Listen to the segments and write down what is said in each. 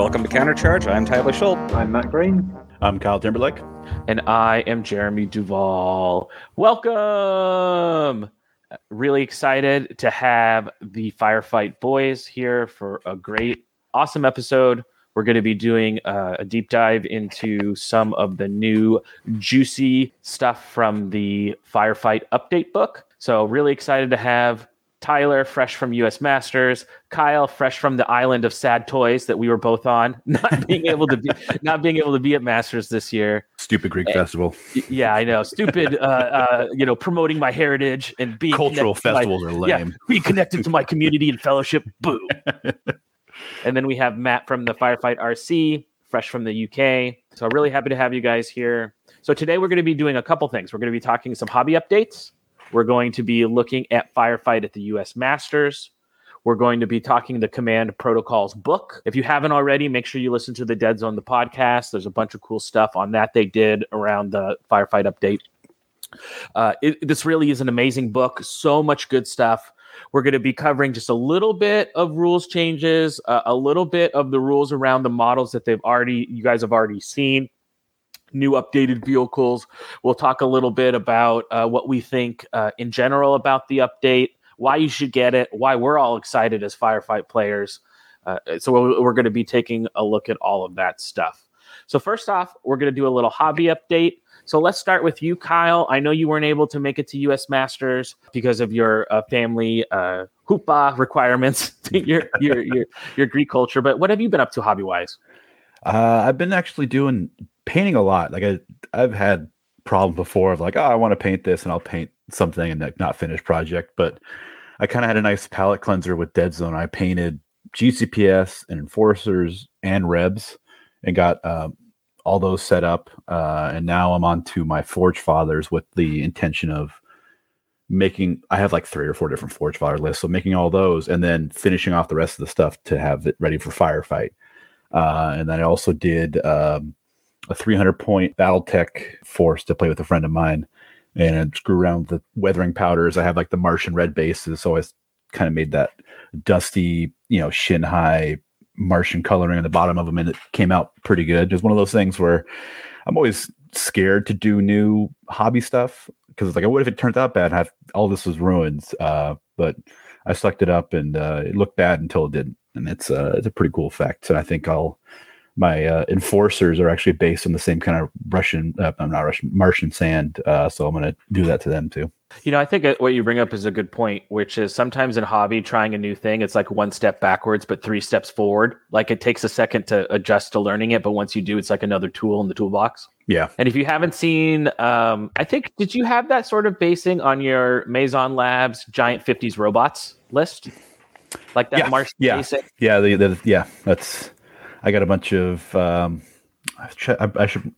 Welcome to Countercharge. I'm Tyler Schultz. I'm Matt Green. I'm Kyle Timberlake. And I am Jeremy Duval. Welcome! Really excited to have the Firefight Boys here for a great, awesome episode. We're going to be doing uh, a deep dive into some of the new juicy stuff from the Firefight Update book. So, really excited to have Tyler, fresh from US Masters, Kyle, fresh from the island of sad toys that we were both on, not being able to be not being able to be at Masters this year. Stupid Greek And- festival. Yeah, I know. Stupid, uh, uh, you know, promoting my heritage and being Cultural connected to my- festivals are yeah, lame. being connected to my community and fellowship. Boo. and then we have Matt from the Firefight RC, fresh from the UK. So really happy to have you guys here. So today we're going to be doing a couple things. We're going to be talking some hobby updates. We're going to be looking at Firefight at the US Masters. We're going to be talking the Command Protocols book. If you haven't already, make sure you listen to the Dead Zone the podcast. There's a bunch of cool stuff on that they did around the Firefight update. Uh, it, this really is an amazing book. So much good stuff. We're going to be covering just a little bit of rules changes, uh, a little bit of the rules around the models that they've already, you guys have already seen, new updated vehicles. We'll talk a little bit about uh, what we think uh, in general about the update, why you should get it, why we're all excited as firefight players. Uh, so we're, we're going to be taking a look at all of that stuff. So first off, we're going to do a little hobby update. So let's start with you, Kyle. I know you weren't able to make it to U.S. Masters because of your uh, family uh, hoopah requirements, your, your your your Greek culture. But what have you been up to hobby wise? Uh, I've been actually doing painting a lot. Like I, I've had problems before of like, oh, I want to paint this, and I'll paint something and like not finish project. But I kind of had a nice palette cleanser with Dead Zone. I painted GCPS and Enforcers and Rebs, and got um, all those set up. Uh, and now I'm on to my Forge Fathers with the intention of making. I have like three or four different Forge Father lists, so making all those and then finishing off the rest of the stuff to have it ready for firefight. Uh, and then I also did um, a 300 point BattleTech force to play with a friend of mine, and I screw around with the weathering powders. I have like the Martian red bases, so I kind of made that dusty, you know, shin high Martian coloring on the bottom of them, and it came out pretty good. It's one of those things where I'm always scared to do new hobby stuff because it's like, what if it turns out bad? Have all this was ruins, uh, but I sucked it up, and uh, it looked bad until it didn't, and it's uh, it's a pretty cool effect. And I think I'll my uh, enforcers are actually based on the same kind of Russian, uh, I'm not Russian, Martian sand. Uh, so I'm going to do that to them too. You know, I think what you bring up is a good point, which is sometimes in hobby, trying a new thing, it's like one step backwards, but three steps forward. Like it takes a second to adjust to learning it, but once you do, it's like another tool in the toolbox. Yeah. And if you haven't seen, um, I think, did you have that sort of basing on your Mazon Labs giant 50s robots list? Like that Yeah, Martian yeah. basic? Yeah. The, the, yeah. That's, I got a bunch of, um, I, I, should,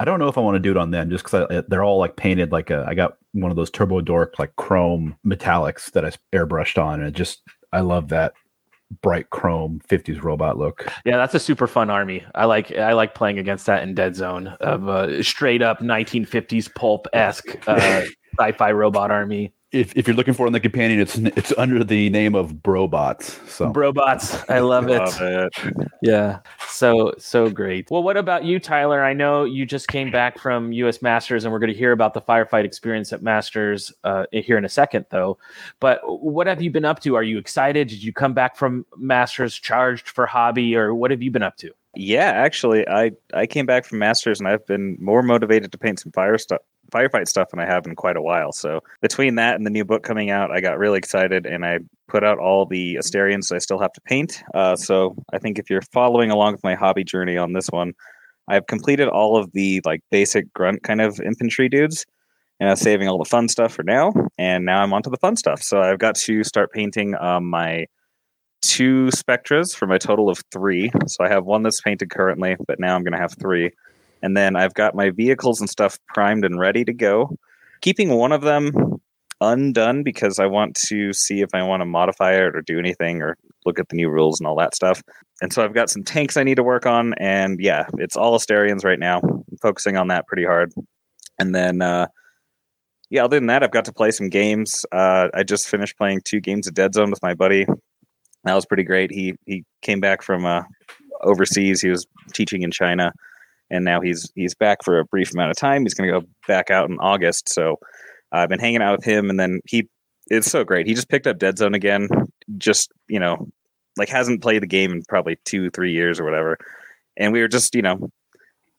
I don't know if I want to do it on them just because they're all like painted like a, I got one of those Turbo Dork like chrome metallics that I airbrushed on. And it just, I love that bright chrome 50s robot look. Yeah, that's a super fun army. I like I like playing against that in Dead Zone of a straight up 1950s pulp esque uh, sci-fi robot army. If, if you're looking for it in the companion, it's it's under the name of Brobots. So Brobots, I love it. Love it. Yeah, so so great. Well, what about you, Tyler? I know you just came back from U.S. Masters, and we're going to hear about the firefight experience at Masters uh, here in a second, though. But what have you been up to? Are you excited? Did you come back from Masters charged for hobby, or what have you been up to? Yeah, actually, I I came back from Masters and I've been more motivated to paint some fire stuff, firefight stuff than I have in quite a while. So between that and the new book coming out, I got really excited and I put out all the Asterians I still have to paint. Uh, so I think if you're following along with my hobby journey on this one, I've completed all of the like basic grunt kind of infantry dudes. And I was saving all the fun stuff for now, and now I'm onto the fun stuff. So I've got to start painting um, my two Spectras for my total of three. So I have one that's painted currently, but now I'm going to have three. And then I've got my vehicles and stuff primed and ready to go. Keeping one of them undone because I want to see if I want to modify it or do anything or look at the new rules and all that stuff. And so I've got some tanks I need to work on. And yeah, it's all Asterians right now. I'm focusing on that pretty hard. And then, uh, yeah, other than that, I've got to play some games. Uh, I just finished playing two games of Dead Zone with my buddy. That was pretty great. He he came back from uh, overseas. He was teaching in China, and now he's he's back for a brief amount of time. He's going to go back out in August. So I've been hanging out with him, and then he it's so great. He just picked up Dead Zone again. Just you know, like hasn't played the game in probably two three years or whatever. And we were just you know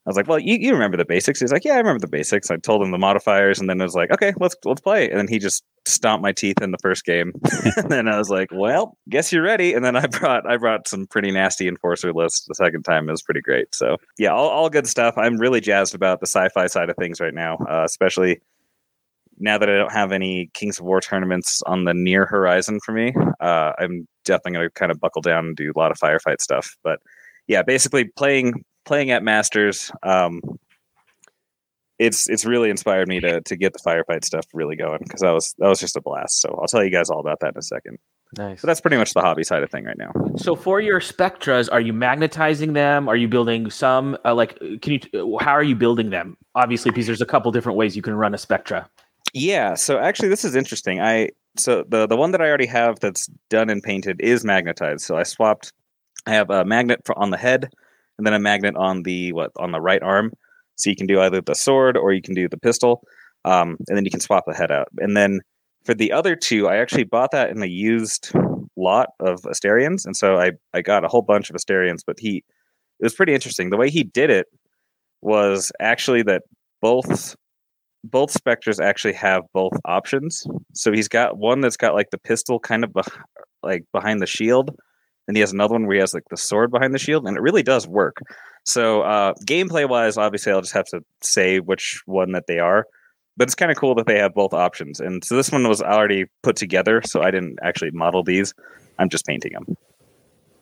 I was like, "Well, you, you remember the basics?" He's like, "Yeah, I remember the basics." I told him the modifiers, and then I was like, "Okay, let's let's play." And then he just stomped my teeth in the first game. and then I was like, "Well, guess you're ready." And then I brought I brought some pretty nasty enforcer lists the second time. It was pretty great. So yeah, all, all good stuff. I'm really jazzed about the sci-fi side of things right now, uh, especially now that I don't have any Kings of War tournaments on the near horizon for me. Uh, I'm definitely going to kind of buckle down and do a lot of firefight stuff, but yeah, basically playing playing at Masters, um, it's it's really inspired me to to get the firefight stuff really going because that was that was just a blast. So I'll tell you guys all about that in a second. Nice. So that's pretty much the hobby side of thing right now. So for your Spectras, are you magnetizing them? Are you building some? Uh, like, can you? How are you building them? Obviously, because there's a couple different ways you can run a Spectra. Yeah. So actually, this is interesting. I so the the one that I already have that's done and painted is magnetized. So I swapped. I have a magnet for, on the head and then a magnet on the what on the right arm. So you can do either the sword or you can do the pistol, um, and then you can swap the head out. And then for the other two, I actually bought that in a used lot of Asterians, and so I I got a whole bunch of Asterians. But he it was pretty interesting. The way he did it was actually that both both specters actually have both options. So he's got one that's got like the pistol kind of be- like behind the shield, and he has another one where he has like the sword behind the shield, and it really does work. So uh, gameplay wise, obviously, I'll just have to say which one that they are. But it's kind of cool that they have both options. And so this one was already put together, so I didn't actually model these. I'm just painting them.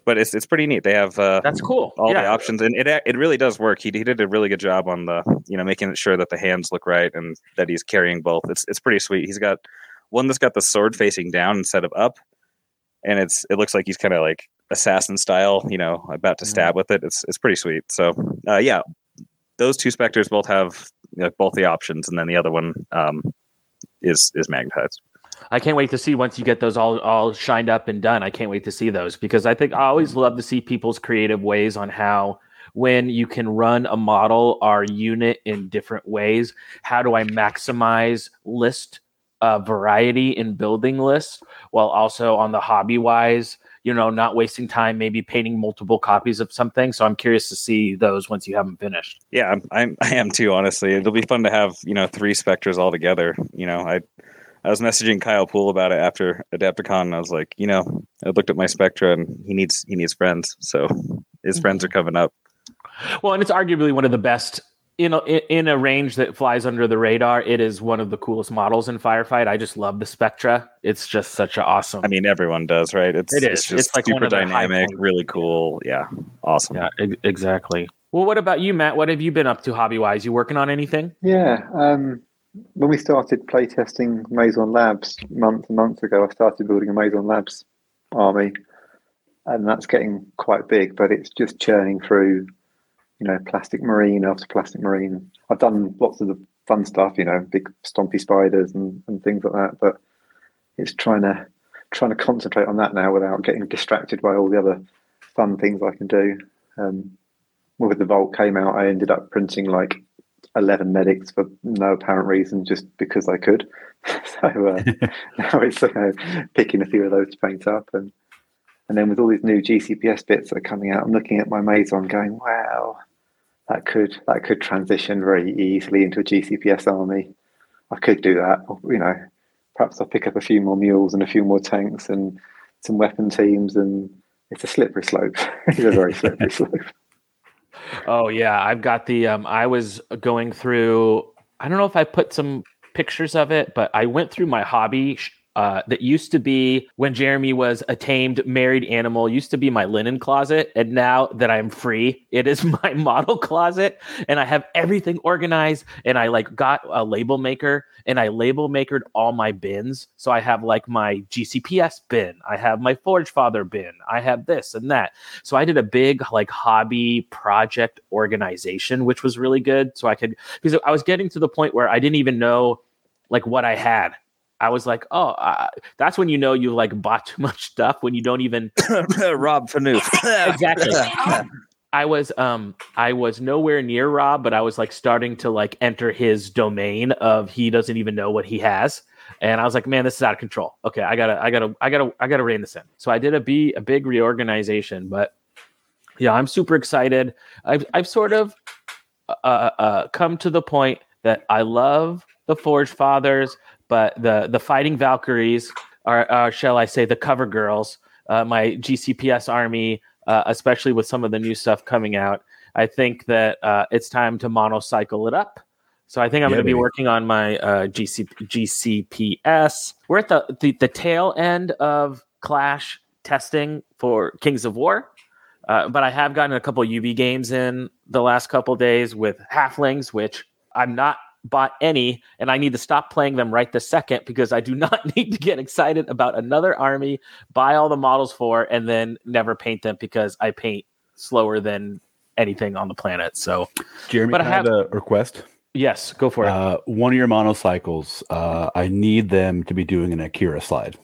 But it's it's pretty neat. They have uh, That's cool. all yeah. the options, and it it really does work. He, he did a really good job on the you know making sure that the hands look right and that he's carrying both. It's it's pretty sweet. He's got one that's got the sword facing down instead of up, and it's it looks like he's kind of like assassin style, you know, about to stab with it. It's it's pretty sweet. So uh, yeah, those two specters both have you know, both the options, and then the other one um, is is magnetized. I can't wait to see once you get those all all shined up and done. I can't wait to see those because I think I always love to see people's creative ways on how when you can run a model or unit in different ways. How do I maximize list uh, variety in building lists while also on the hobby wise, you know, not wasting time maybe painting multiple copies of something. So I'm curious to see those once you have them finished. Yeah, I'm, I'm I am too. Honestly, it'll be fun to have you know three specters all together. You know, I I was messaging Kyle Poole about it after Adepticon, and I was like, you know, I looked at my spectra, and he needs he needs friends. So his friends are coming up. Well, and it's arguably one of the best in a, in a range that flies under the radar. It is one of the coolest models in firefight. I just love the Spectra. It's just such an awesome. I mean, everyone does, right? It's It it's just It's like super of the high dynamic, really cool. Yeah, awesome. yeah, e- exactly. Well, what about you, Matt? What have you been up to hobby wise? You working on anything? Yeah. Um, when we started playtesting Mazon Labs months and months ago, I started building a Mazon Labs army, and that's getting quite big. But it's just churning through, you know, plastic marine after plastic marine. I've done lots of the fun stuff, you know, big stompy spiders and, and things like that. But it's trying to trying to concentrate on that now without getting distracted by all the other fun things I can do. Um, with the Vault came out, I ended up printing like 11 medics for no apparent reason, just because I could. so uh, now it's uh, picking a few of those to paint up. And and then with all these new GCPS bits that are coming out, I'm looking at my Mazon going, wow, that could that could transition very easily into a GCPS army. I could do that. Or, You know, perhaps I'll pick up a few more mules and a few more tanks and some weapon teams and it's a slippery slope. it's a very slippery slope. Oh yeah, I've got the. Um, I was going through. I don't know if I put some pictures of it, but I went through my hobby sh- uh, that used to be when Jeremy was a tamed married animal, used to be my linen closet. And now that I'm free, it is my model closet. And I have everything organized. And I like got a label maker and I label makered all my bins. So I have like my GCPS bin, I have my Forge Father bin, I have this and that. So I did a big like hobby project organization, which was really good. So I could, because I was getting to the point where I didn't even know like what I had I was like, oh, uh, that's when you know you like bought too much stuff when you don't even Rob Fanoof. exactly. I was um I was nowhere near Rob, but I was like starting to like enter his domain of he doesn't even know what he has. And I was like, man, this is out of control. Okay, I gotta, I gotta, I gotta, I gotta rein this in. So I did a be a big reorganization, but yeah, I'm super excited. I've I've sort of uh, uh, come to the point that I love the Forge Fathers but the the fighting Valkyries are, are shall I say, the cover girls. Uh, my GCPS army, uh, especially with some of the new stuff coming out, I think that uh, it's time to monocycle it up. So I think I'm Yeah, going to be working on my uh, GC, GCPS. We're at the, the the tail end of Clash testing for Kings of War. Uh, but I have gotten a couple UV games in the last couple days with halflings, which I'm not bought any, and I need to stop playing them right this second because I do not need to get excited about another army, buy all the models for, and then never paint them because I paint slower than anything on the planet. So Jeremy, But I have- a request. yes, go for it. Uh, one of your monocycles, uh, I need them to be doing an Akira slide.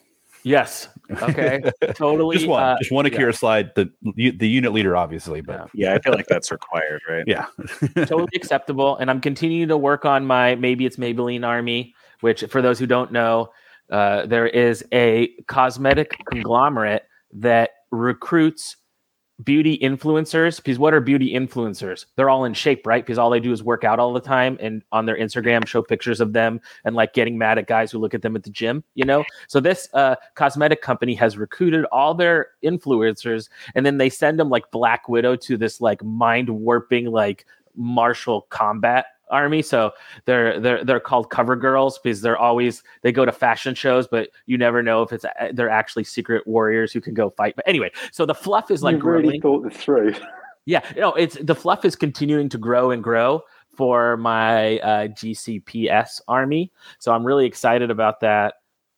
Yes, okay, totally. Just one, uh, just one yeah. Akira slide. The the unit leader, obviously, but yeah, I feel like that's required, right? yeah, totally acceptable. And I'm continuing to work on my maybe it's Maybelline army, which for those who don't know, uh, there is a cosmetic conglomerate that recruits beauty influencers. Because what are beauty influencers? They're all in shape, right? Because all they do is work out all the time and on their Instagram show pictures of them and like getting mad at guys who look at them at the gym, you know? So this uh, cosmetic company has recruited all their influencers and then they send them like Black Widow to this like mind warping like martial combat army. So they're they're they're called cover girls because they're always they go to fashion shows, but you never know if it's they're actually secret warriors who can go fight. But anyway, so the fluff is like You've really growing. thought this through. Yeah, you no, it's the fluff is continuing to grow and grow for my uh, GCPS army. So I'm really excited about that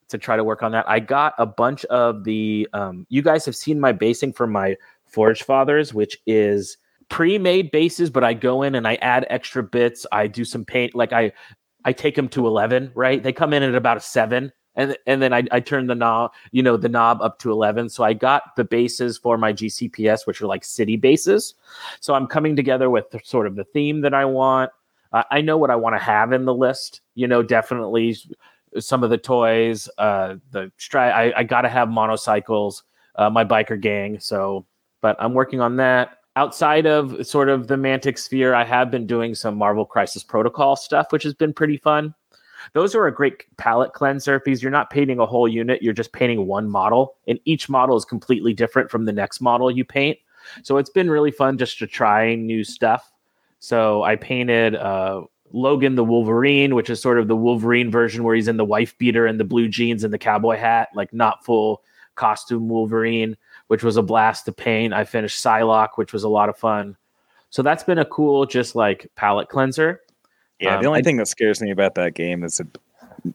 to try to work on that. I got a bunch of the. Um, you guys have seen my basing for my Forge Fathers, which is pre-made bases, but I go in and I add extra bits. I do some paint, like I I take them to eleven. Right, they come in at about a seven. And, and then I, I turn the knob, you know, the knob up to 11. So I got the bases for my GCPS, which are like city bases. So I'm coming together with sort of the theme that I want. Uh, I know what I want to have in the list. You know, definitely some of the toys. Uh, the stri- I, I got to have monocycles. Uh, my biker gang. So, but I'm working on that. Outside of sort of the Mantic sphere, I have been doing some Marvel Crisis Protocol stuff, which has been pretty fun. Those are a great palette cleanser because you're not painting a whole unit, you're just painting one model, and each model is completely different from the next model you paint. So it's been really fun just to try new stuff. So I painted uh, Logan the Wolverine, which is sort of the Wolverine version where he's in the wife beater and the blue jeans and the cowboy hat, like not full costume Wolverine, which was a blast to paint. I finished Psylocke, which was a lot of fun. So that's been a cool, just like palette cleanser. Yeah, Um, the only I- thing that scares me about that game is it,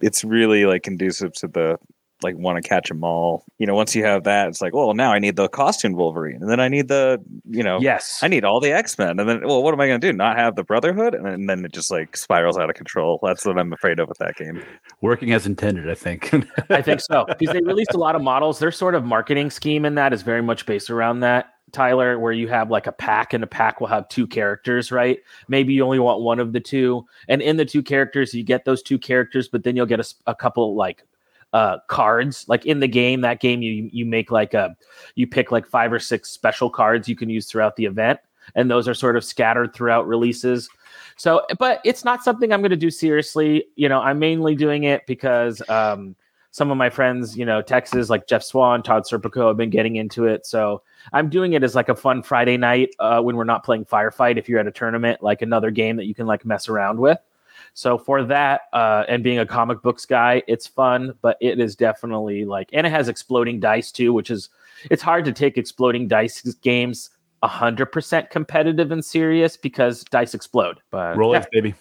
it's really like conducive to the like want to catch them all. You know, once you have that, it's like, well, now I need the costume Wolverine, and then I need the, you know, Yes. I need all the X Men, and then, well, what am I going to do? Not have the Brotherhood, and then, and then it just like spirals out of control. That's what I'm afraid of with that game. working as intended. I think. I think so because they released a lot of models. Their sort of marketing scheme in that is very much based around that, Tyler, where you have like a pack and a pack will have two characters, right? Maybe you only want one of the two, and in the two characters, you get those two characters, but then you'll get a couple like uh cards like in the game that game you you make like a you pick like five or six special cards you can use throughout the event and those are sort of scattered throughout releases so but it's not something i'm going to do seriously you know i'm mainly doing it because um some of my friends, you know, Texas, like Jeff Swan, Todd Serpico, have been getting into it. So I'm doing it as like a fun Friday night uh, when we're not playing Firefight. If you're at a tournament, like another game that you can like mess around with. So for that, uh, and being a comic books guy, it's fun, but it is definitely like, and it has exploding dice too, which is it's hard to take exploding dice games hundred percent competitive and serious because dice explode. But roll yeah. eights, baby.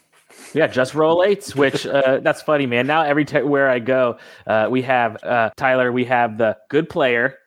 Yeah, just roll eights. Which uh, that's funny, man. Now every t- where I go, uh, we have uh, Tyler. We have the good player.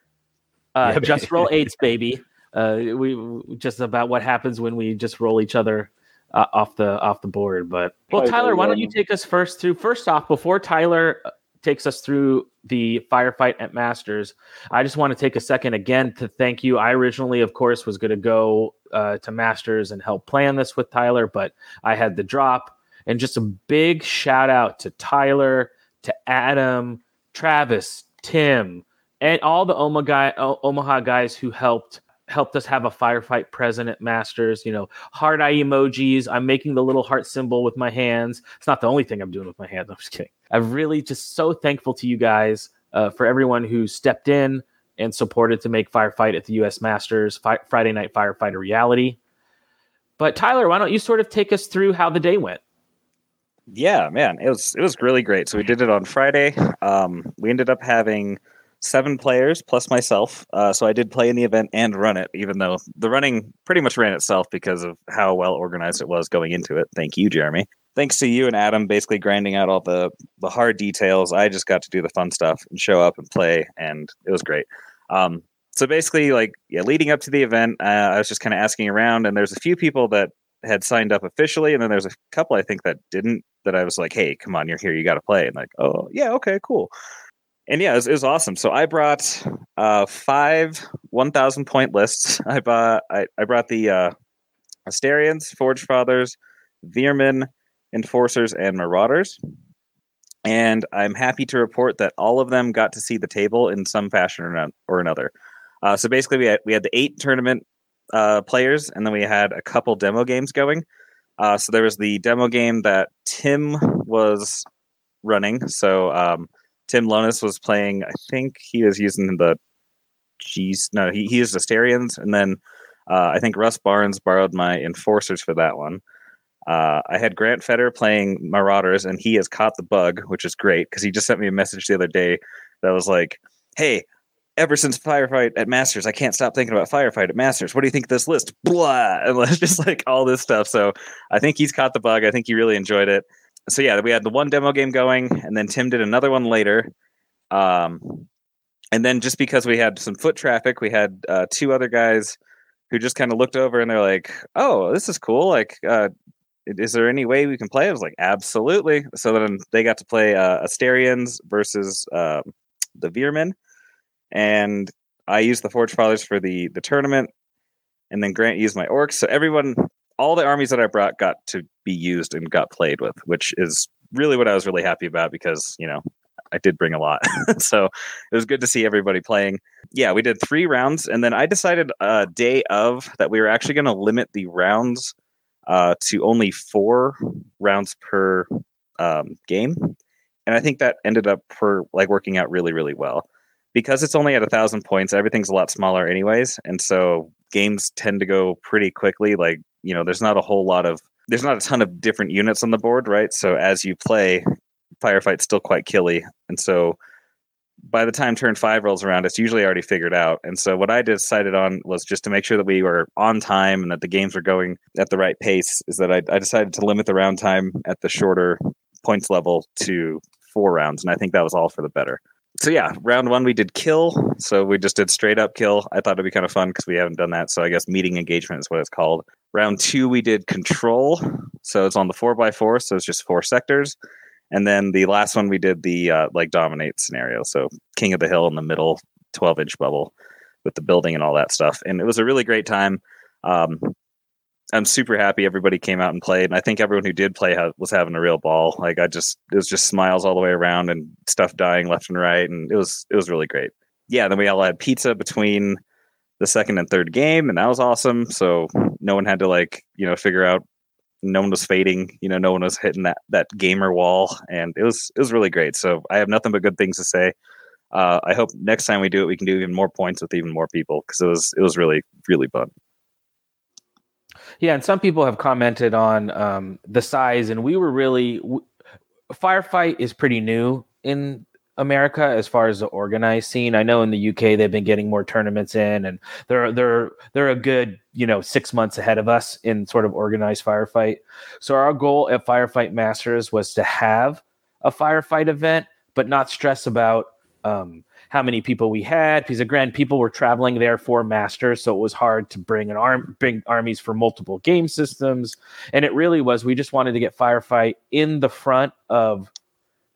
Uh, Yeah, just roll eights, baby. Uh, we just about what happens when we just roll each other uh, off the off the board. But well, Tyler, why don't you take us first through? First off, before Tyler uh, takes us through the firefight at Masters, I just want to take a second again to thank you. I originally, of course, was going to go uh, to Masters and help plan this with Tyler, but I had the drop. And just a big shout out to Tyler, to Adam, Travis, Tim, and all the Omaha, Omaha guys who helped helped us have a firefight present at Masters. You know, heart eye emojis. I'm making the little heart symbol with my hands. It's not the only thing I'm doing with my hands. I'm just kidding. I'm really just so thankful to you guys uh, for everyone who stepped in and supported to make Firefight at the U.S. Masters Fi- Friday Night Firefight a reality. But Tyler, why don't you sort of take us through how the day went? Yeah, man, it was it was really great. So we did it on Friday. Um, we ended up having seven players plus myself. Uh, so I did play in the event and run it, even though the running pretty much ran itself because of how well organized it was going into it. Thank you, Jeremy. Thanks to you and Adam, basically grinding out all the the hard details. I just got to do the fun stuff and show up and play, and it was great. Um, so basically, like yeah, leading up to the event, uh, I was just kind of asking around, and there's a few people that had signed up officially, and then there's a couple I think that didn't. That I was like, "Hey, come on, you're here, you got to play." And like, "Oh, yeah, okay, cool." And yeah, it was, it awesome. So I brought uh, five 1,000 point lists. I bought I, I brought the uh, Asterians, Forge Fathers, Veer-myn, Enforcers, and Marauders. And I'm happy to report that all of them got to see the table in some fashion or, or another. Uh, so basically, we had we had the eight tournament uh, players, and then we had a couple demo games going. Uh, so there was the demo game that Tim was running. So um, Tim Lonis was playing. I think he was using the G's. No, he he used Asterians, and then uh, I think Russ Barnes borrowed my Enforcers for that one. Uh, I had Grant Fetter playing Marauders, and he has caught the bug, which is great because he just sent me a message the other day that was like, "Hey, ever since Firefight at Masters, I can't stop thinking about Firefight at Masters. What do you think of this list? Blah, and just like all this stuff." So I think he's caught the bug. I think he really enjoyed it. So yeah, we had the one demo game going, and then Tim did another one later. Um, and then just because we had some foot traffic, we had uh, two other guys who just kind of looked over and they're like, "Oh, this is cool. Like, uh, is there any way we can play?" I was like, "Absolutely." So then they got to play uh, Asterians versus um the Veer-myn, and I used the Forge Fathers for the the tournament, and then Grant used my orcs. So everyone, all the armies that I brought, got to be used and got played with, which is really what I was really happy about because you know I did bring a lot. so it was good to see everybody playing. Yeah, we did three rounds, and then I decided a day of that we were actually going to limit the rounds uh, to only four rounds per um, game, and I think that ended up for like working out really, really well because it's only at a thousand points. Everything's a lot smaller, anyways, and so games tend to go pretty quickly. Like you know, there's not a whole lot of there's not a ton of different units on the board, right? So as you play, firefight's still quite killy, and so by the time turn five rolls around, it's usually already figured out. And so what I decided on was just to make sure that we were on time and that the games were going at the right pace. Is that I, I decided to limit the round time at the shorter points level to four rounds, and I think that was all for the better. So yeah, round one we did kill. So we just did straight up kill. I thought it'd be kind of fun because we haven't done that. So I guess meeting engagement is what it's called. Round two we did control. So it's on the four by four. So it's just four sectors. And then the last one we did the uh, like dominate scenario. So king of the hill in the middle, twelve inch bubble with the building and all that stuff. And it was a really great time. Um, I'm super happy everybody came out and played, and I think everyone who did play ha- was having a real ball. Like I just, it was just smiles all the way around and stuff dying left and right, and it was it was really great. Yeah, then we all had pizza between the second and third game, and that was awesome. So no one had to like you know figure out. No one was fading, you know. No one was hitting that that gamer wall, and it was it was really great. So I have nothing but good things to say. Uh, I hope next time we do it, we can do even more points with even more people because it was it was really really fun. Yeah, and some people have commented on um, the size, and we were really w- firefight is pretty new in America as far as the organized scene. I know in the UK they've been getting more tournaments in, and they're they're they're a good you know six months ahead of us in sort of organized firefight. So our goal at Firefight Masters was to have a firefight event, but not stress about um, how many people we had because again people were traveling there for masters so it was hard to bring an arm bring armies for multiple game systems and it really was we just wanted to get firefight in the front of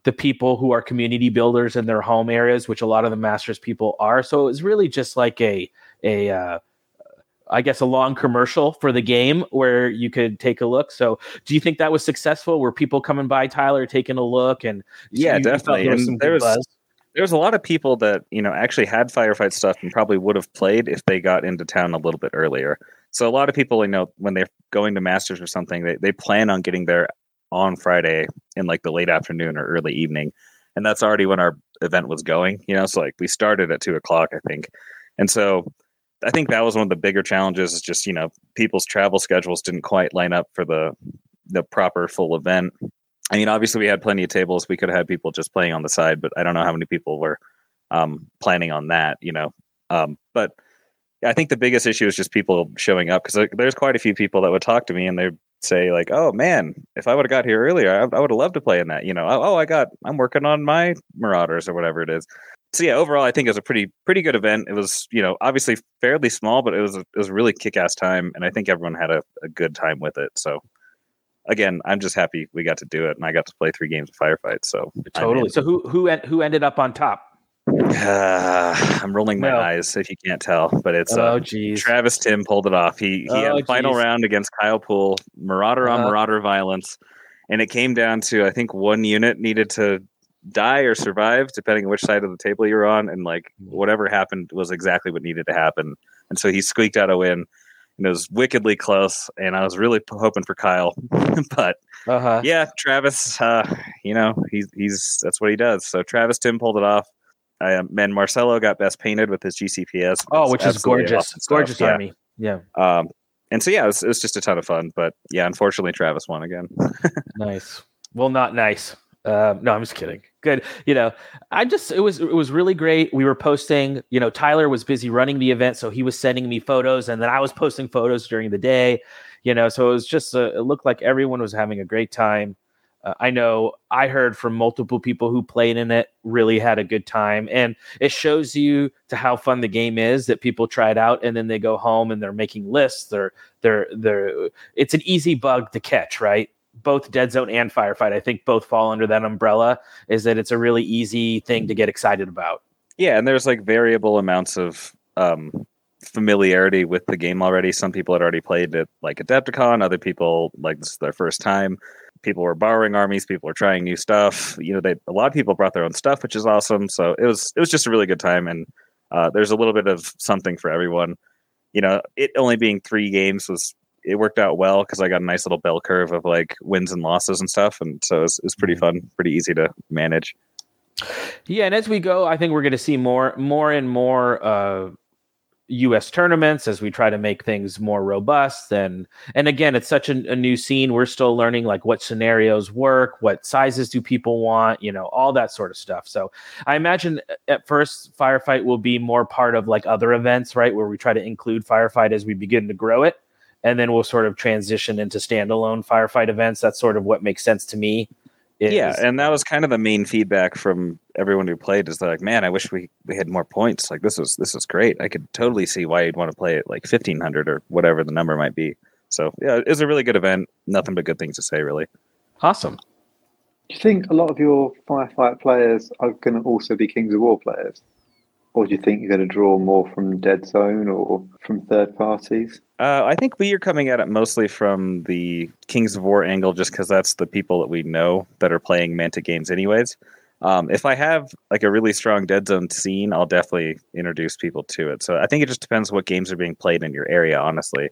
the people who are community builders in their home areas which a lot of the masters people are so it was really just like a a uh, I guess a long commercial for the game where you could take a look. So, do you think that was successful? Were people coming by Tyler taking a look and yeah, you- you definitely. there was And some there was- buzz? There was a lot of people that you know actually had firefight stuff and probably would have played if they got into town a little bit earlier. So a lot of people you know when they're going to masters or something they, they plan on getting there on friday in like the late afternoon or early evening. And that's already when our event was going you know so like we started at two o'clock i think. And so i think that was one of the bigger challenges is just you know people's travel schedules didn't quite line up for the the proper full event I mean, obviously, we had plenty of tables. We could have had people just playing on the side, but I don't know how many people were um, planning on that. You know, um, but I think the biggest issue is just people showing up because there's quite a few people that would talk to me and they'd say like, "Oh man, if I would have got here earlier, I, I would have loved to play in that." You know, oh, I got, I'm working on my Marauders or whatever it is. So yeah, overall, I think it was a pretty pretty good event. It was, you know, obviously fairly small, but it was a, it was a really kick ass time, and I think everyone had a, a good time with it. So again, I'm just happy we got to do it, and I got to play three games of firefight. So Totally. So who who en- who ended up on top? Uh, I'm rolling my No. eyes if you can't tell, but it's oh, uh, geez. Travis Tim pulled it off. He he Oh, had final geez. round against Kyle Poole, Marauder on Uh-huh. Marauder violence, and it came down to I think one unit needed to die or survive, depending on which side of the table you're on, and like whatever happened was exactly what needed to happen, and so he squeaked out a win. And it was wickedly close, and I was really p- hoping for Kyle, but uh-huh. yeah, Travis, uh, you know, he's he's that's what he does. So Travis Tim pulled it off. I, um, and Marcelo got best painted with his GCPS. Oh, which is gorgeous. Gorgeous Yeah. army. Yeah. Um, and so yeah, it was, it was just a ton of fun. But yeah, unfortunately, Travis won again. Nice. Well, not nice. Um, no, I'm just kidding. Good. You know, I just it was it was really great. We were posting. You know, Tyler was busy running the event, so he was sending me photos, and then I was posting photos during the day. You know, so it was just it looked like everyone was having a great time. Uh, I know I heard from multiple people who played in it really had a good time, and it shows you to how fun the game is that people try it out and then they go home and they're making lists. They're they're they're. It's an easy bug to catch, right? Both Dead Zone and Firefight, I think both fall under that umbrella. Is that it's a really easy thing to get excited about. Yeah, and there's like variable amounts of um, familiarity with the game already. Some people had already played it like Adepticon. Other people like this is their first time. People were borrowing armies. People were trying new stuff. You know, they a lot of people brought their own stuff, which is awesome. So it was it was just a really good time, and uh, there's a little bit of something for everyone. You know, it only being three games was it worked out well because I got a nice little bell curve of like wins and losses and stuff, and so it was, pretty fun, pretty easy to manage. Yeah, and as we go, I think we're going to see more, more and more uh, U.S. tournaments as we try to make things more robust. And and again, it's such a, a new scene. We're still learning like what scenarios work, what sizes do people want, you know, all that sort of stuff. So I imagine at first, firefight will be more part of like other events, right, where we try to include firefight as we begin to grow it. And then we'll sort of transition into standalone firefight events. That's sort of what makes sense to me. is- yeah, and that was kind of the main feedback from everyone who played is they're like, man, I wish we, we had more points. Like this was this is great. I could totally see why you'd want to play it like fifteen hundred or whatever the number might be. So yeah, it was a really good event. Nothing but good things to say, really. awesome. Do you think a lot of your firefight players are going to also be Kings of War players? Or do you think you're going to draw more from Dead Zone or from third parties? Uh, I think we are coming at it mostly from the Kings of War angle, just because that's the people that we know that are playing Mantic games, anyways. Um, if I have like a really strong Dead Zone scene, I'll definitely introduce people to it. So I think it just depends what games are being played in your area, honestly,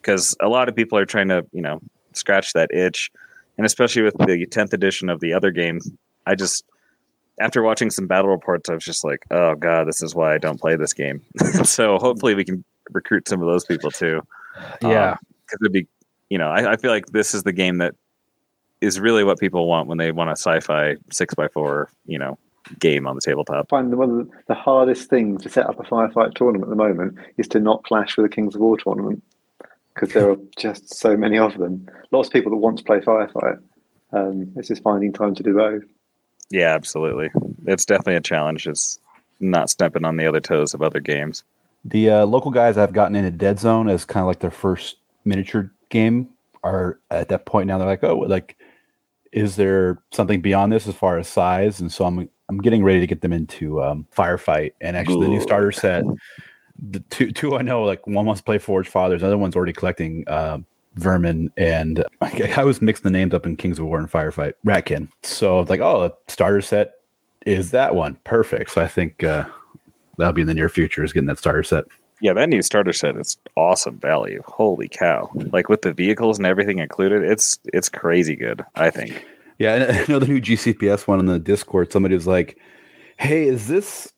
because a lot of people are trying to, you know, scratch that itch, and especially with the tenth edition of the other game, I just after watching some battle reports, I was just like, oh god, this is why I don't play this game. so hopefully we can recruit some of those people too. Yeah. Um, because it'd be, you know, I, I feel like this is the game that is really what people want when they want a sci-fi six by four, you know, game on the tabletop. I find one of the, the hardest things to set up a firefight tournament at the moment is to not clash with a Kings of War tournament because there are just so many of them. Lots of people that want to play firefight. Um, it's just finding time to do both. Yeah, absolutely. It's definitely a challenge. It's not stepping on the other toes of other games. The uh, local guys I've gotten into Dead Zone as kind of like their first miniature game are at that point now. They're like, oh, like, is there something beyond this as far as size? And so I'm I'm getting ready to get them into um, Firefight and actually the new starter set. The two two I know like one wants to play Forge Fathers, another one's already collecting uh, Vermin, and I, I was mixing the names up in Kings of War and Firefight Ratkin. So like, oh, a starter set is that one perfect? So I think uh, that'll be in the near future is getting that starter set. Yeah, that new starter set is awesome value. Holy cow! Like with the vehicles and everything included, it's it's crazy good. I think. Yeah, and I know the new GCPS one on the Discord. Somebody was like, "Hey, is this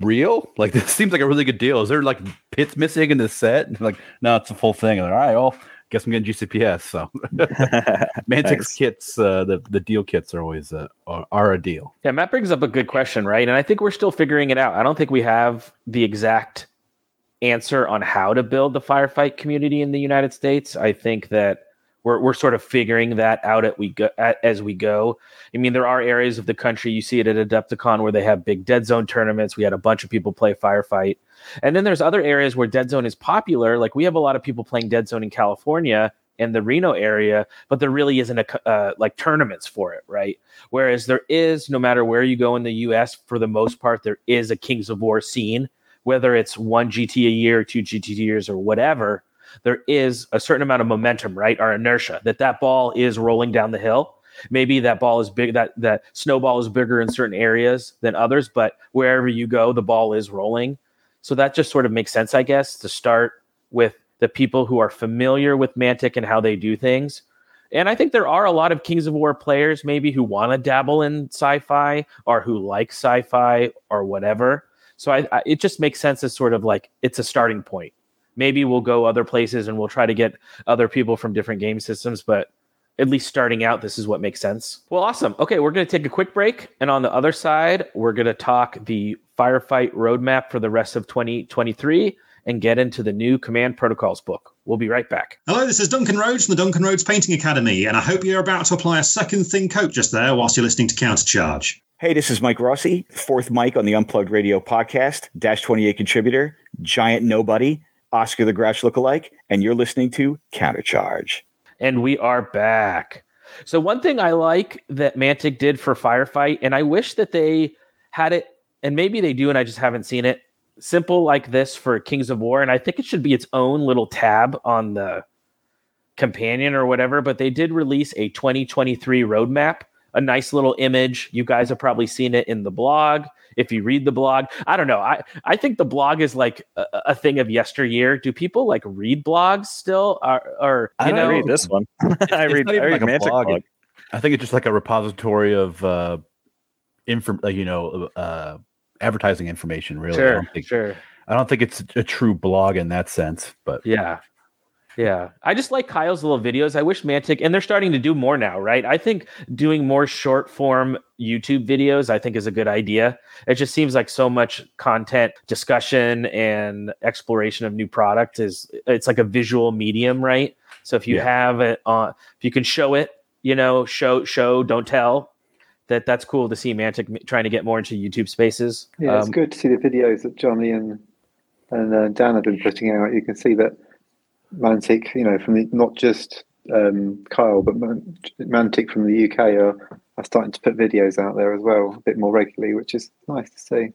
real? Like, this seems like a really good deal. Is there like pits missing in the set?" And like, no, it's a full thing. And like, all right, well, guess I'm getting GCPS. So Mantic's Thanks. kits, uh, the the deal kits are always uh, are, are a deal. Yeah, Matt brings up a good question, right? And I think we're still figuring it out. I don't think we have the exact answer on how to build the firefight community in the United States. I think that we're we're sort of figuring that out at we go at, as we go. I mean, there are areas of the country you see it at Adepticon where they have big dead zone tournaments. We had a bunch of people play firefight, and then there's other areas where dead zone is popular. Like we have a lot of people playing dead zone in California and the Reno area, but there really isn't a uh, like tournaments for it, right? Whereas there is, no matter where you go in the U.S., for the most part, there is a Kings of War scene, whether it's one GT a year, two GT years, or whatever. There is a certain amount of momentum, right? Our inertia that that ball is rolling down the hill. Maybe that ball is big, that that snowball is bigger in certain areas than others, but wherever you go, the ball is rolling. So that just sort of makes sense, I guess, to start with the people who are familiar with Mantic and how they do things. And I think there are a lot of Kings of War players maybe who want to dabble in sci-fi or who like sci-fi or whatever. So I, I, it just makes sense as sort of like it's a starting point. Maybe we'll go other places and we'll try to get other people from different game systems, but at least starting out, this is what makes sense. Well, awesome. Okay, we're going to take a quick break. And on the other side, we're going to talk the firefight roadmap for the rest of 2023 and get into the new Command Protocols book. We'll be right back. Hello, this is Duncan Rhodes from the Duncan Rhodes Painting Academy, and I hope you're about to apply a second thin coat just there whilst you're listening to Countercharge. Hey, this is Mike Rossi, fourth Mike on the Unplugged Radio podcast, Dash 28 contributor, giant nobody, Oscar the Grouch lookalike, and you're listening to Countercharge. And we are back. So, one thing I like that Mantic did for Firefight, and I wish that they had it, and maybe they do, and I just haven't seen it, simple like this for Kings of War. And I think it should be its own little tab on the companion or whatever. But they did release a 2023 roadmap, a nice little image. You guys have probably seen it in the blog. If you read the blog, I don't know. I, I think the blog is like a, a thing of yesteryear. Do people like read blogs still? Or, or I you don't know, read this one. I read, I read like a blog. blog. I think it's just like a repository of uh, inform, like, you know, uh, advertising information. Really, I sure, don't think sure. I don't think it's a true blog in that sense. But Yeah. Yeah. I just like Kyle's little videos. I wish Mantic, and they're starting to do more now, right? I think doing more short form YouTube videos, I think is a good idea. It just seems like so much content discussion and exploration of new product is, it's like a visual medium, right? So if you Yeah. have it on, if you can show it, you know, show, show, don't tell. That that's cool to see Mantic trying to get more into YouTube spaces. Yeah, it's Um, good to see the videos that Johnny and and uh, Dan have been putting out. You can see that Mantic, you know, from the, not just um, Kyle, but Man- Mantic from the UK are, are starting to put videos out there as well, a bit more regularly, which is nice to see.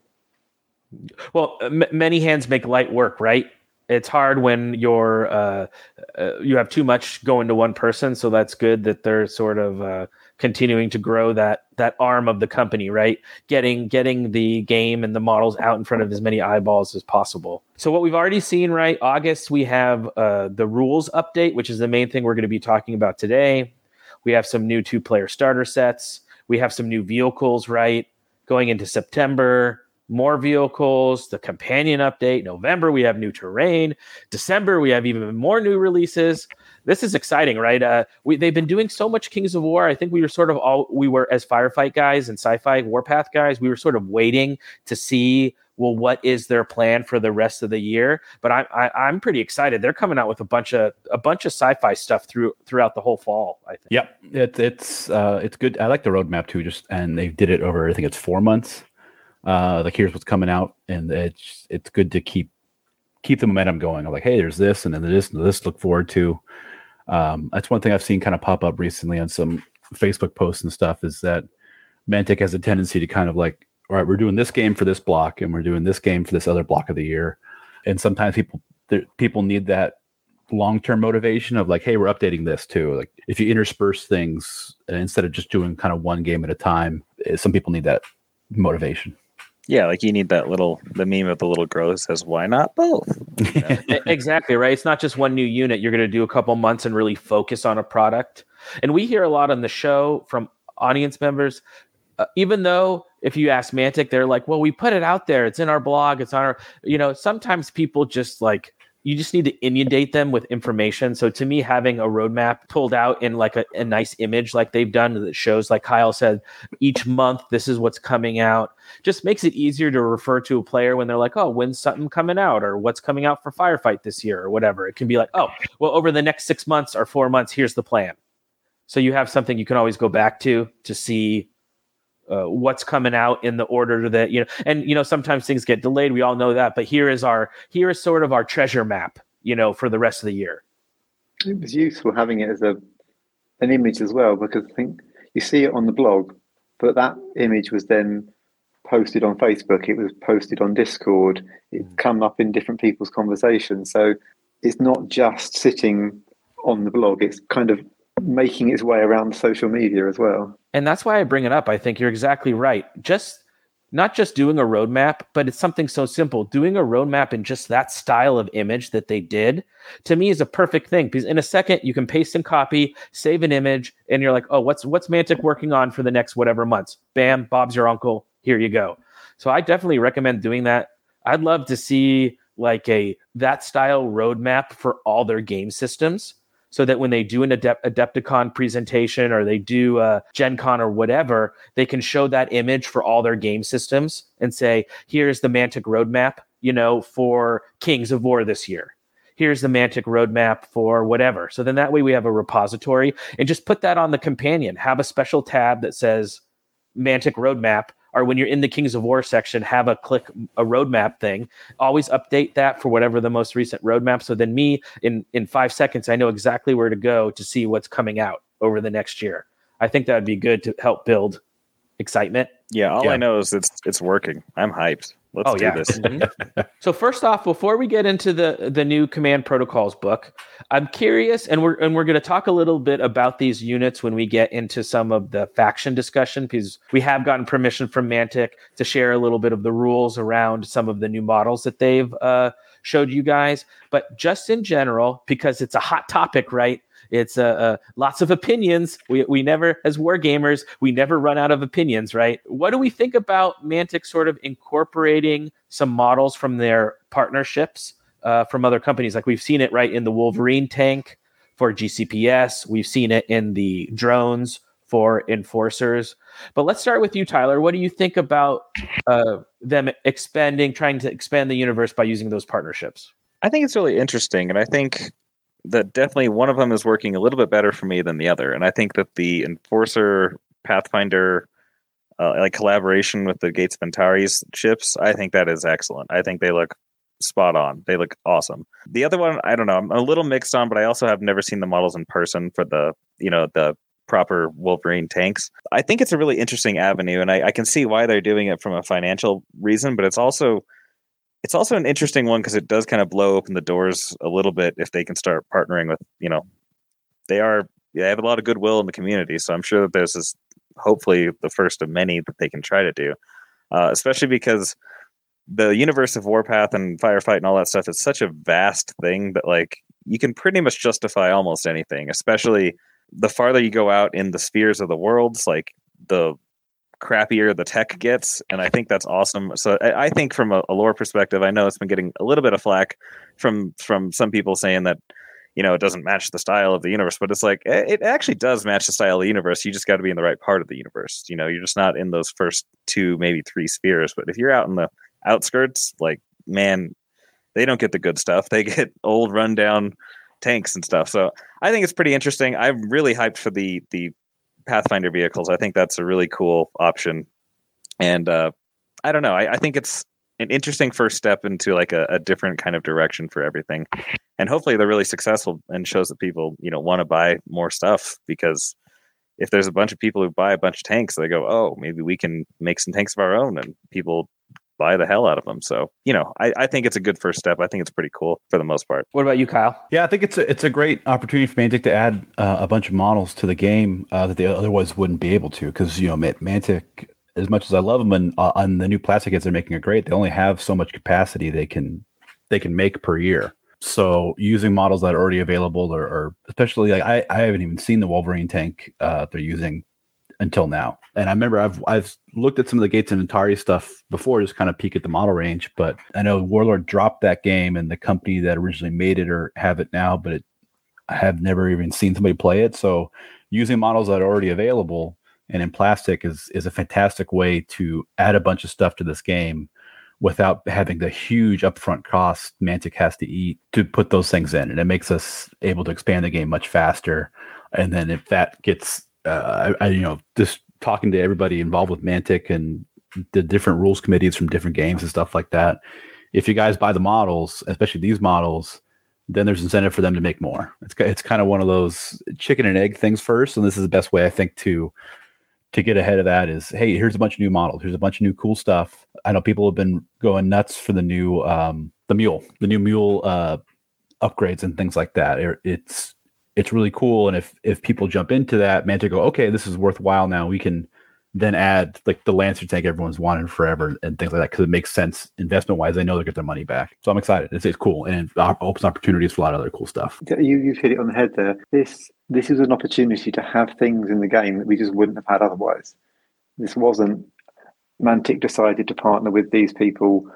Well, m- many hands make light work, right? It's hard when you're uh, uh, you have too much going to one person, so that's good that they're sort of uh, continuing to grow that that arm of the company, right? Getting getting the game and the models out in front of as many eyeballs as possible. So what we've already seen, right? August we have uh, the rules update, which is the main thing we're going to be talking about today. We have some new two player starter sets. We have some new vehicles, right? Going into September more vehicles, the companion update. November, we have new terrain. December, we have even more new releases. This is exciting, right? Uh, we they've been doing so much Kings of War. I think we were sort of all we were as firefight guys and sci-fi warpath guys. We were sort of waiting to see well, what is their plan for the rest of the year? But I, I, I'm pretty excited. They're coming out with a bunch of a bunch of sci-fi stuff through throughout the whole fall. I think. Yep, it's it's uh, it's good. I like the roadmap too. Just and they did it over. I think it's four months. Uh, like here's what's coming out, and it's it's good to keep keep the momentum going. I'm like, hey, there's this, and then this, and this. Look forward to. Um, that's one thing I've seen kind of pop up recently on some Facebook posts and stuff. Is that Mantic has a tendency to kind of like all right, we're doing this game for this block, and we're doing this game for this other block of the year. And sometimes people people need that long term motivation of like, hey, we're updating this too. Like if you intersperse things uh, instead of just doing kind of one game at a time, eh, some people need that motivation. Yeah, like you need that little the meme of the little girl that says, "Why not both?" Exactly right. It's not just one new unit. You're going to do a couple months and really focus on a product. And we hear a lot on the show from audience members, uh, even though if you ask Mantic, they're like, well, we put it out there. It's in our blog. It's on our, you know, sometimes people just like, you just need to inundate them with information. So to me, having a roadmap pulled out in like a, a, nice image like they've done that shows, like Kyle said, each month this is what's coming out, just makes it easier to refer to a player when they're like, oh, when's something coming out or what's coming out for Firefight this year or whatever. It can be like, oh, well, over the next six months or four months, here's the plan. So you have something you can always go back to to see uh, what's coming out in the order that you know and you know sometimes things get delayed we all know that but here is our here is sort of our treasure map you know for the rest of the year it was useful having it as a an image as well because i think you see it on the blog but that image was then posted on facebook it was posted on discord it mm. come up in different people's conversations so it's not just sitting on the blog it's kind of making its way around social media as well. And that's why I bring it up. I think you're exactly right. Just not just doing a roadmap, but it's something so simple. Doing a roadmap in just that style of image that they did to me is a perfect thing because in a second you can paste and copy, save an image, and you're like, oh, what's what's Mantic working on for the next whatever months? Bam, Bob's your uncle. Here you go. So I definitely recommend doing that. I'd love to see like a that style roadmap for all their game systems so that when they do an Adept- Adepticon presentation or they do a Gen Con or whatever, they can show that image for all their game systems and say, here's the Mantic roadmap, you know, for Kings of War this year. Here's the Mantic roadmap for whatever. So then that way we have a repository and just put that on the companion. Have a special tab that says Mantic roadmap or when you're in the Kings of War section, have a click a roadmap thing. Always update that for whatever the most recent roadmap. So then me in in five seconds, I know exactly where to go to see what's coming out over the next year. I think that would be good to help build excitement. Yeah, all yeah. I know is it's it's working. I'm hyped. Let's oh, do yeah. this. mm-hmm. So first off, before we get into the the new command protocols book, I'm curious, and we're and we're going to talk a little bit about these units when we get into some of the faction discussion because we have gotten permission from Mantic to share a little bit of the rules around some of the new models that they've uh, showed you guys. But just in general, because it's a hot topic, right? It's uh, uh, lots of opinions. We, we never, as war gamers, we never run out of opinions, right? What do we think about Mantic sort of incorporating some models from their partnerships uh, from other companies? Like we've seen it right in the Wolverine tank for GCPS. We've seen it in the drones for enforcers. But let's start with you, Tyler. What do you think about uh, them expanding, trying to expand the universe by using those partnerships? I think it's really interesting, and I think that definitely one of them is working a little bit better for me than the other. And I think that the Enforcer Pathfinder uh, like collaboration with the Gates of Antares ships, I think that is excellent. I think they look spot on. They look awesome. The other one, I don't know, I'm a little mixed on, but I also have never seen the models in person for the, you know, the proper Wolverine tanks. I think it's a really interesting avenue, and I, I can see why they're doing it from a financial reason, but it's also it's also an interesting one because it does kind of blow open the doors a little bit if they can start partnering with you know they are they have a lot of goodwill in the community so i'm sure that this is hopefully the first of many that they can try to do uh, especially because the universe of warpath and firefight and all that stuff is such a vast thing that like you can pretty much justify almost anything especially the farther you go out in the spheres of the worlds like the crappier the tech gets, and I think that's awesome. So I, I think from a, a, lore perspective, I know it's been getting a little bit of flack from from some people saying that you know, it doesn't match the style of the universe, but it's like eh, it actually does match the style of the universe. You just got to be in the right part of the universe. You know, you're just not in those first two, maybe three spheres. But if you're out in the outskirts, like man, they don't get the good stuff. They get old, rundown tanks and stuff. So I think it's pretty interesting. I'm really hyped for the the Pathfinder vehicles. I think that's a really cool option, and uh, I don't know. I, I think it's an interesting first step into like a, a, different kind of direction for everything and hopefully they're really successful and shows that people you know want to buy more stuff because if there's a bunch of people who buy a bunch of tanks they go oh maybe we can make some tanks of our own and people buy the hell out of them so you know i, I think it's a good first step. I think it's pretty cool for the most part. What about you kyle? Yeah i think it's a, it's a great opportunity for mantic to add uh, a bunch of models to the game uh, that they otherwise wouldn't be able to because you know mantic as much as I love them and uh, on the new plastic kits they're making are great, they only have so much capacity they can they can make per year. So using models that are already available or, or especially like I, I haven't even seen the Wolverine tank uh, they're using until now. And I remember I've I've looked at some of the Gates of Antares stuff before, just kind of peek at the model range. But I know Warlord dropped that game and the company that originally made it or have it now, but it, I have never even seen somebody play it. So using models that are already available and in plastic is is a fantastic way to add a bunch of stuff to this game without having the huge upfront cost Mantic has to eat to put those things in, and it makes us able to expand the game much faster. And then if that gets, uh, I, I, you know, just talking to everybody involved with Mantic and the different rules committees from different games and stuff like that. If you guys buy the models, especially these models, then there's incentive for them to make more. It's it's kind of one of those chicken and egg things first, and this is the best way I think to to get ahead of that is hey here's a bunch of new models here's a bunch of new cool stuff i know people have been going nuts for the new um the mule the new mule uh upgrades and things like that it, it's it's really cool and if if people jump into that man to go okay this is worthwhile now we can then add like the Lancer tank everyone's wanted forever and things like that because it makes sense investment wise. They know they'll get their money back, so I'm excited. It's, it's cool and it opens opportunities for a lot of other cool stuff. You you've hit it on the head there. This this is an opportunity to have things in the game that we just wouldn't have had otherwise. This wasn't Mantic decided to partner with these people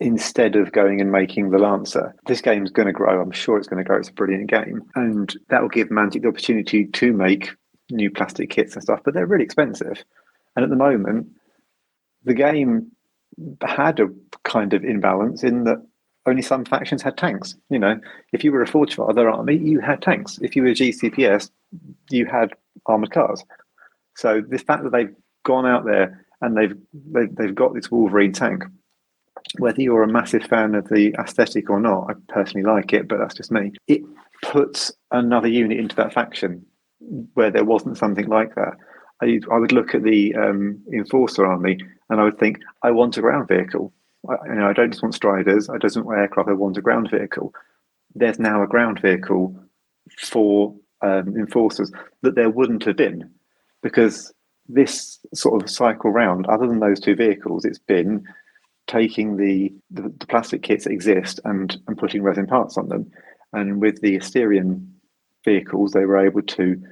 instead of going and making the Lancer. This game's going to grow. I'm sure it's going to grow. It's a brilliant game, and that will give Mantic the opportunity to make new plastic kits and stuff, but they're really expensive. And at the moment, the game had a kind of imbalance in that only some factions had tanks. You know, if you were a Forge Father army, you had tanks. If you were GCPS, you had armored cars. So the fact that they've gone out there and they've they've, they've got this Wolverine tank, whether you're a massive fan of the aesthetic or not, I personally like it, but that's just me. It puts another unit into that faction where there wasn't something like that. I, I would look at the um, enforcer army and I would think, I want a ground vehicle. I, you know, I don't just want striders. I don't want aircraft. I want a ground vehicle. There's now a ground vehicle for um, enforcers that there wouldn't have been because this sort of cycle round, other than those two vehicles, it's been taking the, the, the plastic kits that exist and, and putting resin parts on them. And with the Asterian vehicles, they were able to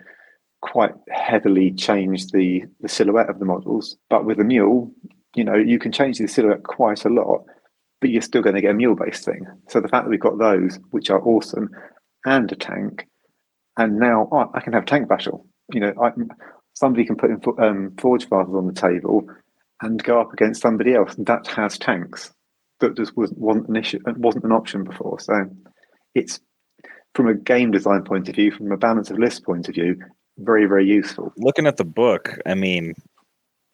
quite heavily change the, the silhouette of the models. But with a mule, you know, you can change the silhouette quite a lot, but you're still going to get a mule based thing. So the fact that we've got those, which are awesome, and a tank, and now oh, I can have tank battle. You know, I, somebody can put in, um, Forge Fathers on the table and go up against somebody else that has tanks that just wasn't, an issue, wasn't an option before. So it's from a game design point of view, from a balance of list point of view, very, very useful. Looking at the book, I mean,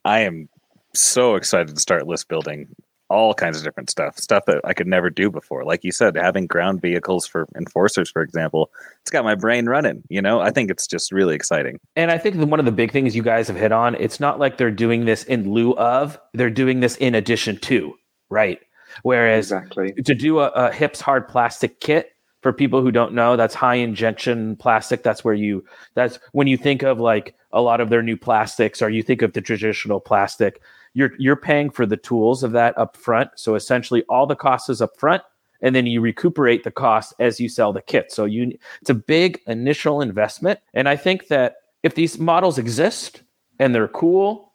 I am so excited to start list building all kinds of different stuff, stuff that I could never do before. Like you said, having ground vehicles for enforcers, for example, it's got my brain running. You know, I think it's just really exciting. And I think one of the big things you guys have hit on, it's not like they're doing this in lieu of, they're doing this in addition to, right? Whereas exactly. to do a, a hips hard plastic kit, for people who don't know, that's high injection plastic. That's where you that's when you think of like a lot of their new plastics or you think of the traditional plastic, you're you're paying for the tools of that up front. So essentially all the cost is up front and then you recuperate the cost as you sell the kit. So you it's a big initial investment. And I think that if these models exist and they're cool,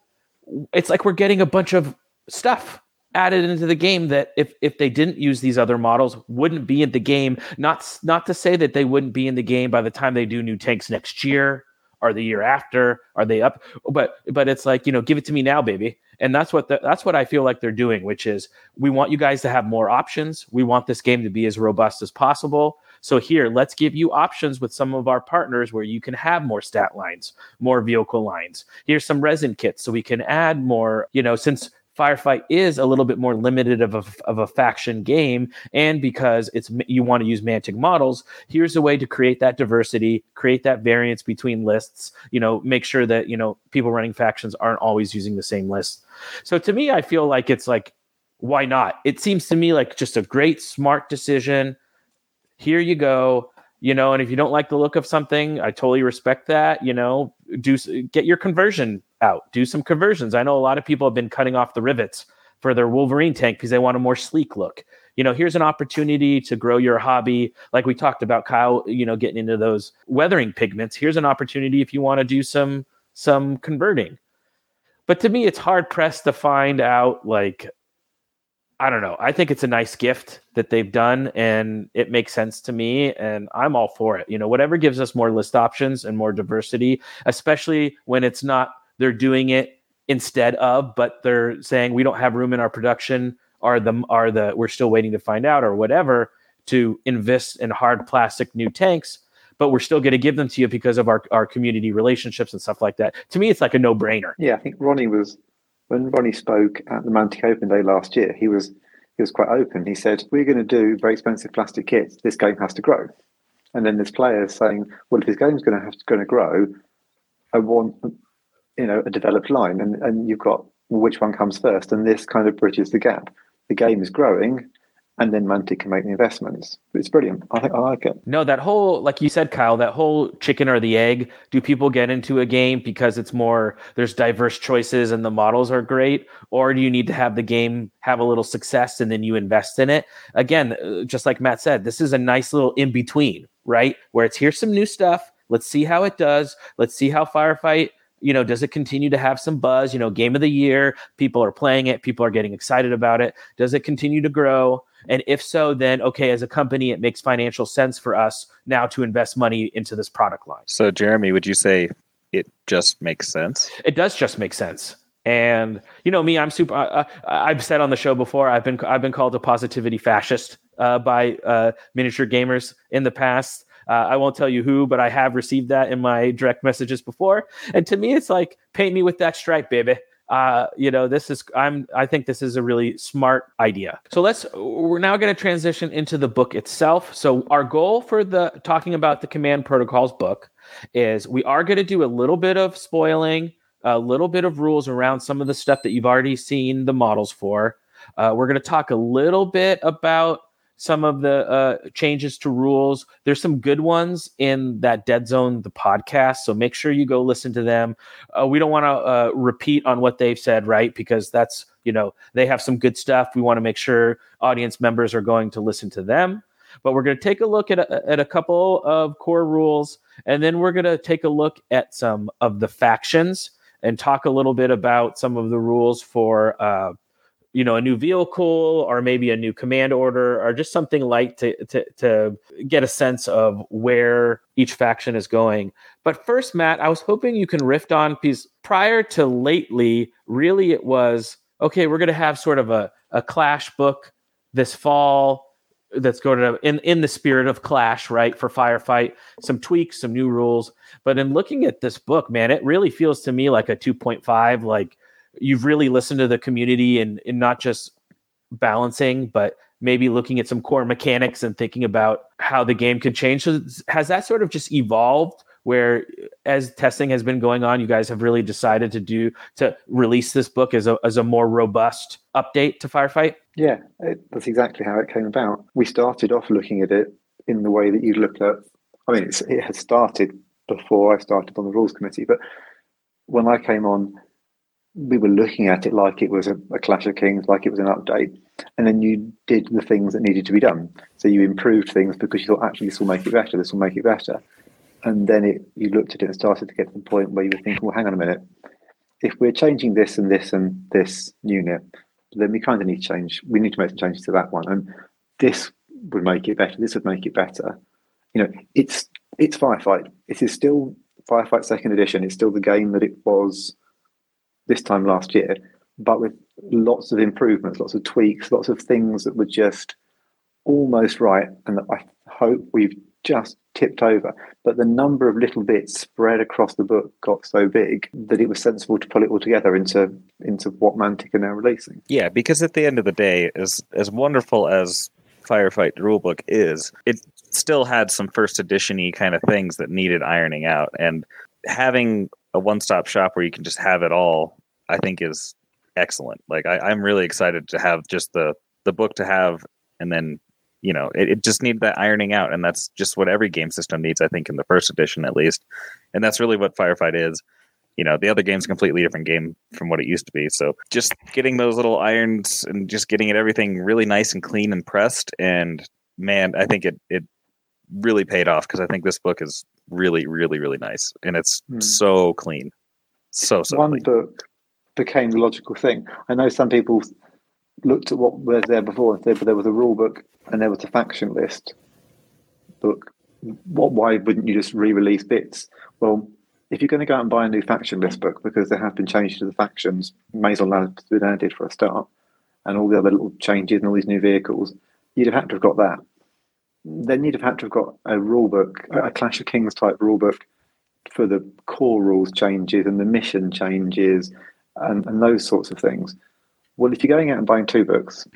it's like we're getting a bunch of stuff added into the game that if if they didn't use these other models wouldn't be in the game not not to say that they wouldn't be in the game by the time they do new tanks next year or the year after are they up but but it's like you know give it to me now baby and that's what the, that's what I feel like they're doing which is we want you guys to have more options. We want this game to be as robust as possible. So here let's give you options with some of our partners where you can have more stat lines more vehicle lines. Here's some resin kits so we can add more you know since firefight is a little bit more limited of a, of a faction game. And because it's you want to use mantic models here's a way to create that diversity create that variance between lists you know make sure that you know people running factions aren't always using the same list. So to me i feel like it's like why not? It seems to me like just a great smart decision. Here you go you know and if you don't like the look of something i totally respect that you know do get your conversion out do some conversions. I know a lot of people have been cutting off the rivets for their wolverine tank because they want a more sleek look. You know here's an opportunity to grow your hobby. Like we talked about kyle you know getting into those weathering pigments. Here's an opportunity if you want to do some some converting. But to me it's hard pressed to find out like I don't know. I think it's a nice gift that they've done and it makes sense to me and I'm all for it. You know, whatever gives us more list options and more diversity, especially when it's not they're doing it instead of but they're saying we don't have room in our production are the are the we're still waiting to find out or whatever to invest in hard plastic new tanks but we're still going to give them to you because of our, our community relationships and stuff like that. To me, it's like a no brainer. Yeah, I think Ronnie was when Ronnie spoke at the Mantic Open Day last year, he was he was quite open. He said, "We're going to do very expensive plastic kits. This game has to grow." And then there's players saying, "Well, if this game's going to have to, going to grow, I want you know a developed line." And and you've got which one comes first, and this kind of bridges the gap. The game is growing, and then Mantic can make the investments. It's brilliant. I think I like it. No, that whole like you said, Kyle, that whole chicken or the egg. Do people get into a game because it's more there's diverse choices and the models are great, or do you need to have the game have a little success and then you invest in it? Again, uh, just like Matt said, this is a nice little in between, right? Where it's here's some new stuff. Let's see how it does. Let's see how Firefight you know does it continue to have some buzz you know game of the year people are playing it people are getting excited about it does it continue to grow and if so, then okay, as a company, it makes financial sense for us now to invest money into this product line. So, Jeremy, would you say it just makes sense? It does just make sense. And you know me, I'm super. Uh, I've said on the show before, I've been I've been called a positivity fascist uh, by uh, miniature gamers in the past. Uh, I won't tell you who, but I have received that in my direct messages before. And to me, it's like paint me with that stripe, baby uh, you know, this is I'm I think this is a really smart idea. So let's we're now going to transition into the book itself. So our goal for the talking about the command protocols book is we are going to do a little bit of spoiling, a little bit of rules around some of the stuff that you've already seen the models for. Uh, we're going to talk a little bit about some of the uh, changes to rules. There's some good ones in that Dead Zone, the podcast. So make sure you go listen to them. Uh, we don't want to uh, repeat on what they've said, right? Because that's, you know, they have some good stuff. We want to make sure audience members are going to listen to them. But we're going to take a look at a, at a couple of core rules, and then we're going to take a look at some of the factions and talk a little bit about some of the rules for uh, you know a new vehicle or maybe a new command order or just something light to, to to get a sense of where each faction is going. But first matt i was hoping you can riff on because prior to lately really it was okay we're going to have sort of a, a clash book this fall that's going to in in the spirit of clash right for firefight some tweaks some new rules. But in looking at this book man it really feels to me like a 2.5 like you've really listened to the community and, and not just balancing, but maybe looking at some core mechanics and thinking about how the game could change. So has that sort of just evolved where as testing has been going on, you guys have really decided to do to release this book as a as a more robust update to Firefight? Yeah, it, that's exactly how it came about. We started off looking at it in the way that you look at. I mean, it had started before I started on the rules committee, but when I came on, we were looking at it like it was a, a, Clash of Kings, like it was an update, and then you did the things that needed to be done. So you improved things because you thought, actually, this will make it better. This will make it better. And then it, you looked at it and started to get to the point where you were thinking, well, hang on a minute. If we're changing this and this and this unit, then we kind of need to change. We need to make some changes to that one, and this would make it better. This would make it better. You know, it's it's Firefight. It is still Firefight Second Edition. It's still the game that it was this time last year, but with lots of improvements, lots of tweaks, lots of things that were just almost right, and that I hope we've just tipped over. But the number of little bits spread across the book got so big that it was sensible to pull it all together into into what Mantic are now releasing. Yeah, because at the end of the day, as as wonderful as Firefight rulebook is, it still had some first editiony kind of things that needed ironing out. And having a one stop shop where you can just have it all, I think is excellent. Like I, I'm really excited to have just the the book to have and then you know it, it just needed that ironing out. And that's just what every game system needs i think in the first edition at least. And that's really what firefight is. You know the other game's a completely different game from what it used to be. So just getting those little irons and just getting it everything really nice and clean and pressed. And man i think it it really paid off because i think this book is really really really nice and it's Hmm. so clean so so one clean. book became the logical thing. I know some people looked at what was there before and said, but there was a rule book and there was a faction list book. What? Why wouldn't you just re-release bits? Well, if you're going to go out and buy a new faction list book because there have been changes to the factions, Mazon Labs has been added for a start, and all the other little changes and all these new vehicles, you'd have had to have got that. Then you'd have had to have got a rule book, a Clash of Kings type rule book for the core rules changes and the mission changes and, and those sorts of things. Well, if you're going out and buying two books,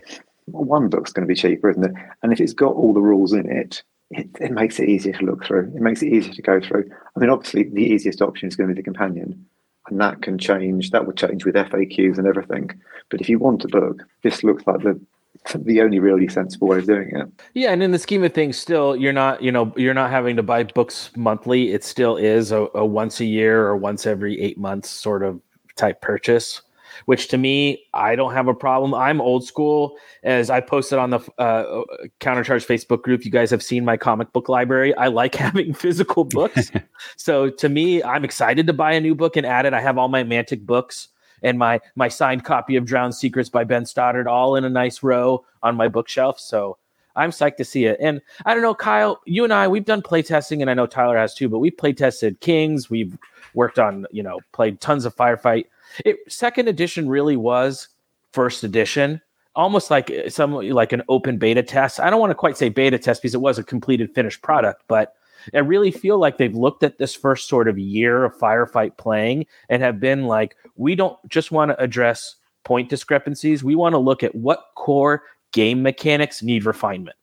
one book's going to be cheaper, isn't it? And if it's got all the rules in it, it, it makes it easier to look through. It makes it easier to go through. I mean, obviously, the easiest option is going to be the companion, and that can change. That would change with FAQs and everything. But if you want a book, this looks like the the only really sensible way of doing it. Yeah, and in the scheme of things, still you're not, you know, you're not having to buy books monthly. It still is a, a once a year or once every eight months sort of type purchase. Which to me, I don't have a problem. I'm old school, as I posted on the uh, Countercharge Facebook group. You guys have seen my comic book library. I like having physical books, so to me, I'm excited to buy a new book and add it. I have all my Mantic books and my my signed copy of Drowned Secrets by Ben Stoddard all in a nice row on my bookshelf. So I'm psyched to see it. And I don't know, Kyle, you and I, we've done playtesting, and I know Tyler has too, but we've playtested Kings. We've worked on, you know, played tons of Firefight. It second edition really was first edition, almost like uh, some like an open beta test. I don't want to quite say beta test because it was a completed finished product, but I really feel like they've looked at this first sort of year of Firefight playing and have been like, we don't just want to address point discrepancies. We want to look at what core game mechanics need refinement.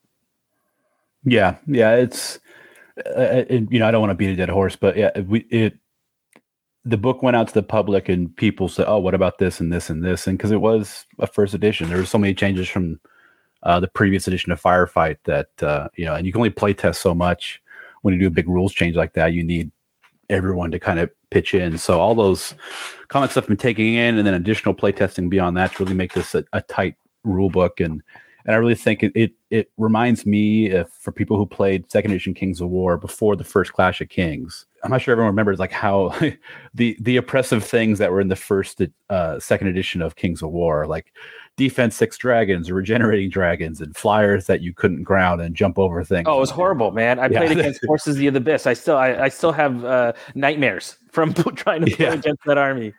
Yeah, yeah, it's uh, it, you know I don't want to beat a dead horse, but yeah, we it the book went out to the public and people said, "Oh, what about this and this and this?" And because it was a first edition, there were so many changes from uh, the previous edition of Firefight that uh, you know, and you can only play test so much when you do a big rules change like that. You need everyone to kind of pitch in. So all those comments I've been taking in, and then additional playtesting beyond that to really make this a, a tight rule book and and I really think it it, it reminds me if, for people who played second edition Kings of War before the first Clash of Kings. I'm not sure everyone remembers like how the the oppressive things that were in the first uh, second edition of Kings of War, like defense six dragons, regenerating dragons, and flyers that you couldn't ground and jump over things. Oh, it was horrible, man. I Yeah. played against Forces of the Abyss. I still I, I still have uh, nightmares from trying to play Yeah. against that army.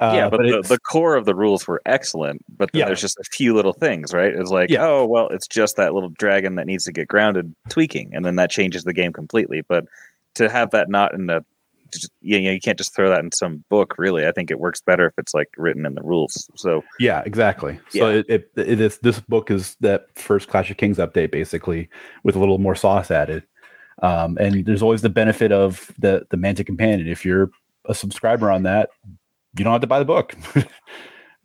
Uh, yeah, but, the, the core of the rules were excellent. But then Yeah. there's just a few little things, right? It's like, Yeah. oh, well, it's just that little dragon that needs to get grounded, tweaking, and then that changes the game completely. But to have that not in the, you know, you can't just throw that in some book. Really, I think it works better if it's like written in the rules. So Yeah, exactly. So it, it, it is this book is that first Clash of Kings update basically with a little more sauce added. Um, and there's always the benefit of the the Mantic Companion. If you're a subscriber on that, you don't have to buy the book.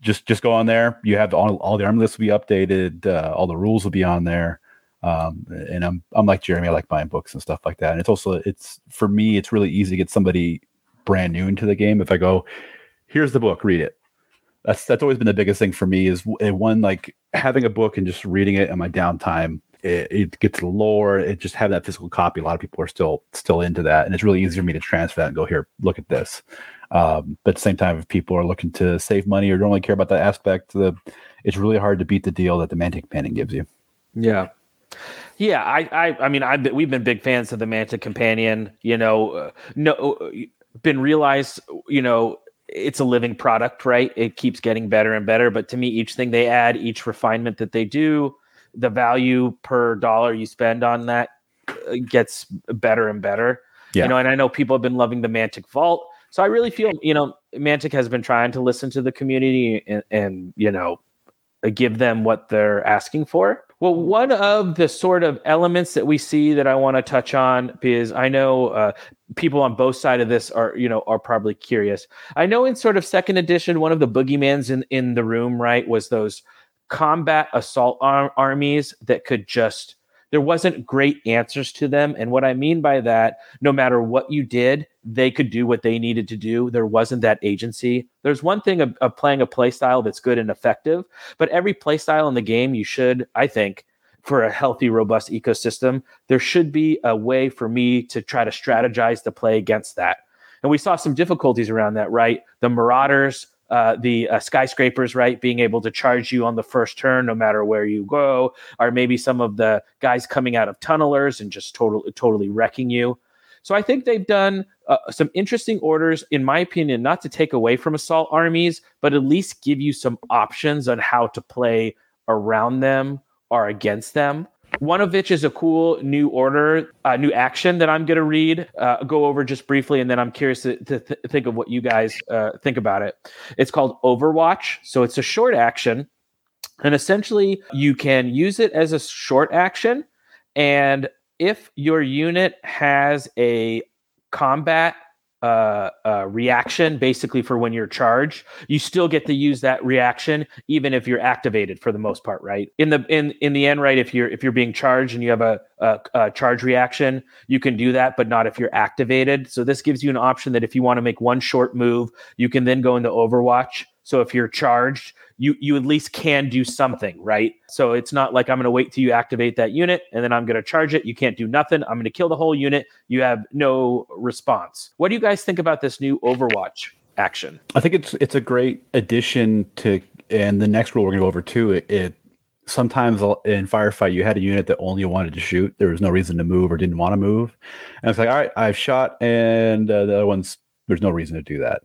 just just go on there. You have all, all the arm lists will be updated. Uh, all the rules will be on there. Um, and I'm I'm like Jeremy. I like buying books and stuff like that. And it's also it's for me. It's really easy to get somebody brand new into the game. If I go, here's the book, read it that's that's always been the biggest thing for me is uh, one like having a book and just reading it in my downtime it, it gets lore it just have that physical copy a lot of people are still still into that and it's really easy for me to transfer that and go here look at this Um, but at the same time, if people are looking to save money or don't really care about that aspect, the it's really hard to beat the deal that the Mantic Companion gives you. Yeah. Yeah, I, I, I mean, I've we've been big fans of the Mantic Companion. You know, uh, no, uh, been realized. You know, it's a living product, right? It keeps getting better and better. But to me, each thing they add, each refinement that they do, the value per dollar you spend on that uh, gets better and better. Yeah. You know, and I know people have been loving the Mantic Vault. So I really feel, you know, Mantic has been trying to listen to the community and, and you know, give them what they're asking for. Well, one of the sort of elements that we see that I want to touch on is I know uh, people on both sides of this are, you know, are probably curious. I know in sort of second edition, one of the boogeymans in in the room, right, was those combat assault ar- armies that could just there wasn't great answers to them. And what I mean by that, no matter what you did, they could do what they needed to do. There wasn't that agency. There's one thing of, of playing a play style that's good and effective, but every play style in the game, you should, I think, for a healthy, robust ecosystem, there should be a way for me to try to strategize to play against that. And we saw some difficulties around that, right? The Marauders uh, the uh, skyscrapers, right, being able to charge you on the first turn no matter where you go, or maybe some of the guys coming out of tunnelers and just totally totally wrecking you. So I think they've done uh, some interesting orders, in my opinion, not to take away from assault armies, but at least give you some options on how to play around them or against them. One of which is a cool new order, uh, new action that I'm going to read, uh, go over just briefly, and then I'm curious to, to th- think of what you guys uh, think about it. It's called Overwatch. So it's a short action, and essentially you can use it as a short action. And if your unit has a combat uh, uh, reaction basically for when you're charged you still get to use that reaction even if you're activated for the most part right? In the in in the end right if you're if you're being charged and you have a, a, a charge reaction you can do that but not if you're activated. So this gives you an option that if you want to make one short move you can then go into overwatch so if you're charged you you at least can do something, right? So it's not like I'm going to wait till you activate that unit and then I'm going to charge it. You can't do nothing. I'm going to kill the whole unit. You have no response. What do you guys think about this new Overwatch action? I think it's it's a great addition to and the next rule we're going to go over too. It, it sometimes in firefight you had a unit that only wanted to shoot. There was no reason to move or didn't want to move, and it's like all right, I've shot, and uh, the other one's there's no reason to do that.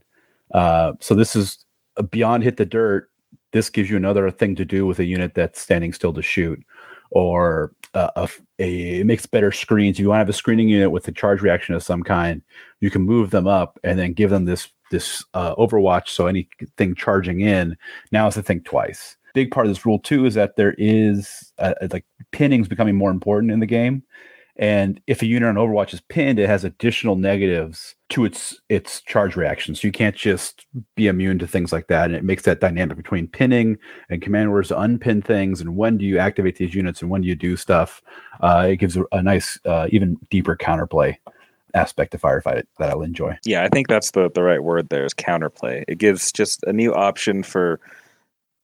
Uh, so this is beyond hit the dirt this gives you another thing to do with a unit that's standing still to shoot or uh, a, a, it makes better screens. If you want to have a screening unit with a charge reaction of some kind, you can move them up and then give them this this uh, Overwatch. So anything charging in now is to think twice. Big part of this rule too is that there is uh, like pinning is becoming more important in the game, and if a unit on Overwatch is pinned, it has additional negatives to its its charge reaction. So you can't just be immune to things like that. And it makes that dynamic between pinning and command orders to unpin things and when do you activate these units and when do you do stuff. Uh, it gives a, a nice, uh, even deeper counterplay aspect to firefight that I'll enjoy. Yeah, I think that's the the right word there is counterplay. It gives just a new option for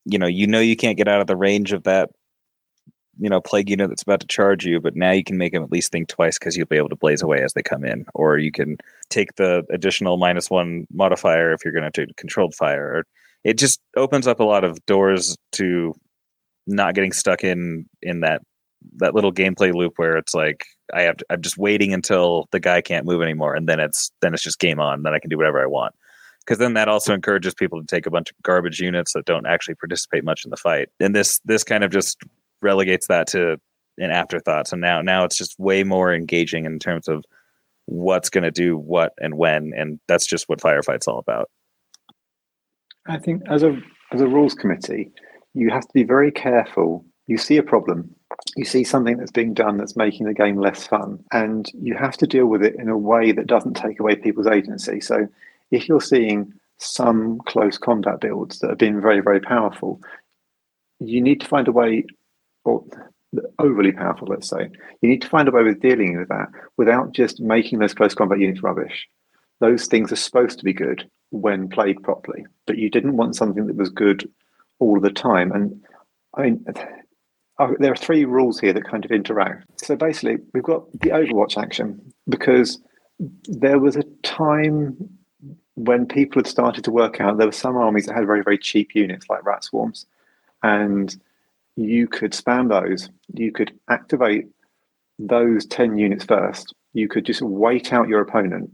you know, you know you can't get out of the range of that you know plague unit that's about to charge you but now you can make them at least think twice because you'll be able to blaze away as they come in. Or you can take the additional minus one modifier if you're going to do controlled fire. It just opens up a lot of doors to not getting stuck in in that that little gameplay loop where it's like i have to, i'm just waiting until the guy can't move anymore and then it's then it's just game on then i can do whatever i want. Because then that also encourages people to take a bunch of garbage units that don't actually participate much in the fight. And this this kind of just relegates that to an afterthought. So now now it's just way more engaging in terms of what's going to do what and when, and that's just what firefight's all about. I think as a as a rules committee, you have to be very careful. You see a problem, you see something that's being done that's making the game less fun, and you have to deal with it in a way that doesn't take away people's agency. So if you're seeing some close combat builds that have been very, very powerful, you need to find a way or overly powerful, let's say, you need to find a way of dealing with that without just making those close combat units rubbish. Those things are supposed to be good when played properly, but you didn't want something that was good all the time. And I mean, uh, there are three rules here that kind of interact. So basically, we've got the Overwatch action because there was a time when people had started to work out, there were some armies that had very, very cheap units like rat swarms, and you could spam those. You could activate those 10 units first. You could just wait out your opponent,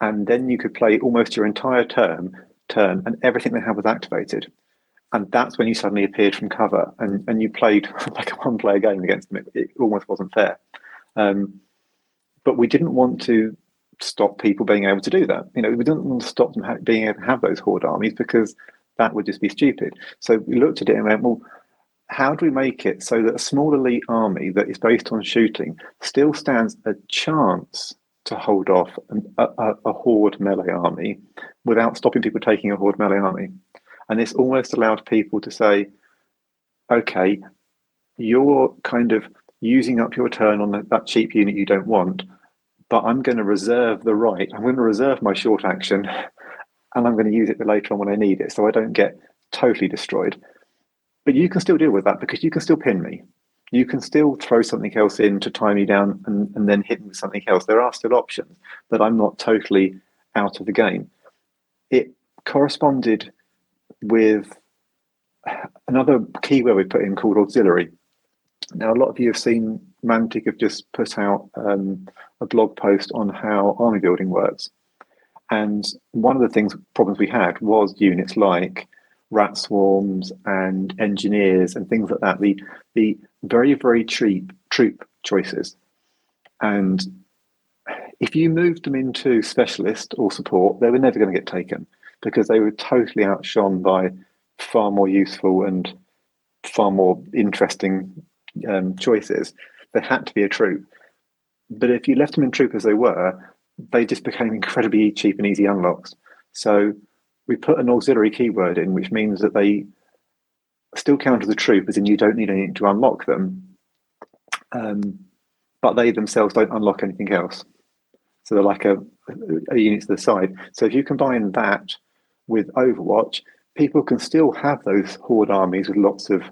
and then you could play almost your entire turn, turn, and everything they had was activated. And that's when you suddenly appeared from cover, and, and you played like a one-player game against them. It, it almost wasn't fair. Um, but we didn't want to stop people being able to do that. You know, we didn't want to stop them ha- being able to have those horde armies because that would just be stupid. So we looked at it and went, well, how do we make it so that a small elite army that is based on shooting still stands a chance to hold off a, a, a horde melee army without stopping people taking a horde melee army? And this almost allowed people to say, okay, you're kind of using up your turn on that cheap unit you don't want, but I'm going to reserve the right. I'm going to reserve my short action and I'm going to use it later on when I need it so I don't get totally destroyed. But you can still deal with that because you can still pin me. You can still throw something else in to tie me down and, and then hit me with something else. There are still options, that I'm not totally out of the game. It corresponded with another keyword we put in called auxiliary. Now, a lot of you have seen Mantic have just put out um, a blog post on how army building works. And one of the things problems we had was units like rat swarms and engineers and things like that. The the very very cheap troop choices, and if you moved them into specialist or support, they were never going to get taken because they were totally outshone by far more useful and far more interesting um, choices. They had to be a troop. But if you left them in troop as they were, they just became incredibly cheap and easy unlocks. So we put an auxiliary keyword in, which means that they still count as a troop, as in you don't need anything to unlock them, um, but they themselves don't unlock anything else. So they're like a, a unit to the side. So if you combine that with Overwatch, people can still have those horde armies with lots of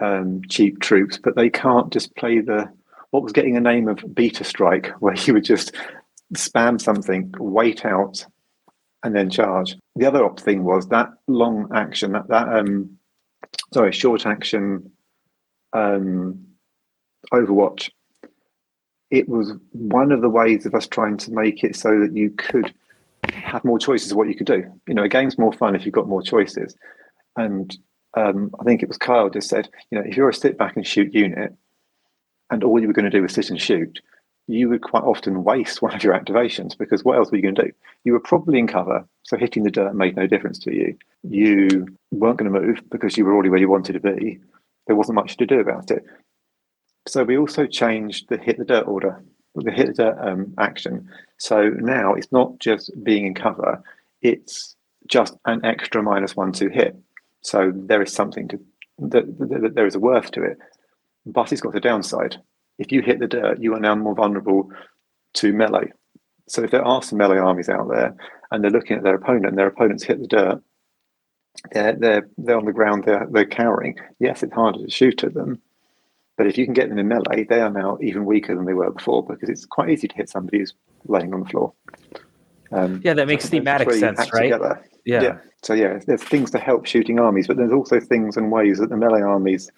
um, cheap troops, but they can't just play the what was getting a name of beta strike, where you would just spam something, wait out, and then charge. The other opt thing was that long action, that that um, sorry, short action, um, Overwatch. It was one of the ways of us trying to make it so that you could have more choices of what you could do. You know, a game's more fun if you've got more choices. And um, I think it was Kyle just said, you know, if you're a sit back and shoot unit, and all you were going to do was sit and shoot, you would quite often waste one of your activations because what else were you going to do? You were probably in cover, so hitting the dirt made no difference to you. You weren't going to move because you were already where you wanted to be. There wasn't much to do about it. So we also changed the hit the dirt order, the hit the dirt um, action. So now it's not just being in cover; it's just an extra minus one two hit. So there is something to that, that there is a worth to it, but it's got a downside if you hit the dirt, you are now more vulnerable to melee. So if there are some melee armies out there and they're looking at their opponent and their opponents hit the dirt, they're they're they're on the ground, they're they're cowering. Yes, it's harder to shoot at them. But if you can get them in melee, they are now even weaker than they were before because it's quite easy to hit somebody who's laying on the floor. Um, yeah, that makes so thematic sense, right? Yeah. yeah. So yeah, there's things to help shooting armies, but there's also things and ways that the melee armies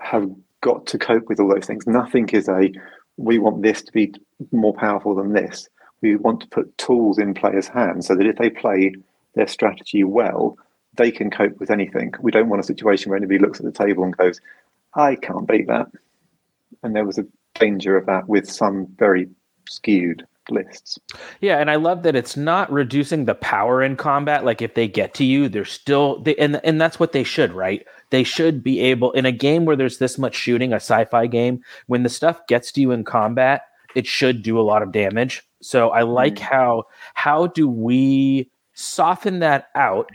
have got to cope with all those things. Nothing is a we want this to be more powerful than this. We want to put tools in players' hands so that if they play their strategy well, they can cope with anything. We don't want a situation where anybody looks at the table and goes, I can't beat that. And there was a danger of that with some very skewed lists. Yeah, and I love that it's not reducing the power in combat. Like if they get to you, they're still they, and and that's what they should, right? They should be able in a game where there's this much shooting, a sci-fi game, when the stuff gets to you in combat, it should do a lot of damage. So I like mm. how how do we soften that out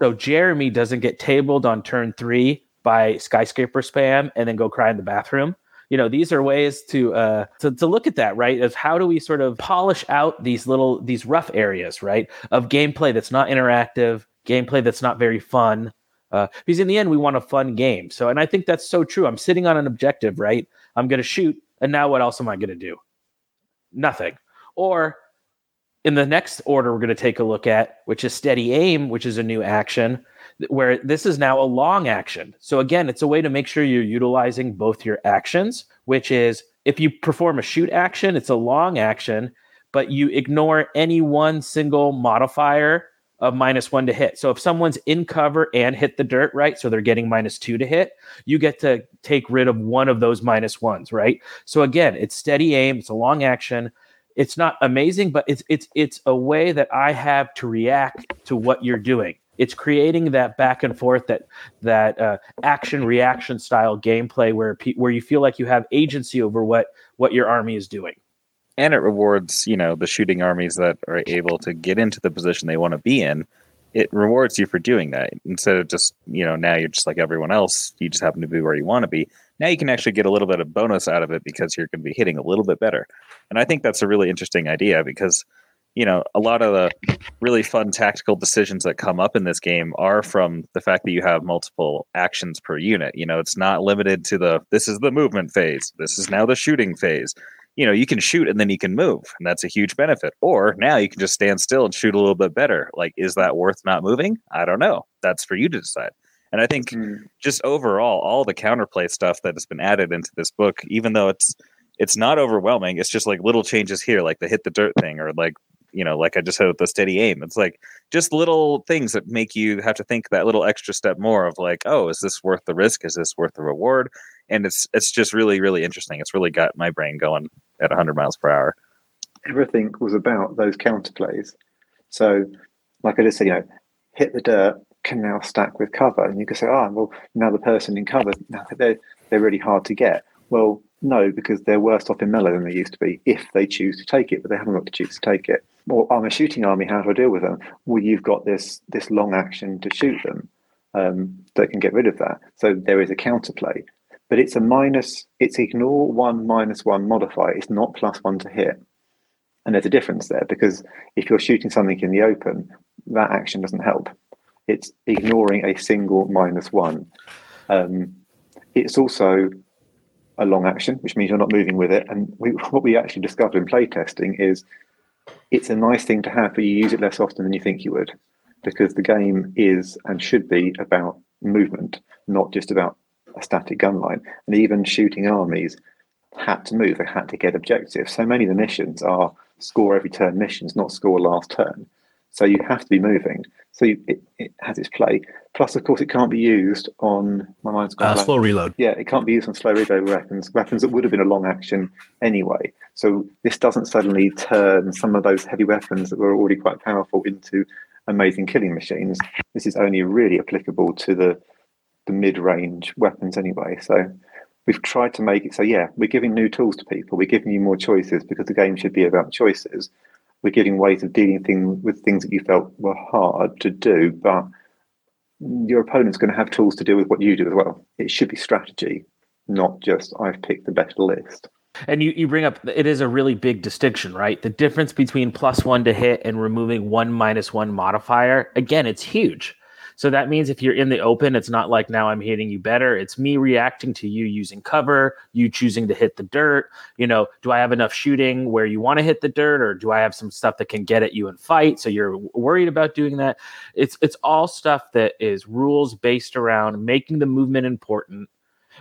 so Jeremy doesn't get tabled on turn three by skyscraper spam and then go cry in the bathroom you know these are ways to uh to, to look at that right of how do we sort of polish out these little these rough areas right of gameplay that's not interactive gameplay that's not very fun uh, because in the end we want a fun game. So and i think that's so true. I'm sitting on an objective right? I'm going to shoot and now what else am i going to do? Nothing. Or in the next order, we're going to take a look at, which is steady aim, which is a new action where this is now a long action. So again, it's a way to make sure you're utilizing both your actions, which is if you perform a shoot action, it's a long action, but you ignore any one single modifier of minus one to hit. So if someone's in cover and hit the dirt, right? So they're getting minus two to hit, you get to take rid of one of those minus ones, right? So again, it's steady aim, it's a long action. It's not amazing, but it's it's it's a way that I have to react to what you're doing. It's creating that back and forth, that that uh, action reaction style gameplay where pe- where you feel like you have agency over what what your army is doing and it rewards you know the shooting armies that are able to get into the position they want to be in it rewards you for doing that. Instead of just you know now you're just like everyone else you just happen to be where you want to be now you can actually get a little bit of bonus out of it because you're going to be hitting a little bit better. And i think that's a really interesting idea because you know a lot of the really fun tactical decisions that come up in this game are from the fact that you have multiple actions per unit. You know it's not limited to the this is the movement phase. This is now the shooting phase you know, you can shoot and then you can move, and that's a huge benefit. Or now you can just stand still and shoot a little bit better. Like, is that worth not moving? I don't know. That's for you to decide. And I think mm. just overall, all the counterplay stuff that has been added into this book, even though it's it's not overwhelming, it's just like little changes here, like the hit the dirt thing, or like you know, like I just said with the steady aim. It's like just little things that make you have to think that little extra step more of like, oh, is this worth the risk? Is this worth the reward? And it's it's just really really interesting. It's really got my brain going at 100 miles per hour. Everything was about those counterplays. So, like I just said, you know, hit the dirt can now stack with cover, and you can say, oh, well, now the person in cover, now they're they're really hard to get. Well, no, because they're worse off in melee than they used to be if they choose to take it, but they haven't got to choose to take it. Or I'm a shooting army. How do I deal with them? Well, you've got this this long action to shoot them um, that can get rid of that. So there is a counterplay, but it's a minus. It's ignore one minus one modifier. It's not plus one to hit, and there's a difference there because if you're shooting something in the open, that action doesn't help. It's ignoring a single minus one. Um, it's also a long action, which means you're not moving with it. And we, what we actually discovered in playtesting is it's a nice thing to have, but you use it less often than you think you would, because the game is and should be about movement, not just about a static gun line. And even shooting armies had to move; they had to get objectives. So many of the missions are score every turn missions, not score last turn. So you have to be moving. So you, it, it has its play. Plus, of course, it can't be used on my mind's uh, slow reload. Yeah, it can't be used on slow reload weapons, weapons that would have been a long action anyway. So this doesn't suddenly turn some of those heavy weapons that were already quite powerful into amazing killing machines. This is only really applicable to the the mid-range weapons anyway. So we've tried to make it so yeah, we're giving new tools to people. We're giving you more choices because the game should be about choices we're giving ways of dealing thing, with things that you felt were hard to do, but your opponent's going to have tools to deal with what you do as well. It should be strategy, not just I've picked the best list. And you, you bring up it is a really big distinction, right? The difference between plus one to hit and removing one minus one modifier, again, it's huge. So that means if you're in the open, it's not like now I'm hitting you better. It's me reacting to you using cover, you choosing to hit the dirt. You know, do I have enough shooting where you want to hit the dirt, or do I have some stuff that can get at you and fight? So you're worried about doing that. It's it's all stuff that is rules based around making the movement important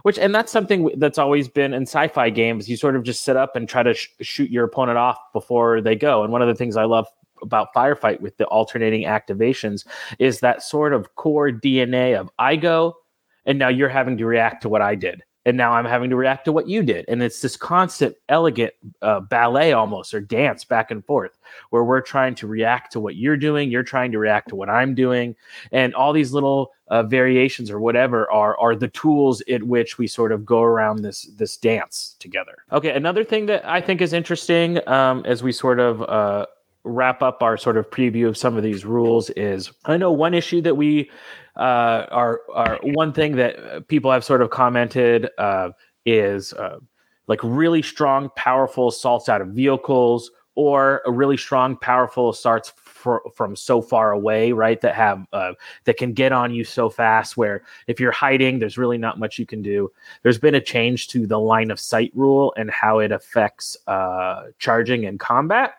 which and that's something that's always been in sci-fi games you sort of just sit up and try to sh- shoot your opponent off before they go and one of the things i love about firefight with the alternating activations is that sort of core DNA of I go, and now you're having to react to what I did. And now I'm having to react to what you did. And it's this constant, elegant uh, ballet almost, or dance back and forth, where we're trying to react to what you're doing, you're trying to react to what I'm doing. And all these little uh, variations or whatever are, are the tools at which we sort of go around this, this dance together. Okay, another thing that I think is interesting um, as we sort of uh, wrap up our sort of preview of some of these rules is I know one issue that we uh, are are one thing that people have sort of commented uh, is uh, like really strong, powerful assaults out of vehicles or a really strong, powerful assaults for, from so far away, right? That have uh, that can get on you so fast. Where if you're hiding, there's really not much you can do. There's been a change to the line of sight rule and how it affects uh, charging and combat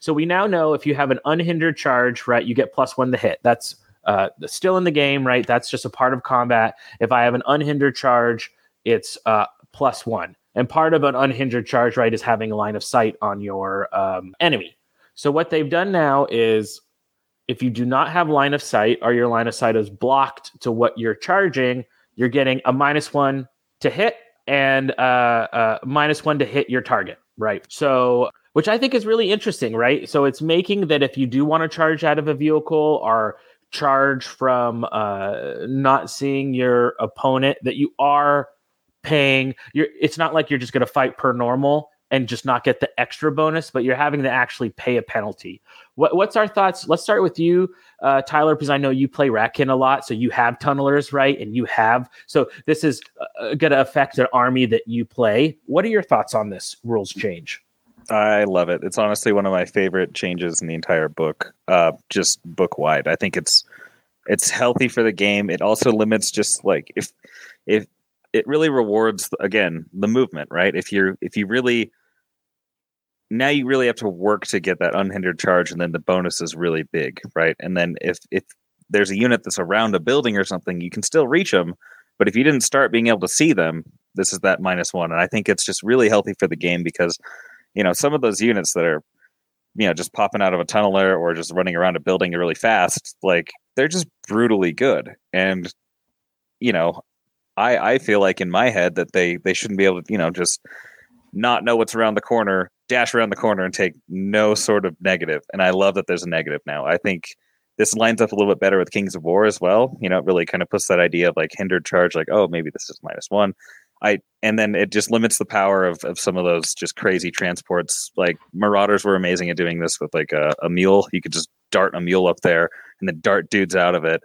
So we now know if you have an unhindered charge, right, you get plus one to hit. That's uh, still in the game, right? That's just a part of combat. If I have an unhindered charge, it's uh, plus one. And part of an unhindered charge, right, is having a line of sight on your um, enemy. So what they've done now is if you do not have line of sight or your line of sight is blocked to what you're charging, you're getting a minus one to hit and uh, uh, minus one to hit your target, right? So, which I think is really interesting, right? So it's making that if you do want to charge out of a vehicle or charge from uh, not seeing your opponent, that you are paying. You're. It's not like you're just going to fight per normal and just not get the extra bonus, but you're having to actually pay a penalty. What, what's our thoughts? Let's start with you, uh, Tyler, because I know you play Ratkin a lot, so you have tunnelers, right? And you have so this is uh, going to affect an army that you play. What are your thoughts on this rules change? I love it. It's honestly one of my favorite changes in the entire book, uh, just book wide. I think it's it's healthy for the game. It also limits just like if if it really rewards again the movement, right? If you're if you really now you really have to work to get that unhindered charge and then the bonus is really big right and then if if there's a unit that's around a building or something you can still reach them but if you didn't start being able to see them this is that minus one and i think it's just really healthy for the game because you know some of those units that are you know just popping out of a tunneler or just running around a building really fast like they're just brutally good and you know i i feel like in my head that they they shouldn't be able to you know just not know what's around the corner dash around the corner and take no sort of negative. And I love that there's a negative now. I think this lines up a little bit better with Kings of War as well. You know, it really kind of puts that idea of like hindered charge, like, oh, maybe this is minus one. I and then it just limits the power of, of some of those just crazy transports. Like Marauders were amazing at doing this with like a, a mule. You could just dart a mule up there and then dart dudes out of it.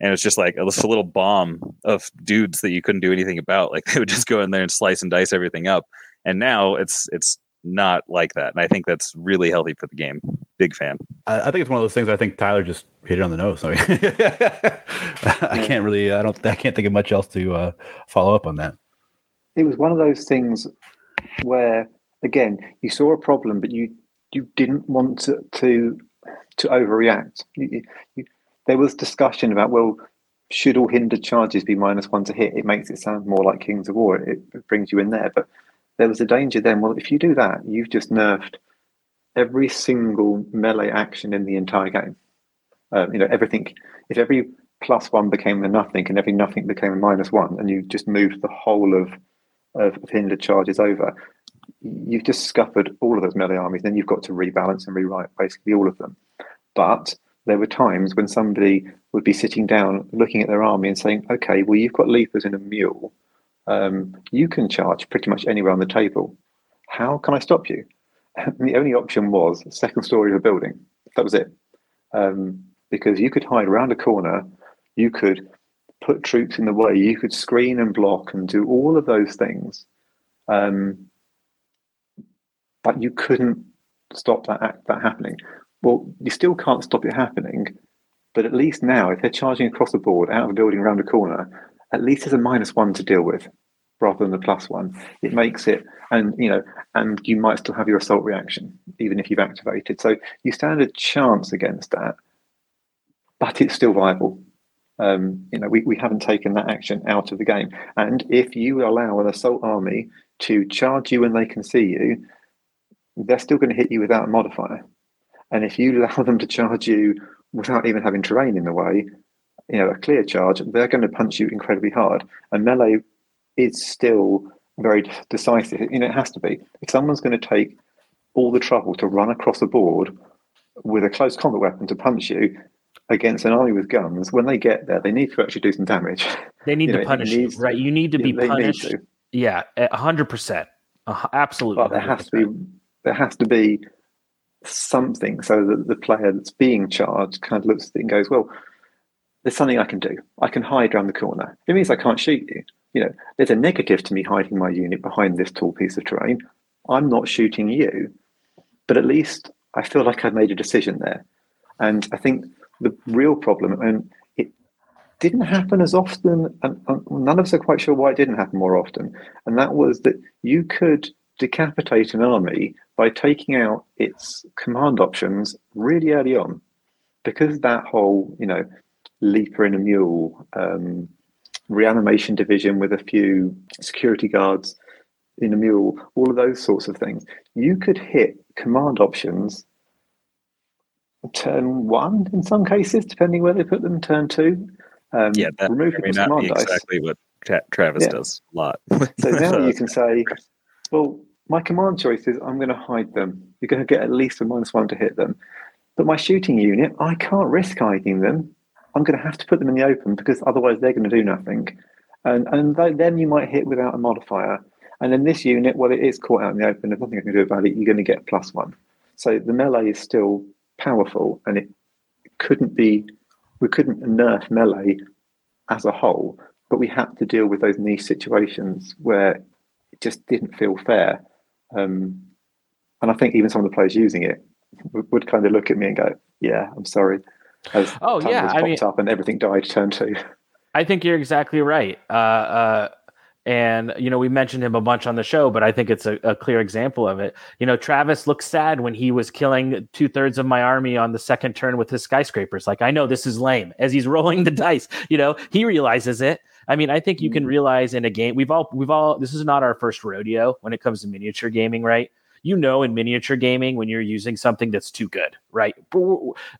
And it's just like a, a little bomb of dudes that you couldn't do anything about. Like they would just go in there and slice and dice everything up. And now it's it's not like that. And I think that's really healthy for the game. Big fan. I, I think it's one of those things. I think Tyler just hit it on the nose. I, I can't really. I don't. I can't think of much else to uh, follow up on that. It was one of those things where, again, you saw a problem, but you you didn't want to to, to overreact. You, you, there was discussion about well, should all hindered charges be minus one to hit? It makes it sound more like Kings of War. It, it brings you in there, but there was a danger then. Well, if you do that, you've just nerfed every single melee action in the entire game. Um, you know, everything. If every plus one became a nothing and every nothing became a minus one, and you just moved the whole of of, of hindered charges over, you've just scuppered all of those melee armies. Then you've got to rebalance and rewrite basically all of them. But there were times when somebody would be sitting down, looking at their army, and saying, "Okay, well, you've got leapers in a mule." um, you can charge pretty much anywhere on the table. How can I stop you? And the only option was second story of a building. That was it. Um, because you could hide around a corner, you could put troops in the way, you could screen and block and do all of those things. Um, but you couldn't stop that that happening. Well, you still can't stop it happening, but at least now, if they're charging across the board out of a building around a corner, at least there's a minus one to deal with rather than the plus one. It makes it, and you know, and you might still have your assault reaction even if you've activated. So you stand a chance against that, but it's still viable. Um, you know, we, we haven't taken that action out of the game. And if you allow an assault army to charge you when they can see you, they're still going to hit you without a modifier. And if you allow them to charge you without even having terrain in the way, you know, a clear charge, they're going to punch you incredibly hard. And melee is still very decisive. You know, it has to be. If someone's going to take all the trouble to run across the board with a close combat weapon to punch you against an army with guns, when they get there, they need to actually do some damage. They need you to know, punish you, right? You need to be punished. To. Yeah, hundred percent, absolutely. But there 100%. has to be there has to be something so that the player that's being charged kind of looks at it and goes, "Well, there's something I can do. I can hide around the corner. It means I can't shoot you. You know, there's a negative to me hiding my unit behind this tall piece of terrain. I'm not shooting you, but at least I feel like I've made a decision there. And I think the real problem, and it didn't happen as often, and, none of us are quite sure why it didn't happen more often, and that was that you could decapitate an army by taking out its command options really early on, because that whole you know leaper in a mule, um, reanimation division with a few security guards in a mule, all of those sorts of things. You could hit command options turn one in some cases, depending where they put them, turn two. Um, Yeah, that remove may people's not command be dice. exactly what Tra- Travis Yeah. does a lot. So now you can say, well, my command choice is I'm going to hide them. You're going to get at least a minus one to hit them. But my shooting unit, I can't risk hiding them. I'm going to have to put them in the open because otherwise they're going to do nothing. And and then you might hit without a modifier. And then this unit, well, it is caught out in the open. There's nothing I can do about it. You're going to get plus one. So the melee is still powerful, and it couldn't be. We couldn't nerf melee as a whole, but we had to deal with those niche situations where it just didn't feel fair. Um, and I think even some of the players using it would, kind of look at me and go, "Yeah, I'm sorry." As Oh, yeah, I popped mean- up and everything died turn two. I think you're exactly right. Uh, uh, and you know, we mentioned him a bunch on the show, but I think it's a, a clear example of it. You know, Travis looked sad when he was killing two thirds of my army on the second turn with his skyscrapers. Like, I know this is lame. As he's rolling the dice, you know, he realizes it. I mean, I think you can mm-hmm. realize in a game we've all we've all this is not our first rodeo when it comes to miniature gaming, right? You know, in miniature gaming, when you're using something that's too good, right?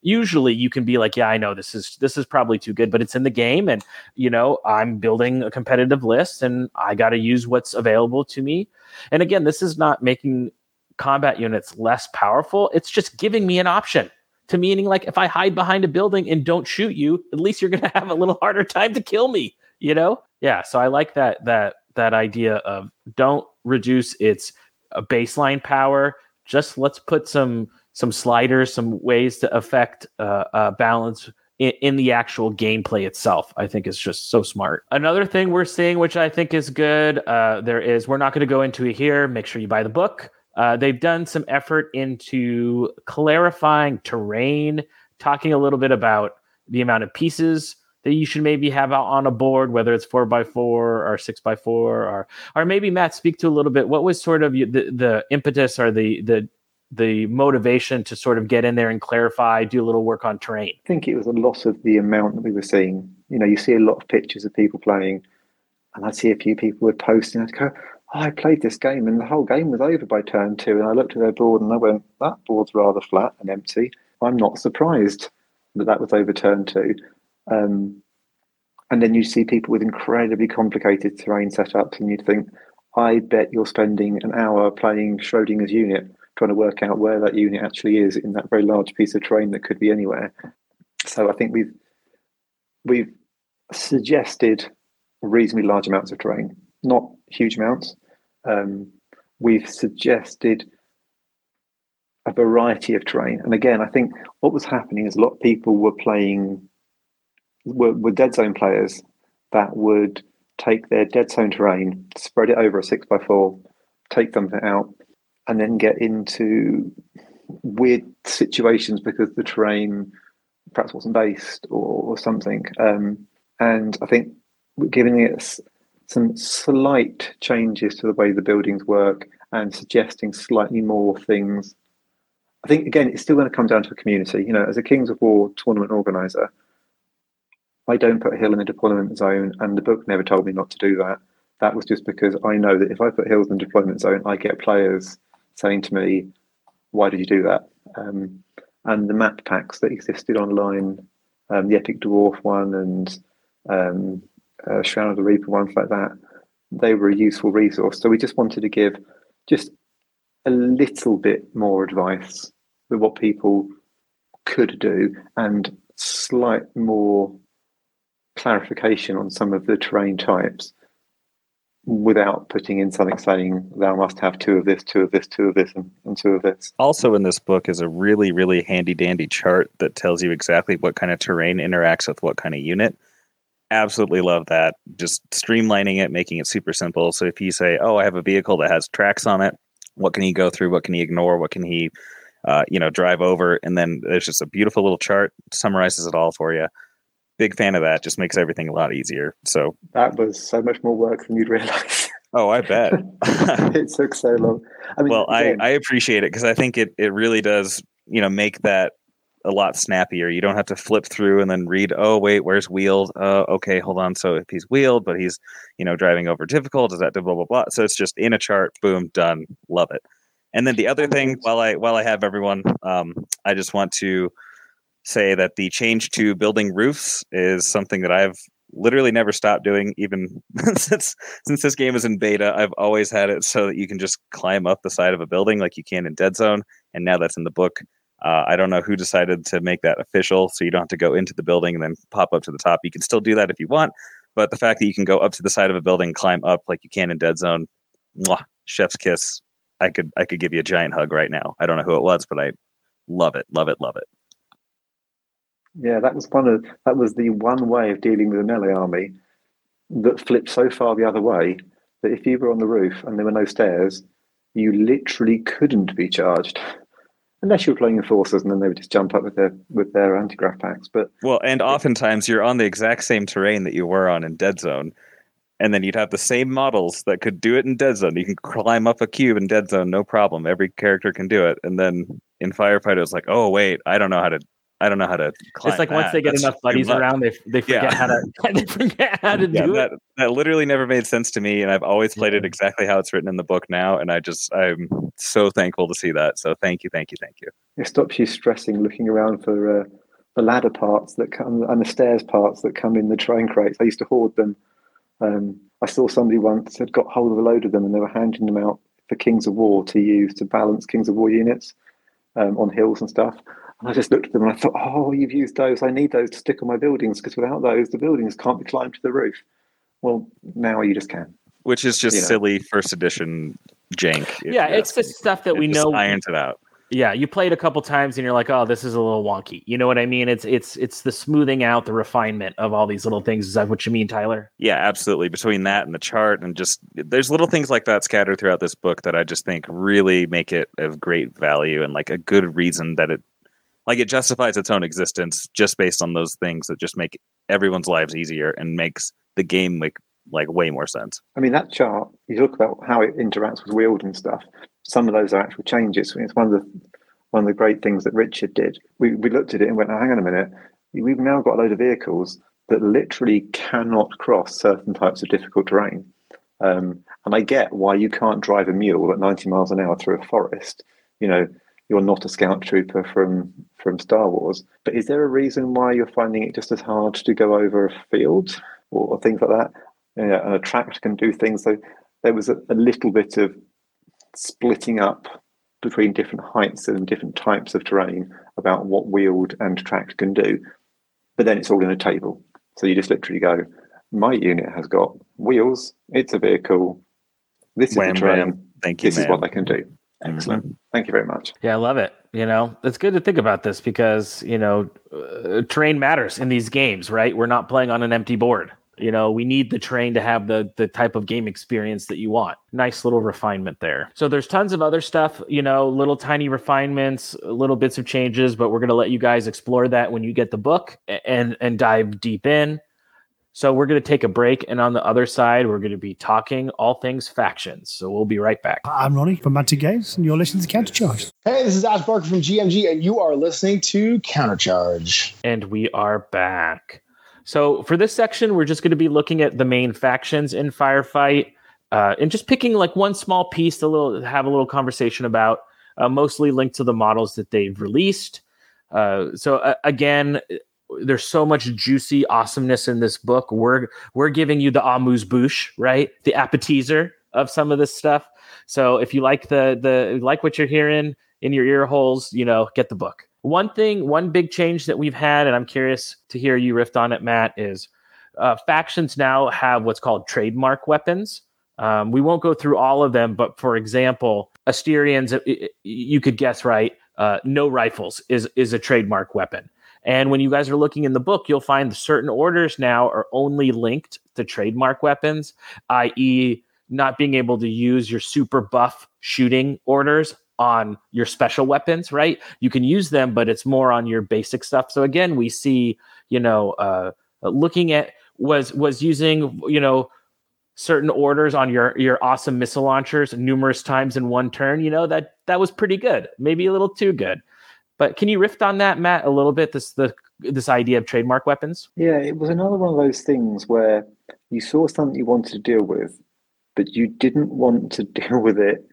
Usually, you can be like, "Yeah, I know this is this is probably too good," but it's in the game, and you know, I'm building a competitive list, and I got to use what's available to me. And again, this is not making combat units less powerful; it's just giving me an option to meaning like if I hide behind a building and don't shoot you, at least you're going to have a little harder time to kill me, you know? Yeah, so I like that that that idea of don't reduce its uh, baseline power, just let's put some some sliders, some ways to affect uh, uh, balance in, in the actual gameplay itself. I think is just so smart. Another thing we're seeing, which I think is good, uh, there is we're not going to go into it here. Make sure you buy the book. Uh, they've done some effort into clarifying terrain, talking a little bit about the amount of pieces that you should maybe have out on a board, whether it's four by four or six by four, or or maybe Matt speak to a little bit. What was sort of the the impetus or the the the motivation to sort of get in there and clarify, do a little work on terrain? I think it was a lot of the amount that we were seeing. You know, you see a lot of pictures of people playing, and I'd see a few people would post, and I'd go, oh, I played this game, and the whole game was over by turn two. And I looked at their board, and I went, that board's rather flat and empty. I'm not surprised that that was over turn two. Um, and then you see people with incredibly complicated terrain setups, and you'd think, I bet you're spending an hour playing Schrodinger's unit, trying to work out where that unit actually is in that very large piece of terrain that could be anywhere. So I think we've we've suggested reasonably large amounts of terrain, not huge amounts. Um, we've suggested a variety of terrain, and again, I think what was happening is a lot of people were playing were, were dead zone players that would take their dead zone terrain, spread it over a six by four, take something out, and then get into weird situations because the terrain perhaps wasn't based or, or something. Um, and I think giving it some slight changes to the way the buildings work and suggesting slightly more things. I think again, it's still going to come down to a community. You know, as a Kings of War tournament organizer, I don't put Hill in the deployment zone, and the book never told me not to do that. That was just because I know that if I put Hills in the deployment zone, I get players saying to me, "Why did you do that?" Um, and the map packs that existed online, um, the Epic Dwarf one and um, uh, Shroud of the Reaper ones like that, they were a useful resource. So we just wanted to give just a little bit more advice with what people could do and slight more clarification on some of the terrain types without putting in something saying thou must have two of this, two of this, two of this, and, and two of this. Also, in this book is a really, really handy dandy chart that tells you exactly what kind of terrain interacts with what kind of unit. Absolutely love that. Just streamlining it, making it super simple. So if you say, "Oh, I have a vehicle that has tracks on it," what can he go through? What can he ignore? What can he, uh, you know, drive over? And then there's just a beautiful little chart summarizes it all for you. Big fan of that. Just makes everything a lot easier. So That was so much more work than you'd realise. Oh, I bet. it took so long. I mean, well, I, again, I appreciate it because I think it, it really does, you know, make that a lot snappier. You don't have to flip through and then read, oh, wait, where's wheeled? Uh, okay, hold on. So if he's wheeled, but he's, you know, driving over difficult, is that blah, blah, blah. So it's just in a chart, boom, done. Love it. And then the other thing, while I while I have everyone, um, I just want to say that the change to building roofs is something that I've literally never stopped doing even since since this game is in beta. I've always had it so that you can just climb up the side of a building like you can in dead zone and now that's in the book. Uh, i don't know who decided to make that official so you don't have to go into the building and then pop up to the top. You can still do that if you want but the fact that you can go up to the side of a building climb up like you can in dead zone mwah, chef's kiss. I could i could give you a giant hug right now. I don't know who it was but i love it love it love it Yeah, that was one of that was the one way of dealing with the melee army that flipped so far the other way that if you were on the roof and there were no stairs, you literally couldn't be charged. Unless you were playing enforcers and then they would just jump up with their with their anti-grav packs. But Well, and oftentimes you're on the exact same terrain that you were on in Dead Zone. And then you'd have the same models that could do it in Dead Zone. You can climb up a cube in Dead Zone, no problem. Every character can do it. And then in Firefighter, it's like, oh wait, I don't know how to, I don't know how to. Climb it's like once they get That's enough buddies around, they they forget Yeah. how to they forget how to Yeah, do that it. that literally never made sense to me, and I've always played it exactly how it's written in the book now. And I just, I'm so thankful to see that. So thank you, thank you, thank you. it stops you stressing looking around for uh, the ladder parts that come and the stairs parts that come in the train crates. I used to hoard them. Um, I saw somebody once had got hold of a load of them and they were handing them out for Kings of War to use to balance Kings of War units um, on hills and stuff. And I just looked at them and I thought, oh, you've used those. I need those to stick on my buildings because without those, the buildings can't be climbed to the roof. Well, now you just can. Which is just You know. silly first edition jank. if Yeah, you it's ask the stuff that It we just know. irons it out. Yeah, you play it a couple times and you're like, oh, this is a little wonky. You know what I mean? It's it's it's the smoothing out, the refinement of all these little things. Is that what you mean, Tyler? Yeah, absolutely. Between that and the chart, and just there's little things like that scattered throughout this book that I just think really make it of great value and like a good reason that it, like it justifies its own existence just based on those things that just make everyone's lives easier and makes the game make like way more sense. I mean, that chart, you talk about how it interacts with wheeled and stuff. Some of those are actual changes. It's one of the one of the great things that Richard did. We, we looked at it and went, oh, hang on a minute. We've now got a load of vehicles that literally cannot cross certain types of difficult terrain. Um, and I get why you can't drive a mule at 90 miles an hour through a forest. You know, you're not a scout trooper from from Star Wars. But is there a reason why you're finding it just as hard to go over a field or, or things like that? Yeah, and uh, a tract can do things. So there was a, a little bit of splitting up between different heights and different types of terrain about what wheeled and tracked can do. But then it's all in a table. So you just literally go, my unit has got wheels, it's a vehicle, this is Wham, the terrain. Thank you, this is what they can do. Excellent. Thank you very much. Yeah, I love it. You know, it's good to think about this because you know, uh, terrain matters in these games, right? We're not playing on an empty board. You know, we need the terrain to have the the type of game experience that you want. Nice little refinement there. So there's tons of other stuff, you know, little tiny refinements, little bits of changes, but we're going to let you guys explore that when you get the book and and dive deep in. So we're going to take a break and on the other side we're going to be talking all things factions. So we'll be right back. I'm Ronnie from Mantic Games, and you're listening to Countercharge. Hey, this is Ash Barker from GMG, and you are listening to Countercharge. And we are back. So for this section, we're just going to be looking at the main factions in Firefight, uh, and just picking like one small piece to little have a little conversation about. Uh, mostly linked to the models that they've released. Uh, so uh, again, there's so much juicy awesomeness in this book. We're we're giving you the amuse bouche, right? The appetizer of some of this stuff. So if you like the the like what you're hearing in your ear holes, you know, get the book. One thing, one big change that we've had, and I'm curious to hear you riff on it, Matt, is uh, factions now have what's called trademark weapons. Um, we won't go through all of them, but for example, Asterians, you could guess right. Uh, no rifles is is a trademark weapon. And when you guys are looking in the book, you'll find certain orders now are only linked to trademark weapons, i.e., not being able to use your super buff shooting orders on your special weapons, right? You can use them, but it's more on your basic stuff. So again, we see, you know, uh, looking at was was using, you know, certain orders on your your awesome missile launchers numerous times in one turn, you know that that was pretty good. Maybe a little too good. But can you riff on that, Matt, a little bit? This the this idea of trademark weapons. Yeah, it was another one of those things where you saw something you wanted to deal with, but you didn't want to deal with it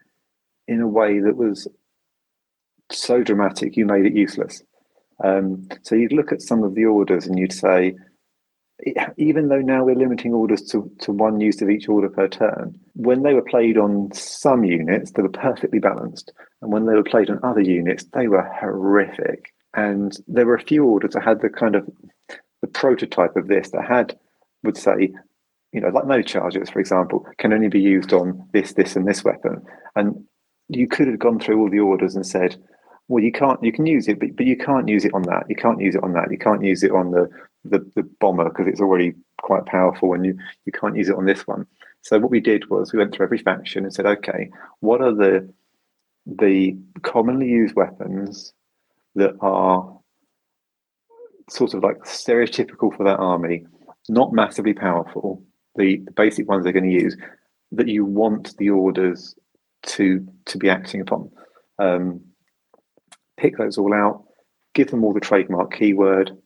in a way that was so dramatic you made it useless. Um, so you'd look at some of the orders and you'd say, even though now we're limiting orders to, to one use of each order per turn, when they were played on some units, they were perfectly balanced. And when they were played on other units, they were horrific. And there were a few orders that had the kind of the prototype of this that had would say, you know, like no charges, for example, can only be used on this, this, and this weapon. And you could have gone through all the orders and said, well, you can't, you can use it, but, but you can't use it on that. You can't use it on that. You can't use it on the, the, the bomber because it's already quite powerful and you, you can't use it on this one. So what we did was we went through every faction and said, okay, what are the, the commonly used weapons that are sort of like stereotypical for that army, not massively powerful, the, the basic ones they're going to use, that you want the orders to to be acting upon. Um, pick those all out, give them all the trademark keyword,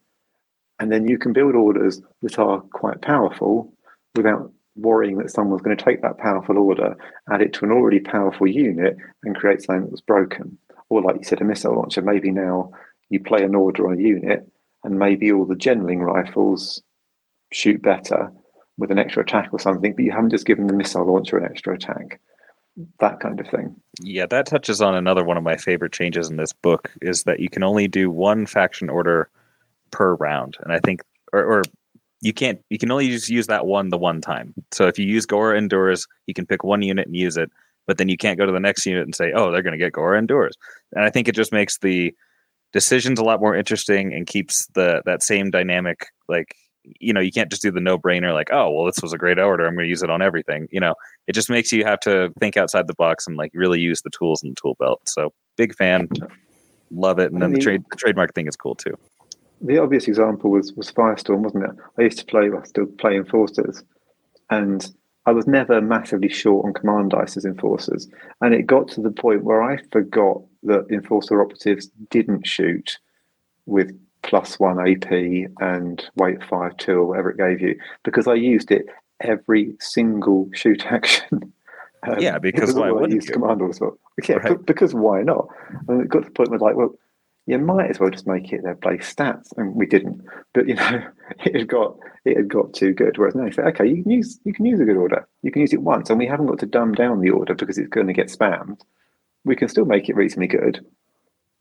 and then you can build orders that are quite powerful without worrying that someone's going to take that powerful order, add it to an already powerful unit, and create something that was broken. Or, like you said, a missile launcher. Maybe now you play an order on a unit, and maybe all the genling rifles shoot better with an extra attack or something, but you haven't just given the missile launcher an extra attack that kind of thing. Yeah, that touches on another one of my favorite changes in this book is that you can only do one faction order per round, and I think, or, or you can't, you can only just use that one the one time. So if you use Gora Endures, you can pick one unit and use it, but then you can't go to the next unit and say, oh, they're going to get Gora Endures. And I think it just makes the decisions a lot more interesting and keeps the that same dynamic like you know, you can't just do the no brainer like, oh, well, this was a great order. I'm going to use it on everything. You know, it just makes you have to think outside the box and like really use the tools in the tool belt. So big fan, love it. And then the trade the trademark thing is cool too. The obvious example was was Firestorm, wasn't it? I used to play, I still play Enforcers, and I was never massively short on command dice as Enforcers. And it got to the point where I forgot that Enforcer operatives didn't shoot with plus one AP and weight five two or whatever it gave you because I used it every single shoot action. Um, yeah, because why would use command orders? Yeah, right. because why not? And it got to the point where like, well, you might as well just make it their base stats, and we didn't. But you know, it had got it had got too good. Whereas now you say, okay, you can use you can use a good order. You can use it once, and we haven't got to dumb down the order because it's going to get spammed. We can still make it reasonably good,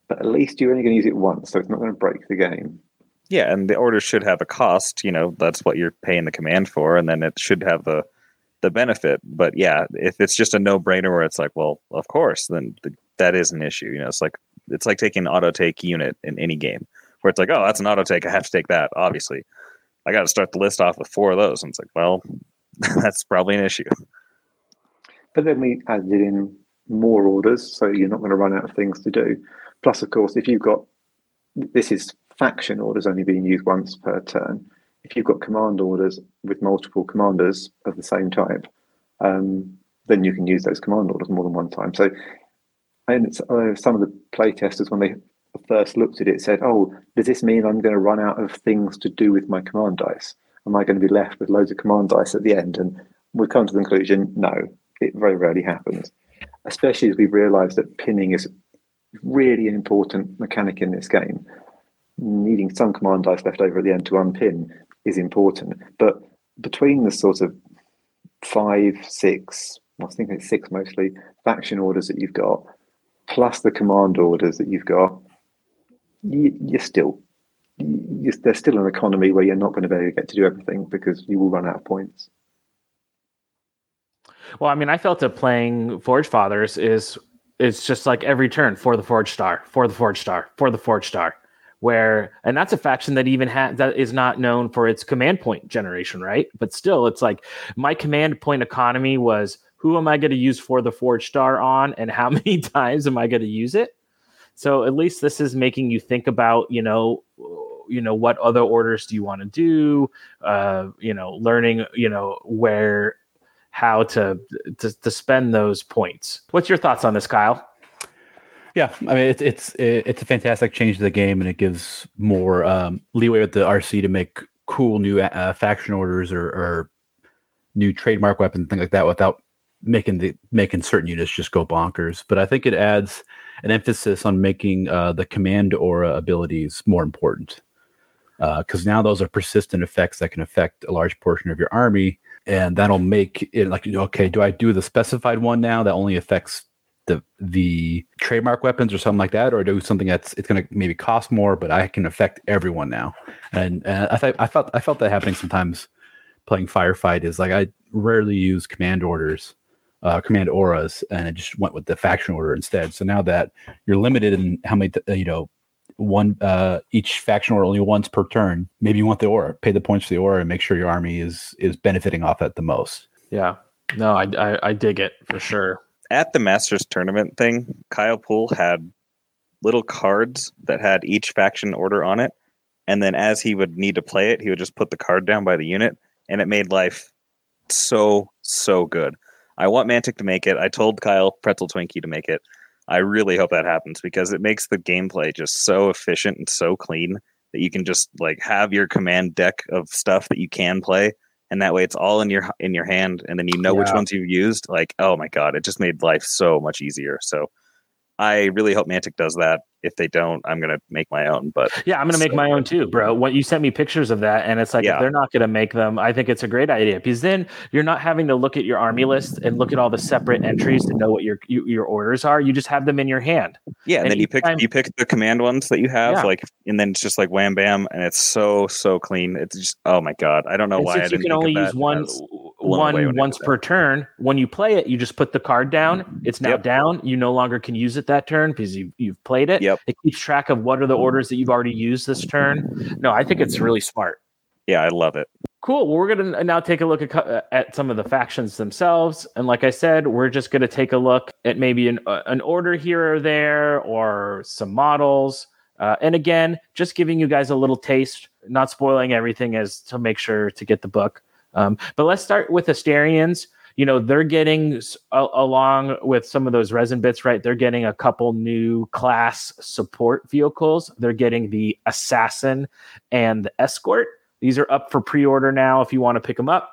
but at least you're only going to use it once, so it's not going to break the game. Yeah, and the order should have a cost. You know, that's what you're paying the command for, and then it should have the the benefit. But yeah, if it's just a no brainer where it's like, well, of course, then the, that is an issue. You know, it's like it's like taking an auto take unit in any game where it's like, oh, that's an auto take. I have to take that. Obviously, I got to start the list off with four of those, and it's like, well, that's probably an issue. But then we added in more orders, so you're not going to run out of things to do. Plus, of course, if you've got this is faction orders only being used once per turn. If you've got command orders with multiple commanders of the same type, um, then you can use those command orders more than one time. So, and uh, some of the playtesters, when they first looked at it, said, "Oh, does this mean I'm going to run out of things to do with my command dice? Am I going to be left with loads of command dice at the end?" And we've come to the conclusion, no, it very rarely happens. Especially as we've realised that pinning is really an important mechanic in this game. Needing some command dice left over at the end to unpin is important. But between the sort of five, six, I thinking it's six mostly, faction orders that you've got, plus the command orders that you've got, you, are still, you, there's still an economy where you're not going to be able to get to do everything because you will run out of points. Well, I mean, I felt that playing Forge Fathers is it's just like every turn for the Forge Star, for the Forge Star, for the Forge Star. Where and that's a faction that even has that is not known for its command point generation, right? But still, it's like my command point economy was who am I going to use for the Forge Star on, and how many times am I going to use it? So at least this is making you think about, you know, you know what other orders do you want to do? Uh, you know, learning, you know, where how to, to to spend those points. What's your thoughts on this, Kyle? Yeah, I mean it's it's it's a fantastic change to the game, and it gives more um, leeway with the RC to make cool new uh, faction orders or, or new trademark weapons, things like that, without making the making certain units just go bonkers. But I think it adds an emphasis on making uh, the command aura abilities more important because uh, now those are persistent effects that can affect a large portion of your army, and that'll make it like okay, do I do the specified one now that only affects the the trademark weapons or something like that, or do something that's it's going to maybe cost more, but I can affect everyone now. And, and I thought I felt I felt that happening sometimes playing firefight is like I rarely use command orders uh, command auras, and it just went with the faction order instead. So now that you're limited in how many, uh, you know, one uh, each faction order only once per turn. Maybe you want the aura, pay the points for the aura, and make sure your army is is benefiting off that the most. Yeah, no, I, I, I dig it for sure. At the Masters tournament thing, Kyle Poole had little cards that had each faction order on it, and then as he would need to play it, he would just put the card down by the unit, and it made life so so good. I want Mantic to make it. I told Kyle Pretzel Twinkie to make it. I really hope that happens because it makes the gameplay just so efficient and so clean that you can just like have your command deck of stuff that you can play and that way it's all in your in your hand and then you know yeah. which ones you've used like oh my god it just made life so much easier so i really hope mantic does that if they don't, I'm gonna make my own. But yeah, I'm gonna make my own too, bro. What you sent me pictures of that, and it's like yeah. if they're not gonna make them, I think it's a great idea because then you're not having to look at your army list and look at all the separate entries to know what your you, your orders are. You just have them in your hand. Yeah, and, and then you pick time, you pick the command ones that you have, yeah. like, and then it's just like wham bam, and it's so so clean. It's just oh my god, I don't know and why I didn't. You can only use one one once per turn. When you play it, you just put the card down. It's now yep. down. You no longer can use it that turn because you you've played it. Yep. It keeps track of what are the orders that you've already used this turn. No, I think it's really smart. Yeah, I love it. Cool. Well, we're going to now take a look at, uh, at some of the factions themselves. And like I said, we're just going to take a look at maybe an, uh, an order here or there or some models. Uh, and again, just giving you guys a little taste, not spoiling everything as to make sure to get the book. Um, but let's start with Asterians. You know they're getting along with some of those resin bits right? They're getting a couple new class support vehicles. They're getting the assassin and the escort. These are up for pre-order now if you want to pick them up.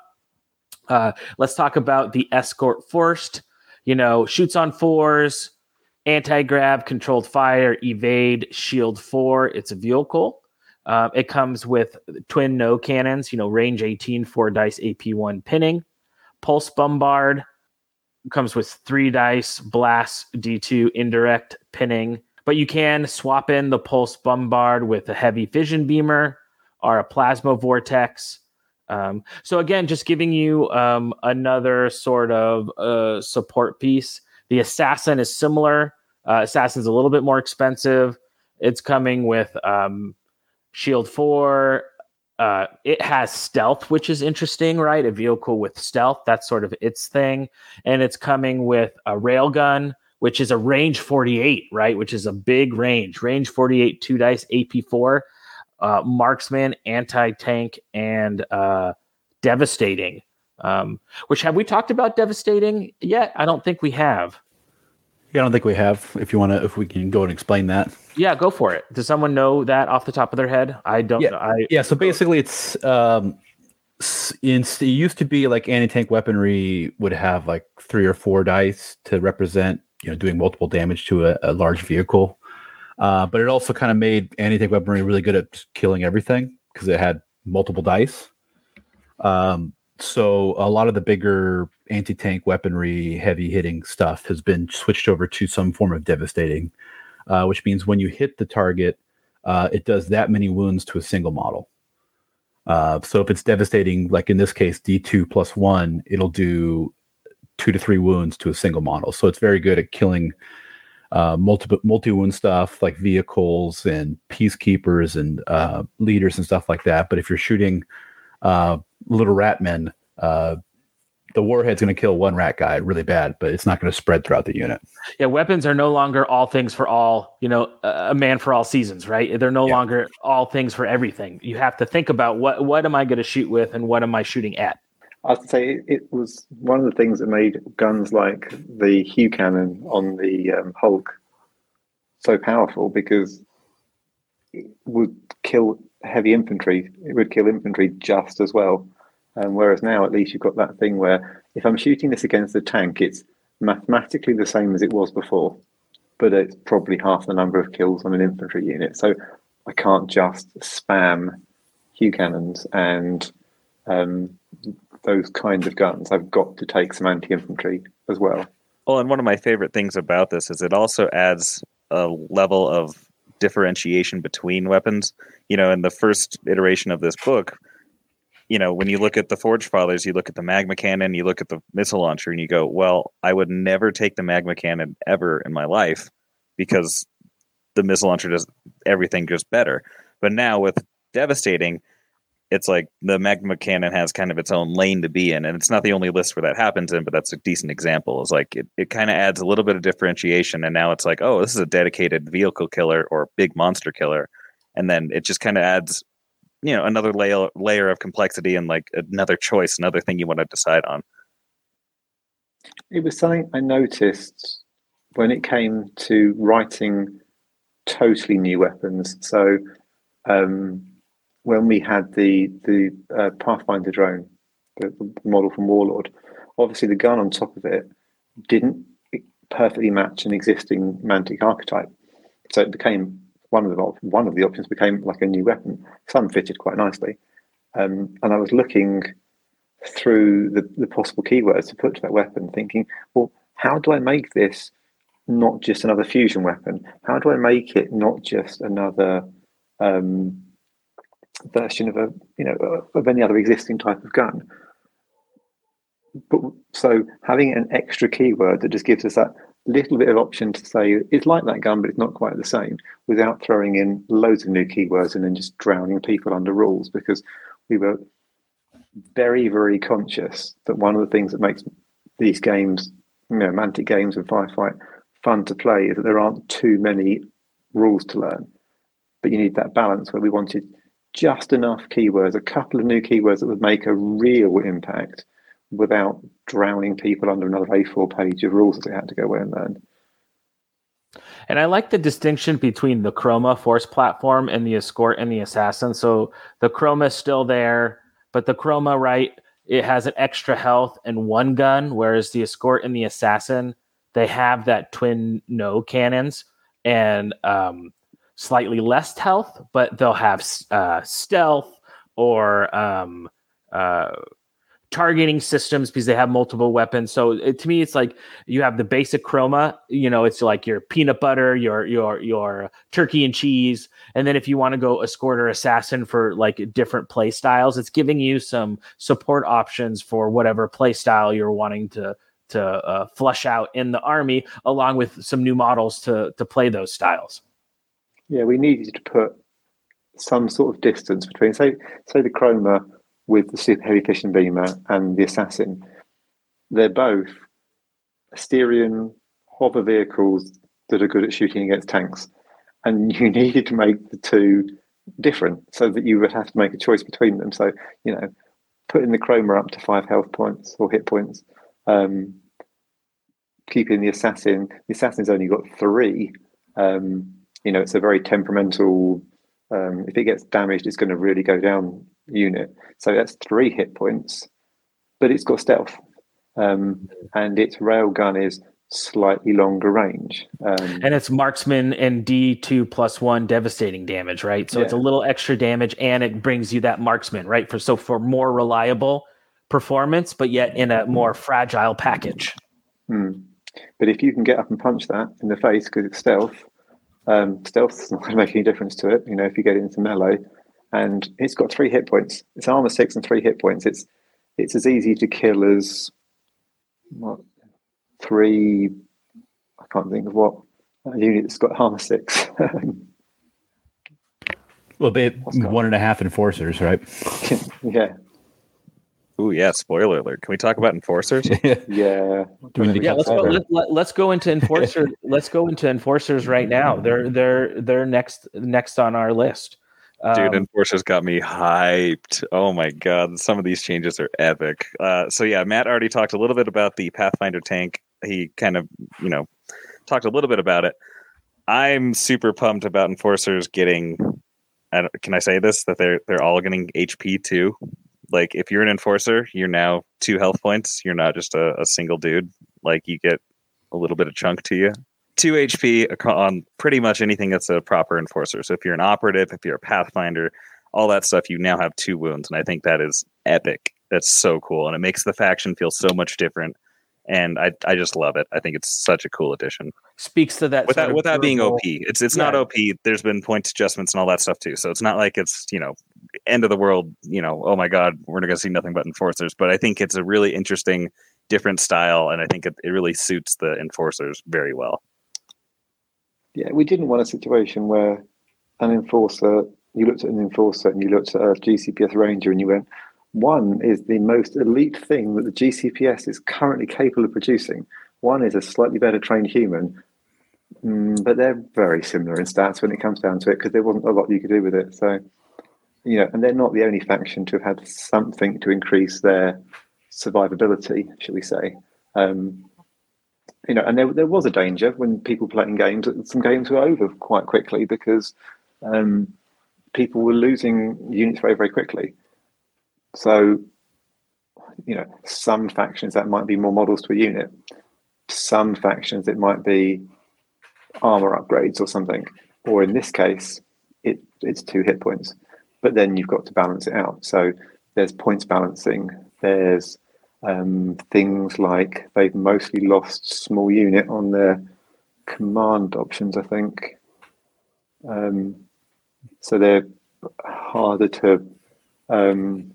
Uh, let's talk about the escort first you know shoots on fours anti-grav controlled fire evade shield four. It's a vehicle uh, it comes with twin no cannons you know range 18 four dice ap1 pinning Pulse Bombard comes with three dice, blast, D2, indirect, pinning. But you can swap in the Pulse Bombard with a heavy fission beamer or a plasma vortex. Um, so again, just giving you um, another sort of uh, support piece. The assassin is similar. Uh, assassin's a little bit more expensive. It's coming with um, Shield Four, uh, it has stealth, which is interesting, right? A vehicle with stealth, that's sort of its thing. And it's coming with a railgun, which is a range 48, right? Which is a big range. Range 48, two dice, AP4, uh, marksman, anti tank, and uh, devastating. Um, which have we talked about devastating yet? I don't think we have. Yeah, I don't think we have. If you want to, if we can go and explain that. Yeah, go for it. Does someone know that off the top of their head? I don't. Yeah, I, yeah. So basically, it's um, in, it used to be like anti-tank weaponry would have like three or four dice to represent, you know, doing multiple damage to a, a large vehicle. Uh, but it also kind of made anti-tank weaponry really good at killing everything because it had multiple dice. Um, so a lot of the bigger anti-tank weaponry, heavy hitting stuff has been switched over to some form of devastating uh, which means when you hit the target, uh, it does that many wounds to a single model. Uh, so if it's devastating, like in this case, D2 plus one, it'll do two to three wounds to a single model. So it's very good at killing uh, multiple multi wound stuff like vehicles and peacekeepers and uh, leaders and stuff like that. But if you're shooting uh, little rat men, uh, the warhead's going to kill one rat guy really bad, but it's not going to spread throughout the unit. Yeah, weapons are no longer all things for all, you know, a man for all seasons, right? They're no yeah. longer all things for everything. You have to think about what what am I going to shoot with and what am I shooting at. I have to say it, it was one of the things that made guns like the Hugh cannon on the um, Hulk so powerful because it would kill heavy infantry. It would kill infantry just as well. Um, whereas now, at least you've got that thing where if I'm shooting this against a tank, it's mathematically the same as it was before, but it's probably half the number of kills on an infantry unit. So I can't just spam Hugh cannons and um, those kinds of guns. I've got to take some anti infantry as well. Well, and one of my favorite things about this is it also adds a level of differentiation between weapons. You know, in the first iteration of this book, you know, when you look at the Forge Fathers, you look at the magma cannon, you look at the missile launcher, and you go, well, I would never take the magma cannon ever in my life because the missile launcher does everything just better. But now with Devastating, it's like the magma cannon has kind of its own lane to be in and it's not the only list where that happens in but that's a decent example is like it, it kind of adds a little bit of differentiation and now it's like oh this is a dedicated vehicle killer or big monster killer and then it just kind of adds you know another layer layer of complexity and like another choice another thing you want to decide on. It was something i noticed when it came to writing totally new weapons. So um when we had the the uh, Pathfinder drone, the, the, model from Warlord, obviously the gun on top of it didn't perfectly match an existing Mantic archetype, so it became one of the one of the options became like a new weapon. Some fitted quite nicely, um, and I was looking through the, the possible keywords to put to that weapon, thinking, well, how do I make this not just another fusion weapon? How do I make it not just another um, version of a you know of any other existing type of gun. But so having an extra keyword that just gives us that little bit of option to say it's like that gun, but it's not quite the same, without throwing in loads of new keywords and then just drowning people under rules because we were very very conscious that one of the things that makes these games, you know, games and Firefight fun to play is that there aren't too many rules to learn. But you need that balance where we wanted just enough keywords, a couple of new keywords that would make a real impact without drowning people under another A4 page of rules that they had to go away and learn. And I like the distinction between the Chroma Force platform and the Escort and the Assassin. So the Chroma is still there, but the Chroma, right, it has an extra health and one gun, whereas the Escort and the Assassin, they have that twin no cannons. And um, slightly less health, but they'll have uh, stealth or um, uh, targeting systems because they have multiple weapons. So it, to me, it's like you have the basic chroma. You know, it's like your peanut butter, your your your turkey and cheese, and then if you want to go escort or assassin for like different play styles, it's giving you some support options for whatever play style you're wanting to to uh, flush out in the army, along with some new models to to play those styles. Yeah, we needed to put some sort of distance between, say, say the Chroma with the super heavy fission beamer and the Assassin. They're both Asterian hover vehicles that are good at shooting against tanks, and you needed to make the two different so that you would have to make a choice between them. So you know, putting the Chroma up to five health points or hit points, um, keeping the Assassin. The Assassin's only got three. Um, you know, it's a very temperamental. Um, if it gets damaged, it's going to really go down unit. So that's three hit points, but it's got stealth, um, and its railgun is slightly longer range. Um, and it's marksman and D2 plus one devastating damage, right? So yeah. it's a little extra damage and it brings you that marksman, right? For so for more reliable performance, but yet in a more fragile package. Hmm. But if you can get up and punch that in the face because it's stealth, um, stealth's not going to make any difference to it. You know, if you get into melee, and it's got three hit points. It's armor six and three hit points. It's it's as easy to kill as what three. I can't think of what a unit that's got armor six. well, bit one and a half enforcers, right? yeah. Ooh, yeah. Spoiler alert. Can we talk about enforcers? yeah. yeah. Let's go. Let, us go into enforcer. let's go into enforcers right now. They're they're they're next next on our list. Dude, Um, Enforcers got me hyped. Oh my god, some of these changes are epic. Uh, so yeah, Matt already talked a little bit about the Pathfinder tank. He kind of, you know, talked a little bit about it. I'm super pumped about Enforcers getting. I don't, can I say this that they're they're all getting HP too? Like if you're an Enforcer, you're now two health points. You're not just a, a single dude. Like you get a little bit of chunk to you. Two HP on pretty much anything that's a proper Enforcer. So if you're an operative, if you're a Pathfinder, all that stuff, you now have two wounds, and I think that is epic. That's so cool, and it makes the faction feel so much different. And I, I just love it. I think it's such a cool addition. speaks to that Without without being OP, it's it's not OP. There's been point adjustments and all that stuff too. So it's not like it's you know end of the world. You know, oh my god, we're going to see nothing but enforcers. But I think it's a really interesting, different style, and I think it, it really suits the enforcers very well. Yeah, we didn't want a situation where an enforcer, you looked at an enforcer and you looked at a GCPS Ranger and you went, one is the most elite thing that the GCPS is currently capable of producing. One is a slightly better trained human, mm, but they're very similar in stats when it comes down to it because there wasn't a lot you could do with it. So, you know, and they're not the only faction to have had something to increase their survivability, shall we say. Um, you know, and there, there was a danger when people playing games that some games were over quite quickly because um, people were losing units very, very quickly. So, you know, some factions that might be more models to a unit, some factions it might be armor upgrades or something, or in this case, it it's two hit points. But then you've got to balance it out. So there's points balancing. There's um, things like they've mostly lost small unit on their command options, I think. Um, so they're harder to um,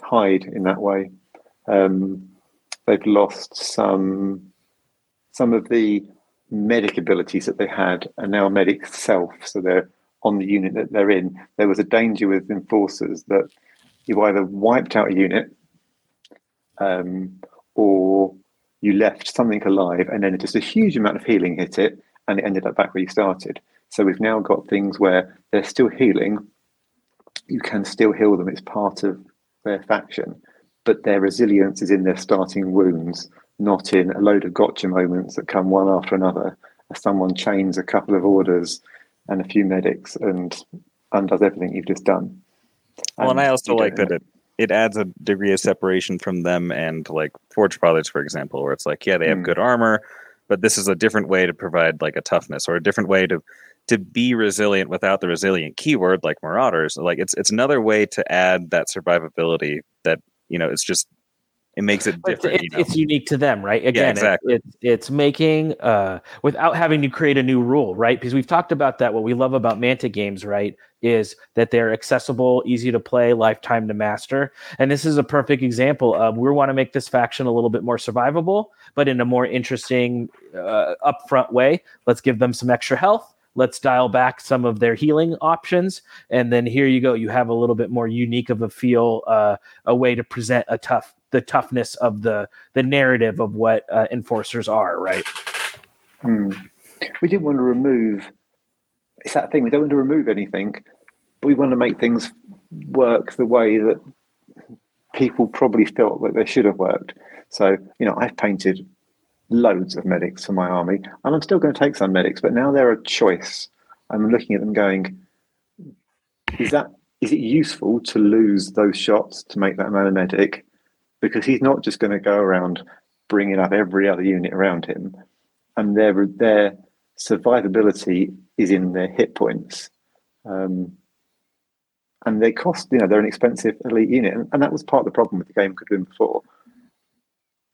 hide in that way. Um, they've lost some some of the medic abilities that they had and now medic self, so they're on the unit that they're in. There was a danger with enforcers that you either wiped out a unit um, or you left something alive and then just a huge amount of healing hit it and it ended up back where you started. So we've now got things where they're still healing. You can still heal them. It's part of their faction, but their resilience is in their starting wounds, not in a load of gotcha moments that come one after another. As someone chains a couple of orders and a few medics and undoes everything you've just done. Well, and I also like that it it adds a degree of separation from them and like Forge Fathers, for example, where it's like, yeah, they have Hmm. good armor, but this is a different way to provide like a toughness or a different way to to be resilient without the resilient keyword like Marauders. Like it's it's another way to add that survivability that you know it's just it makes it different. it's, you know? it's unique to them, right? Again, it- exactly. it's it's making uh, without having to create a new rule, right? Because we've talked about that. What we love about Mantic games, right, is that they're accessible, easy to play, lifetime to master. And this is a perfect example of we want to make this faction a little bit more survivable, but in a more interesting, uh, upfront way. Let's give them some extra health. Let's dial back some of their healing options, and then here you go. You have a little bit more unique of a feel, uh, a way to present a tough the toughness of the the narrative of what uh, enforcers are, right? Hmm. We didn't want to remove. It's that thing. We don't want to remove anything, but we want to make things work the way that people probably felt that they should have worked. So you know, I've painted loads of medics for my army, and I'm still going to take some medics, but now they're a choice. I'm looking at them going, is that is it useful to lose those shots to make that man a medic? Because he's not just going to go around bringing up every other unit around him and their their survivability is in their hit points. Um, and they cost, you know, they're an expensive elite unit, and, and that was part of the problem with the game could have been before.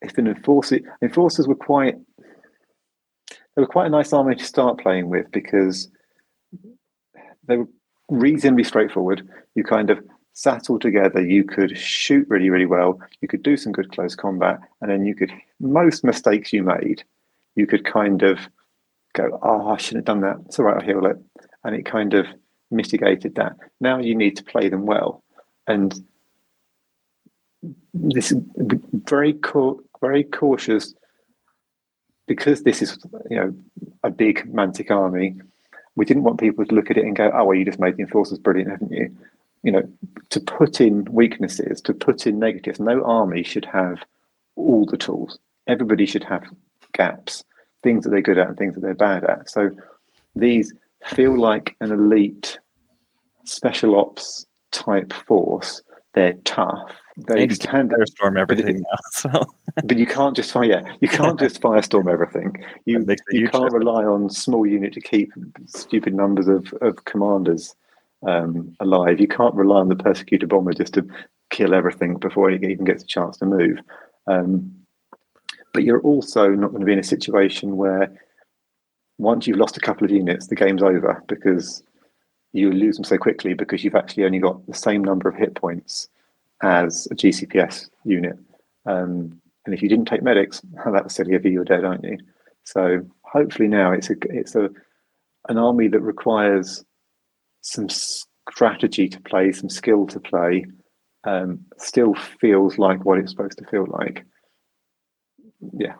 If an enforcer, enforcers were quite, they were quite a nice army to start playing with because they were reasonably straightforward. You kind of sat all together. You could shoot really, really well. You could do some good close combat, and then you could most mistakes you made, you could kind of go, "Oh, I shouldn't have done that. It's all right. I'll heal it," and it kind of mitigated that. Now you need to play them well, and this is very very cautious because this is you know a big mantic army we didn't want people to look at it and go, "Oh, well, you just made the enforcers brilliant, haven't you?" You know, to put in weaknesses, to put in negatives. No army should have all the tools. Everybody should have gaps, things that they're good at and things that they're bad at. So these feel like an elite special ops type force. They're tough. They can firestorm everything now. So but you can't just fire. Yeah, you can't just firestorm everything. You That makes a you can't rely on small unit to keep stupid numbers of of commanders um, alive. You can't rely on the persecutor bomber just to kill everything before he even gets a chance to move. Um, but you're also not going to be in a situation where once you've lost a couple of units, the game's over because you lose them so quickly because you've actually only got the same number of hit points as a GCPS unit. Um, and if you didn't take medics, that was silly of you, you're dead, aren't you? So hopefully now it's a it's a an army that requires some strategy to play, some skill to play. Um, still feels like what it's supposed to feel like. Yeah,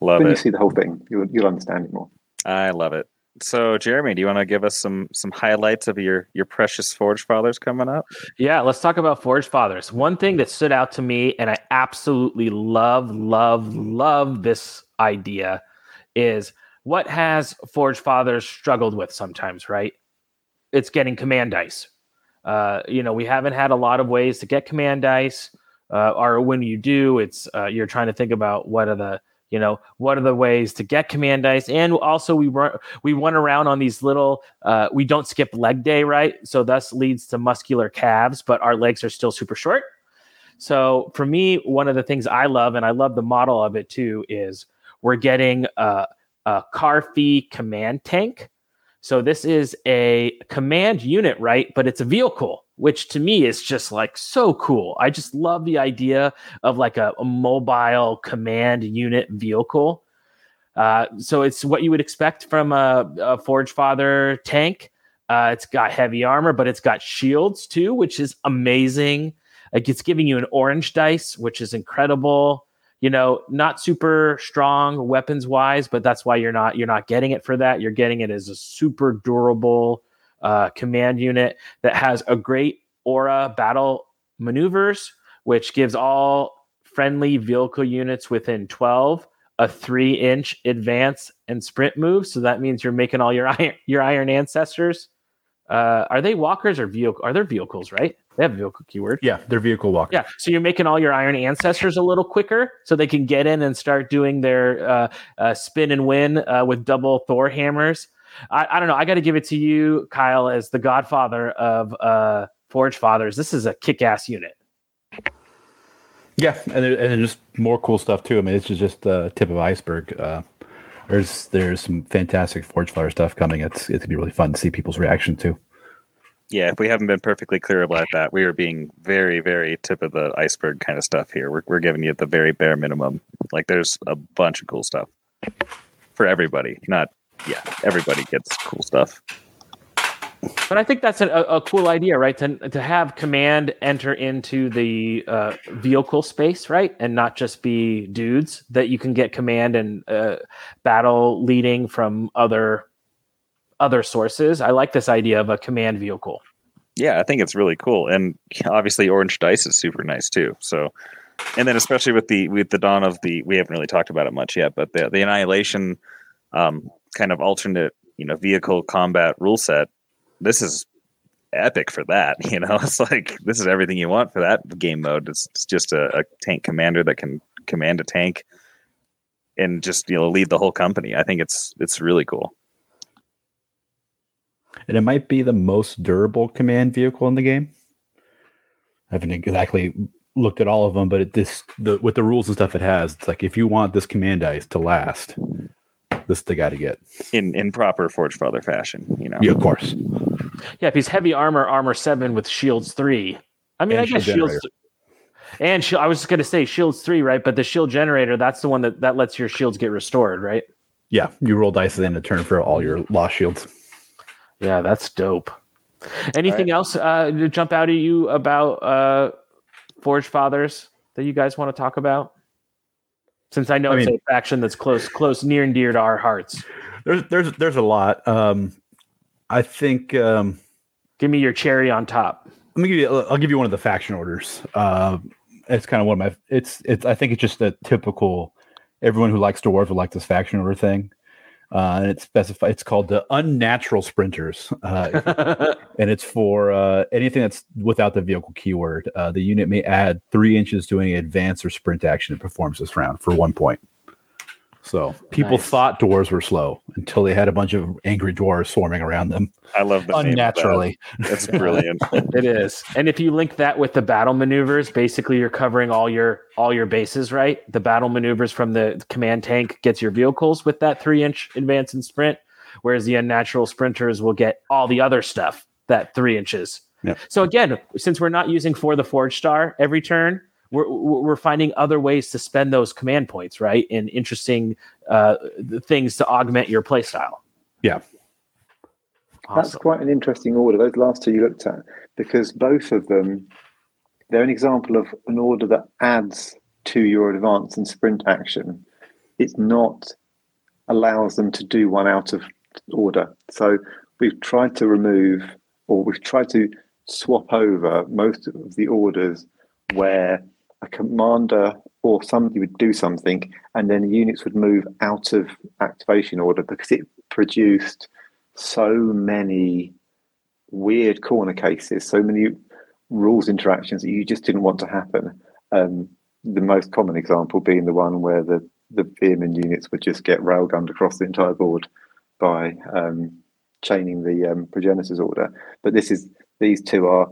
love it. when you see the whole thing, you'll you'll understand it more. I love it. So, Jeremy, do you want to give us some some highlights of your your precious Forge Fathers coming up? Yeah, let's talk about Forge Fathers. One thing that stood out to me, and I absolutely love, love, love this idea, is what has Forge Fathers struggled with sometimes, right? It's getting command dice. Uh, you know, we haven't had a lot of ways to get command dice, uh, or when you do, it's uh, you're trying to think about what are the you know what are the ways to get command dice and also we run we run around on these little uh, we don't skip leg day right? So thus leads to muscular calves but our legs are still super short. So for me one of the things i love and i love the model of it too is we're getting a, a carfi command tank so this is a command unit right but it's a vehicle which to me is just like so cool i just love the idea of like a, a mobile command unit vehicle uh, so it's what you would expect from a, a Forge Father tank. Uh, it's got heavy armor, but it's got shields too, which is amazing. Like it's giving you an orange dice, which is incredible. You know, not super strong weapons wise, but that's why you're not you're not getting it for that. You're getting it as a super durable uh, command unit that has a great aura battle maneuvers, which gives all friendly vehicle units within 12 a three inch advance and sprint move. So that means you're making all your iron your iron ancestors. Uh, are they walkers or vehicle? Are they vehicles? Right? They have a vehicle keyword. Yeah, they're vehicle walkers. Yeah. So you're making all your iron ancestors a little quicker, so they can get in and start doing their uh, uh, spin and win uh, with double Thor hammers. I, I don't know. I got to give it to you, Kyle, as the godfather of uh, Forge Fathers. This is a kick-ass unit. Yeah, and there, and there's more cool stuff too. I mean, this is just the tip of iceberg. There's there's some fantastic Forge Fire stuff coming. It's it's gonna be really fun to see people's reaction to. Yeah, if we haven't been perfectly clear about that, we are being very, very tip of the iceberg kind of stuff here. We're we're giving you the very bare minimum. Like there's a bunch of cool stuff for everybody. Not yeah, everybody gets cool stuff. But I think that's a, a cool idea, right? To, to have command enter into the uh, vehicle space, right? And not just be dudes that you can get command and uh, battle leading from other other sources. I like this idea of a command vehicle. Yeah, I think it's really cool, and obviously orange dice is super nice too. So, and then especially with the with the dawn of the we haven't really talked about it much yet, but the the annihilation um, kind of alternate you know vehicle combat rule set. This is epic for that. You know, it's like this is everything you want for that game mode. It's, it's just a, a tank commander that can command a tank and just you know lead the whole company. I think it's it's really cool. And it might be the most durable command vehicle in the game. I haven't exactly looked at all of them, but it, this the with the rules and stuff it has, it's like if you want this command dice to last, this is the guy to get. in in proper Forge Father fashion. You know, Yeah, of course. Yeah, if he's heavy armor, armor seven with shields three. I mean, And I guess shield shields. generator. And shi- I was just going to say shields three, right? But the shield generator, that's the one that that lets your shields get restored, right? Yeah, you roll dice at the end of turn for all your lost shields. Yeah, that's dope. Anything else uh, to jump out at you about uh, Forge Fathers that you guys want to talk about? Since I know I it's mean- a faction that's close, close, near and dear to our hearts. There's there's there's a lot. Um, I think um, Give me your cherry on top. let me give you. I'll give you one of the faction orders. Uh, it's kind of one of my. It's it's. I think it's just a typical. Everyone who likes dwarves would like this faction order thing. Uh, and it's specified. It's called the unnatural sprinters, uh, and it's for uh, anything that's without the vehicle keyword. Uh, the unit may add three inches to any advance or sprint action it performs this round for one point. So people Nice. thought dwarves were slow until they had a bunch of angry dwarves swarming around them I love the name of that. unnaturally. That's brilliant. It is. And if you link that with the battle maneuvers, basically you're covering all your all your bases, right? The battle maneuvers from the command tank gets your vehicles with that three inch advance and sprint, whereas the unnatural sprinters will get all the other stuff that three inches. Yep. So again, since we're not using for the forge star every turn, we're we're finding other ways to spend those command points, right? In interesting uh, things to augment your playstyle. Yeah. That's quite an interesting order. Those last two you looked at, because both of them, they're an example of an order that adds to your advance and sprint action. It's not allows them to do one out of order. So we've tried to remove, or we've tried to swap over most of the orders where a commander or somebody would do something, and then the units would move out of activation order because it produced so many weird corner cases, so many rules interactions that you just didn't want to happen. Um, the most common example being the one where the the Veer-myn units would just get railgunned across the entire board by um, chaining the um, progenitors order. But this is these two are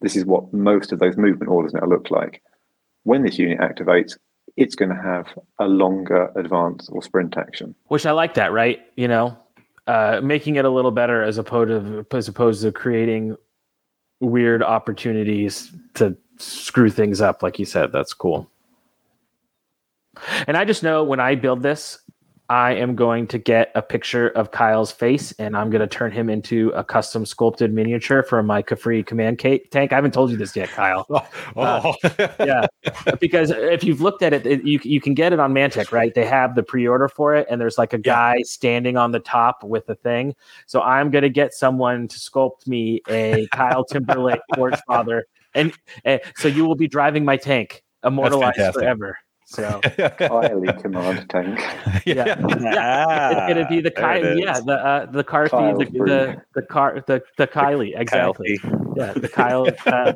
this is what most of those movement orders now look like. When this unit activates, it's going to have a longer advance or sprint action. which I like that, right? You know, uh, making it a little better as opposed to as opposed to creating weird opportunities to screw things up, like you said. That's cool. And I just know when I build this, I am going to get a picture of Kyle's face and I'm going to turn him into a custom sculpted miniature for my Kafri command tank. I haven't told you this yet, Kyle. Oh, oh. Uh, yeah, because if you've looked at it, it, you you can get it on Mantic, right? They have the pre-order for it, and there's like a guy standing on the top with a thing. So I'm gonna get someone to sculpt me a Kyle Timberlake Forge Father, and, and so you will be driving my tank, immortalized forever. So Kylie command tank. yeah, yeah, it's gonna be the Kylie, yeah, the uh, the Carthy, Kyle's the, the the car, the the Kylie, exactly. Kyle Yeah, the Kyle. Uh,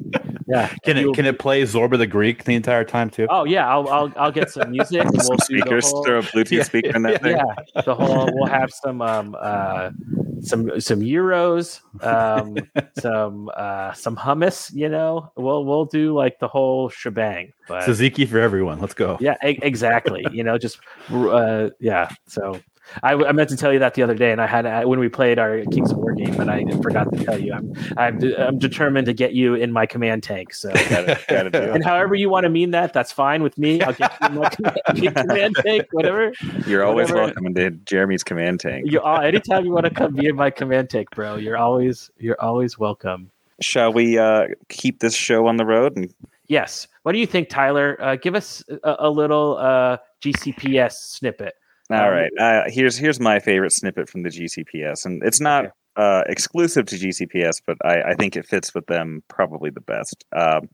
yeah, Can it can it play Zorba the Greek the entire time too? Oh yeah, I'll I'll, I'll get some music. Some we'll speakers, whole- throw a Bluetooth Yeah, speaker in that thing. yeah, the whole. We'll have some um uh some some euros, um some uh some hummus. You know, we'll we'll do like the whole shebang. But tzatziki for everyone. Let's go. yeah, e- exactly. you know, just uh yeah. So. I, I meant to tell you that the other day, and I had I, when we played our Kings of War game, but I forgot to tell you. I'm I'm, de- I'm determined to get you in my command tank. So Gotta, gotta and however you want to mean that, that's fine with me. I'll get you in my command, command tank, whatever. You're always whatever. welcome into Jeremy's command tank. You all, anytime you want to come be in my command tank, bro, you're always you're always welcome. Shall we uh, keep this show on the road? And Yes. What do you think, Tyler? Uh, give us a, a little uh, GCPS snippet. all Um, right, uh, here's here's my favorite snippet from the GCPS, and it's not Okay. uh, exclusive to GCPS, but I, I think it fits with them probably the best. Um,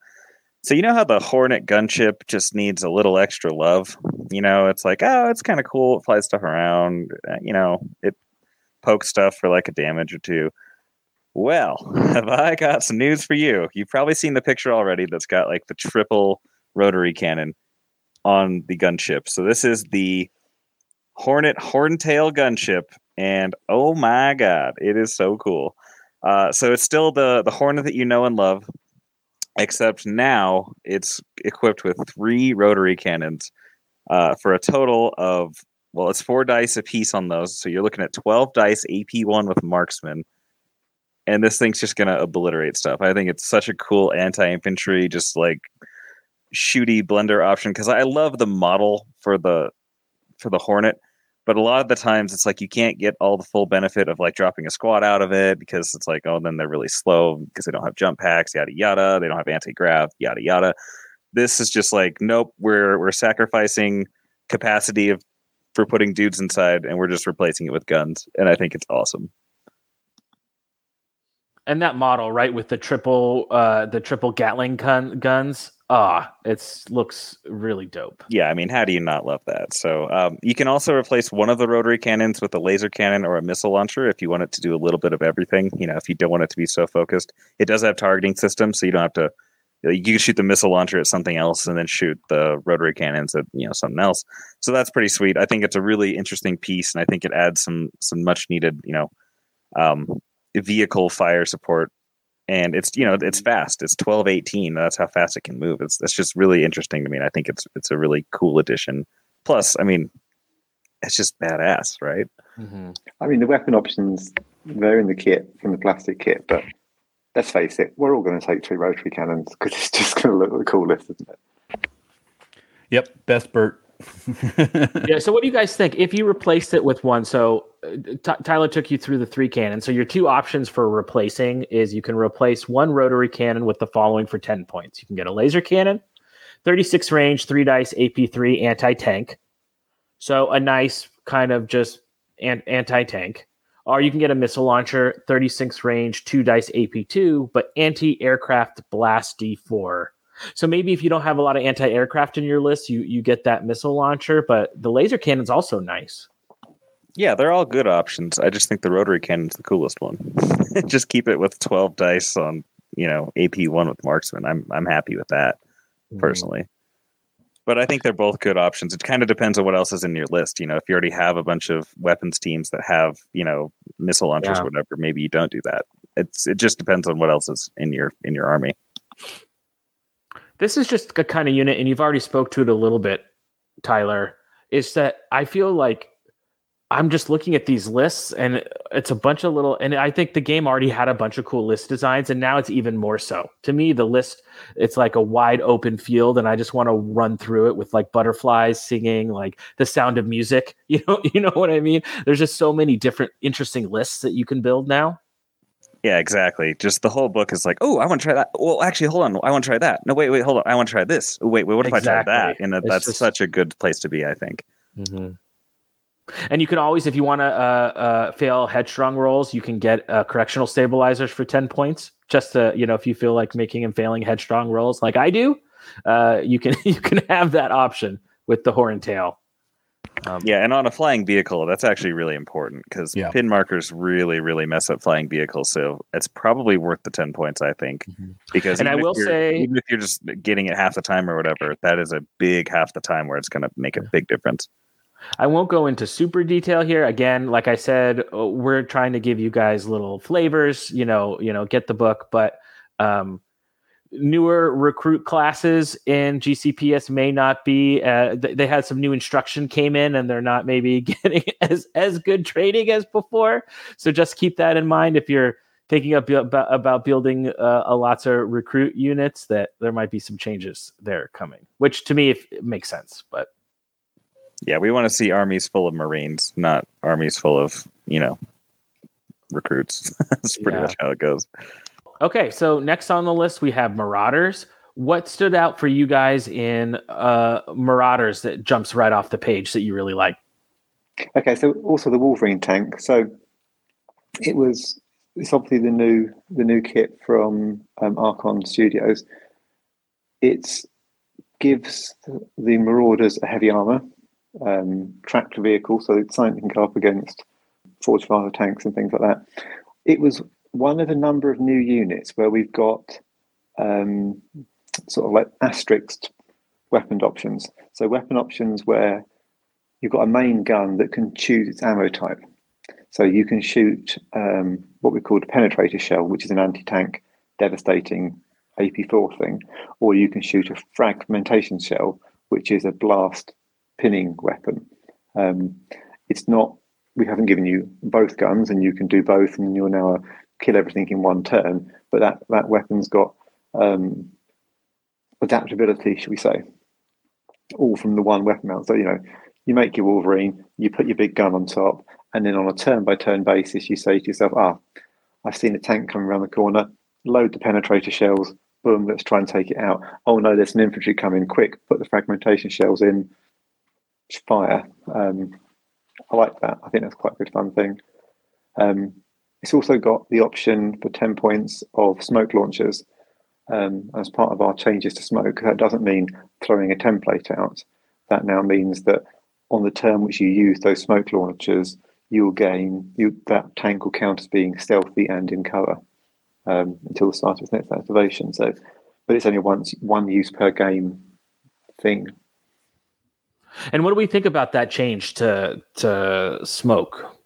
so you know how the Hornet gunship just needs a little extra love. You know, it's like oh, it's kind of cool. It flies stuff around. uh, You know, it pokes stuff for like a damage or two. Well, have I got some news for you? You've probably seen the picture already that's got like the triple rotary cannon on the gunship. So this is the Hornet Horntail gunship, and oh my god, it is so cool. Uh, so it's still the the Hornet that you know and love, except now it's equipped with three rotary cannons uh, for a total of well, it's four dice a piece on those. So you're looking at twelve dice AP one with marksman, and this thing's just gonna obliterate stuff. I think it's such a cool anti infantry, just like shooty blender option because I love the model for the for the Hornet, but a lot of the times it's like you can't get all the full benefit of like dropping a squad out of it because it's like oh then they're really slow because they don't have jump packs yada yada they don't have anti grav yada yada. This is just like nope we're we're sacrificing capacity of for putting dudes inside and we're just replacing it with guns and I think it's awesome. And that model, right, with the triple uh the triple Gatling gun guns, ah, it's looks really dope. Yeah, I mean, how do you not love that? So um, you can also replace one of the rotary cannons with a laser cannon or a missile launcher if you want it to do a little bit of everything. You know, if you don't want it to be so focused, it does have targeting systems, so you don't have to. You can shoot the missile launcher at something else and then shoot the rotary cannons at you know something else. So that's pretty sweet. I think it's a really interesting piece, and I think it adds some some much needed you know um, vehicle fire support. And it's you know it's fast. It's 12 18 that's how fast it can move. It's that's just really interesting to me. And i think it's it's a really cool addition. Plus i mean it's just badass right? Mm-hmm. I mean, the weapon options, they're in the kit from the plastic kit, but let's face it, we're all going to take three rotary cannons because it's just going to look the coolest, isn't it? Yep, best Bert. yeah. So, what do you guys think if you replaced it with one? So, uh, T- Tyler took you through the three cannons. So, your two options for replacing is you can replace one rotary cannon with the following for ten points. You can get a laser cannon, thirty-six range, three dice, AP3 anti-tank. So, a nice kind of just an- anti-tank. Or you can get a missile launcher, 36 range, two dice AP2, but anti-aircraft blast D4. So maybe if you don't have a lot of anti-aircraft in your list, you you get that missile launcher, but the laser cannon's also nice. yeah they're all good options. I just think the rotary cannon's the coolest one. Just keep it with 12 dice on you know ap1 with marksman i'm i'm happy with that mm-hmm. personally. But i think they're both good options. It kind of depends on what else is in your list. You know if you already have a bunch of weapons teams that have you know missile launchers Yeah. or whatever maybe you don't do that. It's it just depends on what else is in your in your army This is just a kind of unit, and you've already spoke to it a little bit, Tyler. Is that I feel like I'm just looking at these lists, and it's a bunch of little. And I think the game already had a bunch of cool list designs, and now it's even more so. To me, the list it's like a wide open field, and I just want to run through it with like butterflies singing, like the sound of music. You know, you know what I mean? There's just so many different interesting lists that you can build now. Yeah, exactly. Just the whole book is like, oh, I want to try that. Well, actually, hold on. I want to try that. No, wait, wait, hold on. I want to try this. Wait, wait. What if I try that? And that- It's that's just- such a good place to be. I think. And you can always, if you want to uh, uh, fail headstrong rolls, you can get uh, correctional stabilizers for ten points. Just to you know, if you feel like making and failing headstrong rolls, like I do, uh, you can you can have that option with the horn tail. Um, Yeah, and on a flying vehicle, that's actually really important because Yeah. pin markers really, really mess up flying vehicles. So it's probably worth the ten points, I think. Because And I will say- even if you're just getting it half the time or whatever, that is a big half the time where it's going to make a big difference. I won't go into super detail here. Again, like I said, uh, we're trying to give you guys little flavors. You know, you know, get the book, but um, newer recruit classes in GCPS may not be. Uh, th- they had some new instruction came in, and they're not maybe getting as as good training as before. So just keep that in mind if you're thinking ab- about, about building uh, a lots of recruit units. That there might be some changes there coming, which to me if, it makes sense, but. Yeah, we want to see armies full of Marines, not armies full of you know recruits. That's pretty Yeah. much how it goes. Okay, so next on the list we have Marauders. What stood out for you guys in uh, Marauders that jumps right off the page that you really like? Okay, so also the Wolverine tank. So it was it's obviously the new the new kit from um, Archon Studios. It gives the Marauders a heavy armor, um, tractor vehicle, so it's something can go up against forty five tanks and things like that. It was one of a number of new units where we've got um, sort of like asterisked weapon options. So weapon options where you've got a main gun that can choose its ammo type. So you can shoot um, what we call a penetrator shell, which is an anti-tank, devastating AP4 thing, or you can shoot a fragmentation shell, which is a blast pinning weapon. Um, it's not. We haven't given you both guns, and you can do both, and you'll now kill everything in one turn. But that that weapon's got um, adaptability, should we say? All from the one weapon mount. So you know, you make your Wolverine, you put your big gun on top, and then on a turn by turn basis, you say to yourself, ah, I've seen a tank coming around the corner, load the penetrator shells, boom, let's try and take it out. Oh no, there's an infantry coming, quick, put the fragmentation shells in, fire. Um, I like that. I think that's quite a good fun thing. Um, it's also got the option for 10 points of smoke launchers um, as part of our changes to smoke. That doesn't mean throwing a template out. That now means that on the turn which you use those smoke launchers, you'll gain you that tank will count as being stealthy and in cover um, until the start of its next activation. So, but it's only once one use per game thing. And what do we think about that change to to smoke?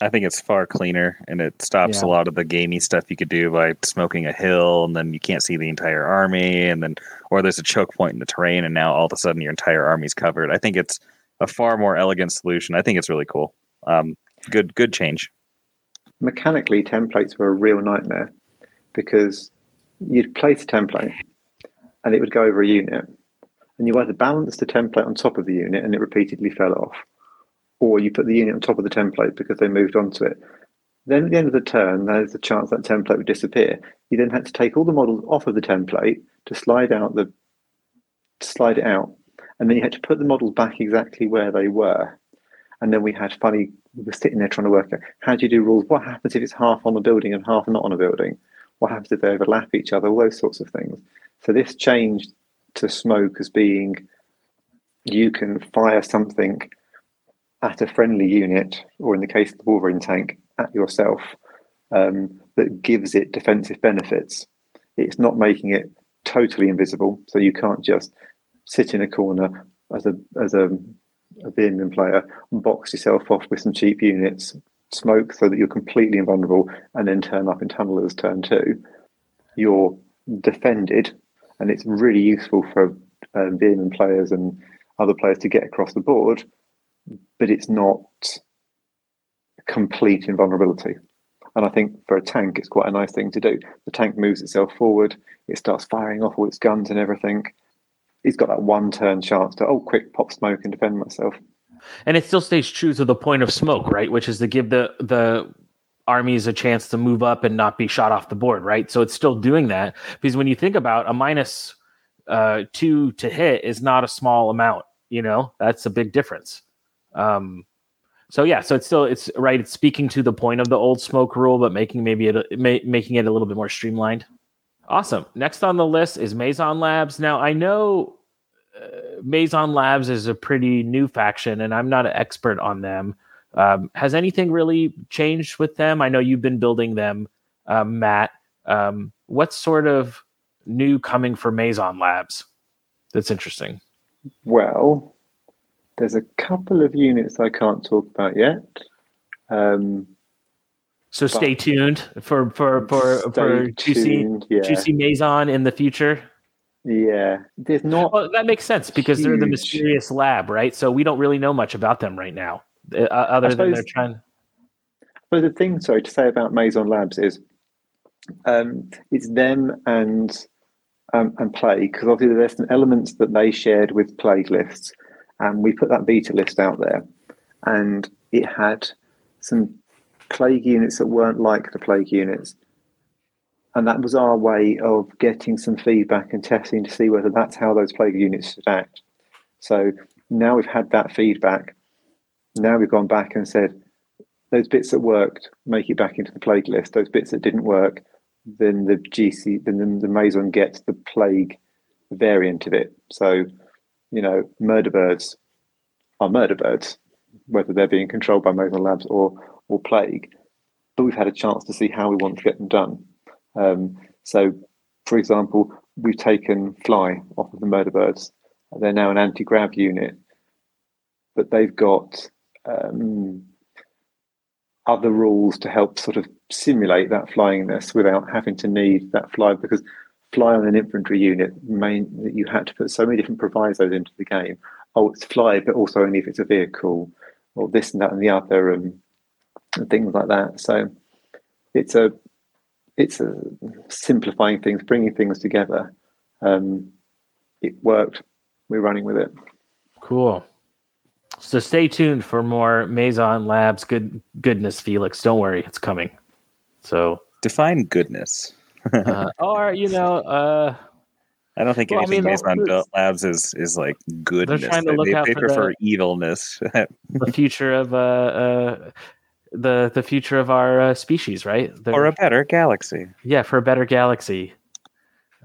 I think it's far cleaner and it stops Yeah. a lot of the gamey stuff you could do by smoking a hill and then you can't see the entire army and then or there's a choke point in the terrain and now all of a sudden your entire army's covered. I think it's a far more elegant solution. I think it's really cool. Um, good good change. Mechanically, templates were a real nightmare because you'd place a template and it would go over a unit, and you either balanced the template on top of the unit and it repeatedly fell off, or you put the unit on top of the template because they moved onto it. Then at the end of the turn, there's a chance that template would disappear. You then had to take all the models off of the template to slide out the to slide it out, and then you had to put the models back exactly where they were. And then we had funny. We were sitting there trying to work out how do you do rules. What happens if it's half on a building and half not on a building? What happens if they overlap each other? All those sorts of things. So this changed to smoke as being you can fire something at a friendly unit, or in the case of the Wolverine tank, at yourself, um, that gives it defensive benefits. It's not making it totally invisible, so you can't just sit in a corner as a as a, a Veer-myn player box yourself off with some cheap units, smoke so that you're completely invulnerable, and then turn up in tunnelers turn two. You're defended, and it's really useful for um, players and other players to get across the board, but it's not complete invulnerability. And I think for a tank, it's quite a nice thing to do. The tank moves itself forward, it starts firing off all its guns and everything. It's got that one turn chance to, oh, quick, pop smoke and defend myself. And it still stays true to the point of smoke, right? Which is to give the the armies a chance to move up and not be shot off the board, right? So it's still doing that because when you think about a minus uh, two to hit is not a small amount. You know, that's a big difference. Um, so yeah, so it's still it's right. It's speaking to the point of the old smoke rule, but making maybe it ma- making it a little bit more streamlined. Awesome. Next on the list is Mazon Labs. Now I know uh, Mazon Labs is a pretty new faction, and I'm not an expert on them. Um, has anything really changed with them? I know you've been building them, um, Matt. Um, what's sort of new coming for Mazon Labs? That's interesting. Well, there's a couple of units I can't talk about yet. Um, So stay tuned for for for for juicy tuned, yeah. juicy Mazon in the future. yeah, there's not. Well, that makes sense because they're the mysterious lab, right? So we don't really know much about them right now, uh, other than they're trying. But the thing, sorry, to say about Mazon Labs is um, it's them and um, and Plague because obviously there's some elements that they shared with Plague lists, and we put that beta list out there, and it had some Plague units that weren't like the Plague units, and that was our way of getting some feedback and testing to see whether that's how those Plague units should act. So now we've had that feedback. Now we've gone back and said those bits that worked make it back into the plague list. Those bits that didn't work, then the GC, then the, the Mazon gets the plague variant of it. So, you know, murder birds are murder birds, whether they're being controlled by Mazon Labs or or plague. But we've had a chance to see how we want to get them done. Um, so, for example, we've taken fly off of the murder birds. They're now an anti-grav unit, but they've got um, other rules to help sort of simulate that flyingness without having to need that fly because fly on an infantry unit main you had to put so many different provisos into the game oh it's fly but also only if it's a vehicle or this and that and the other and, and things like that so it's a it's a simplifying things bringing things together um, it worked we're running with it Cool. So stay tuned for more Mazon Labs good goodness, Felix. Don't worry, it's coming. So, Define goodness. Uh, or you know, uh, I don't think Well, I anything mean, based on that's- Built Labs is is like goodness. trying to They- look they, out they for prefer the- evilness. the future of uh, uh, the the future of our uh, species, right? The- Or a better galaxy. yeah, for a better galaxy.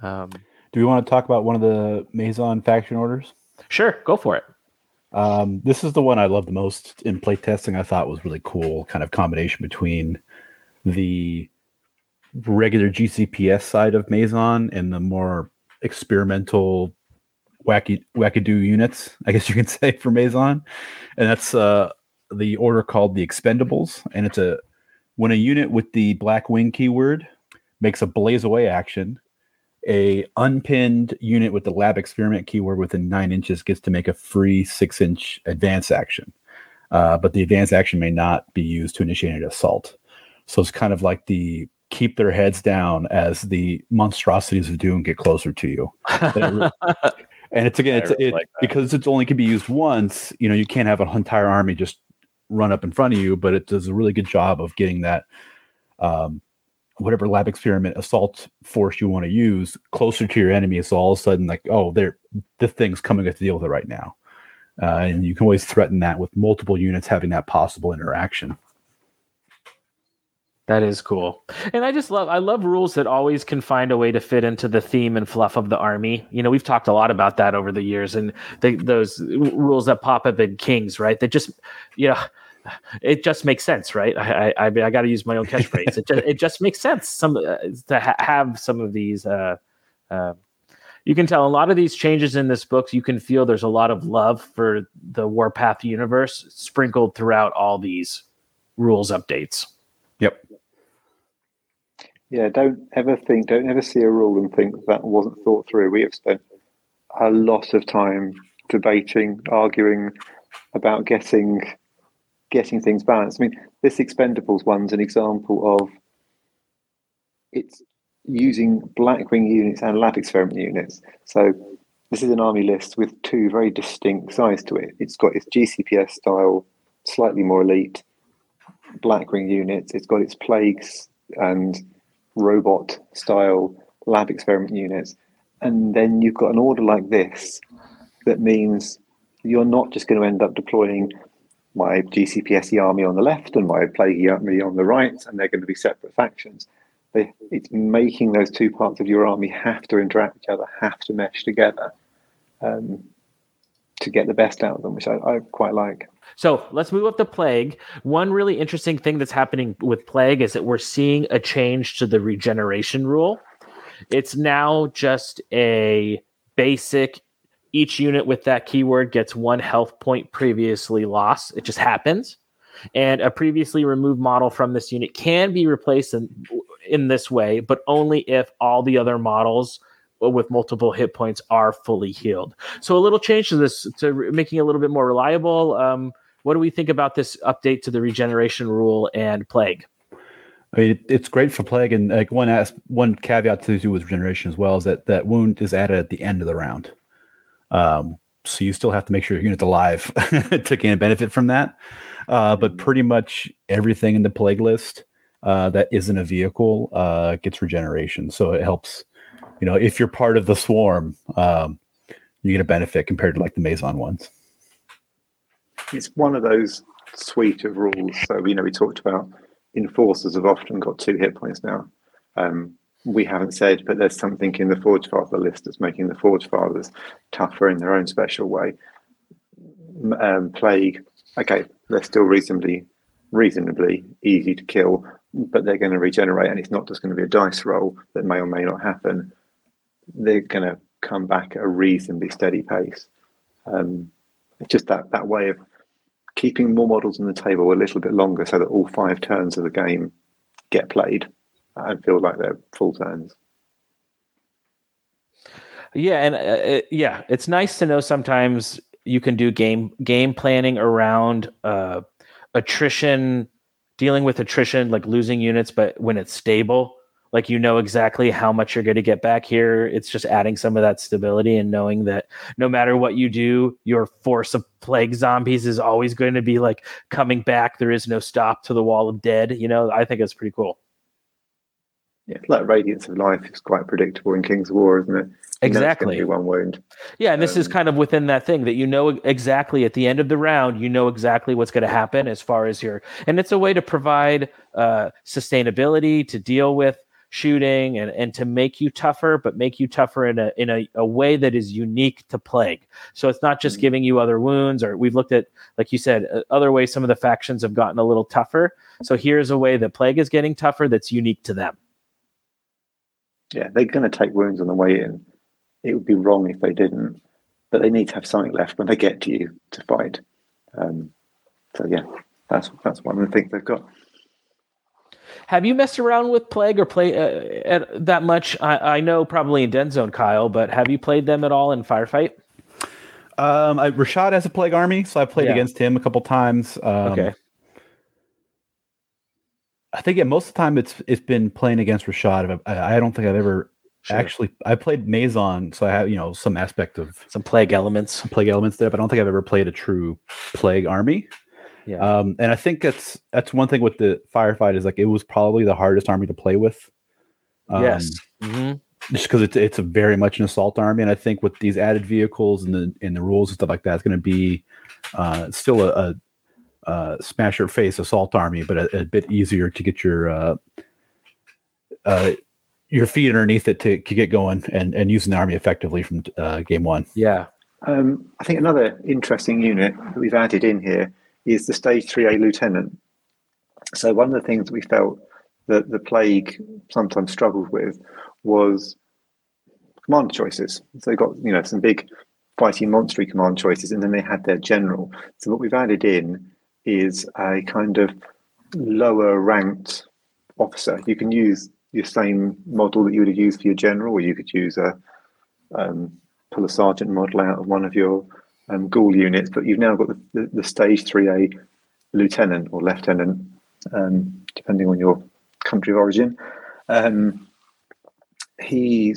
Um, Do we want to talk about one of the Mazon faction orders? sure, go for it. Um, this is the one I love the most in playtesting. I thought was really cool, kind of combination between the regular GCPS side of Mazon and the more experimental wacky wackadoo units, I guess you can say for Mazon. And that's uh, the order called the Expendables, and it's a when a unit with the black wing keyword makes a blaze away action, a unpinned unit with the lab experiment keyword within nine inches gets to make a free six inch advance action. Uh, but the advance action may not be used to initiate an assault. So it's kind of like the keep their heads down as the monstrosities of doom get closer to you. And it's again, it's really it, like because it's only can be used once. You know, you can't have an entire army just run up in front of you, but it does a really good job of getting that um, whatever lab experiment assault force you want to use closer to your enemy. So all of a sudden, like, oh, there, the thing's coming at to deal with it right now, uh, and you can always threaten that with multiple units having that possible interaction. That is cool. And I just love I love rules that always can find a way to fit into the theme and fluff of the army. You know, we've talked a lot about that over the years and those rules that pop up in Kings, right? That just you know it just makes sense, right? I I, I, I got to use my own catchphrase. it just it just makes sense some uh, to ha- have some of these. Uh, uh, you can tell a lot of these changes in this book. You can feel there's a lot of love for the Warpath universe sprinkled throughout all these rules updates. Yeah, don't ever think, don't ever see a rule and think that wasn't thought through. We have spent a lot of time debating, arguing about getting getting things balanced. I mean, this Expendables one's an example of it's using Blackwing units and lab experiment units. So this is an army list with two very distinct sides to it. It's got its GCPS style, slightly more elite Blackwing units. It's got its plagues and robot style lab experiment units. And then you've got an order like this that means you're not just going to end up deploying my GCPSE army on the left and my plague army on the right, and they're going to be separate factions. It's making those two parts of your army have to interact with each other, have to mesh together um, to get the best out of them, which I, I quite like. So let's move up to plague. One really interesting thing that's happening with plague is that we're seeing a change to the regeneration rule. It's now just a basic. Each unit with that keyword gets one health point previously lost. It just happens. And a previously removed model from this unit can be replaced in, in this way, but only if all the other models with multiple hit points are fully healed. So a little change to this to making it a little bit more reliable. Um, what do we think about this update to the regeneration rule and plague? I mean, it's great for plague, and like one as one caveat to do with regeneration as well is that that wound is added at the end of the round. Um, so you still have to make sure your unit's alive to gain a benefit from that. Uh, but pretty much everything in the plague list uh, that isn't a vehicle uh, gets regeneration. So it helps. You know, if you're part of the swarm, um, you get a benefit compared to like the Mazon ones. It's one of those suite of rules. So, you know, we talked about enforcers have often got two hit points now. Um, we haven't said, but there's something in the Forge Father list that's making the Forge Fathers tougher in their own special way. Um, Plague, okay, they're still reasonably, reasonably easy to kill, but they're going to regenerate, and it's not just going to be a dice roll that may or may not happen. They're going to come back at a reasonably steady pace. Um, it's just that that way of keeping more models on the table a little bit longer, so that all five turns of the game get played and feel like they're full turns. Yeah, and uh, it, yeah, it's nice to know sometimes you can do game game planning around uh, attrition, dealing with attrition, like losing units, but when it's stable, like you know exactly how much you're going to get back here. It's just adding some of that stability and knowing that no matter what you do, your force of plague zombies is always going to be like coming back. There is no stop to the wall of dead. You know, I think it's pretty cool. Yeah, like Radiance of Life is quite predictable in Kings of War, isn't it? You know it's gonna Exactly. one wound. Yeah, and this is Um, kind of within that thing that you know exactly at the end of the round, you know exactly what's going to happen as far as your, and it's a way to provide uh, sustainability to deal with shooting and, and to make you tougher, but make you tougher in a in a, a way that is unique to plague. So it's not just Mhm. giving you other wounds, or we've looked at, like you said, other ways some of the factions have gotten a little tougher. So here's a way that plague is getting tougher that's unique to them. Yeah, they're going to take wounds on the way in. It would be wrong if they didn't, but they need to have something left when they get to you to fight. Um, so yeah, that's that's one of the things they've got. Have you messed around with Plague or play uh, at, that much? I, I know probably in Deadzone, Kyle, but have you played them at all in Firefight? Um, I, Rashad has a plague army, so I played Yeah. against him a couple times. Um, Okay. I think yeah, most of the time it's it's been playing against Rashad. I, I don't think I've ever Sure. actually. I played Mazon, so I have you know some aspect of Some Plague elements. some plague elements there, but I don't think I've ever played a true plague army. Yeah. Um, and I think that's that's one thing with the firefight is like it was probably the hardest army to play with. Um, yes. Mhm. just because it's it's a very much an assault army, and I think with these added vehicles and the and the rules and stuff like that, it's going to be uh, still a, a, uh smasher face assault army, but a, a bit easier to get your uh, uh, your feet underneath it to, to get going and and using the army effectively from uh, game one. Yeah. Um, I think another interesting unit that we've added in here is the Stage 3A Lieutenant. So, one of the things we felt that the Plague sometimes struggled with was command choices. So, they got you know some big fighting monstery command choices, and then they had their general. So, what we've added in is a kind of lower ranked officer. You can use your same model that you would have used for your general, or you could use a um, pull a sergeant model out of one of your um, ghoul units, but you've now got the, the, the stage 3A lieutenant or lieutenant, um, depending on your country of origin. Um, he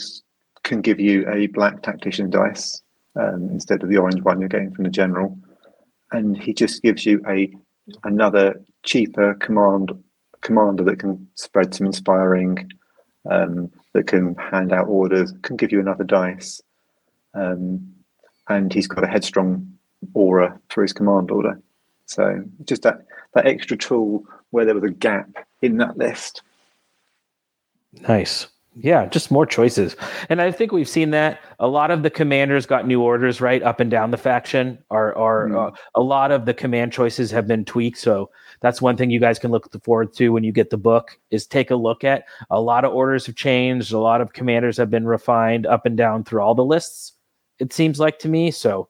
can give you a black tactician dice um, instead of the orange one you're getting from the general, and he just gives you a another cheaper command commander that can spread some inspiring, um, that can hand out orders, can give you another dice um, and he's got a headstrong aura for his command order. So just that that extra tool where there was a gap in that list. Nice. Yeah, just more choices. And I think we've seen that a lot of the commanders got new orders right up and down the faction. Are are Mm. uh, a lot of the command choices have been tweaked. So that's one thing you guys can look forward to when you get the book is take a look at. A lot of orders have changed. A lot of commanders have been refined up and down through all the lists. It seems like to me. So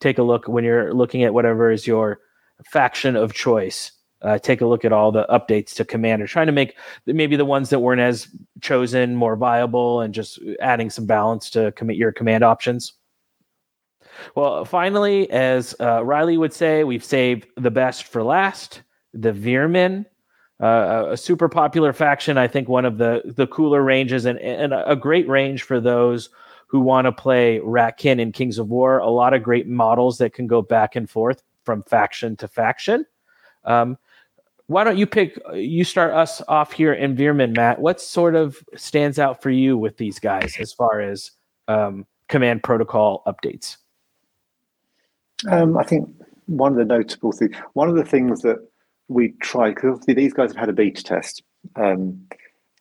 take a look when you're looking at whatever is your faction of choice. Uh, take a look at all the updates to commander, trying to make maybe the ones that weren't as chosen more viable and just adding some balance to commit your command options. Well, finally, as uh, Riley would say, we've saved the best for last. The Veer-myn, uh, a super popular faction. I think one of the the cooler ranges and and a great range for those who want to play Ratkin in Kings of War. A lot of great models that can go back and forth from faction to faction. Um, why don't you pick? You start us off here in Veer-myn, Matt. What sort of stands out for you with these guys as far as um, command protocol updates? Um, I think one of the notable things, one of the things that we try, because these guys have had a beta test, um,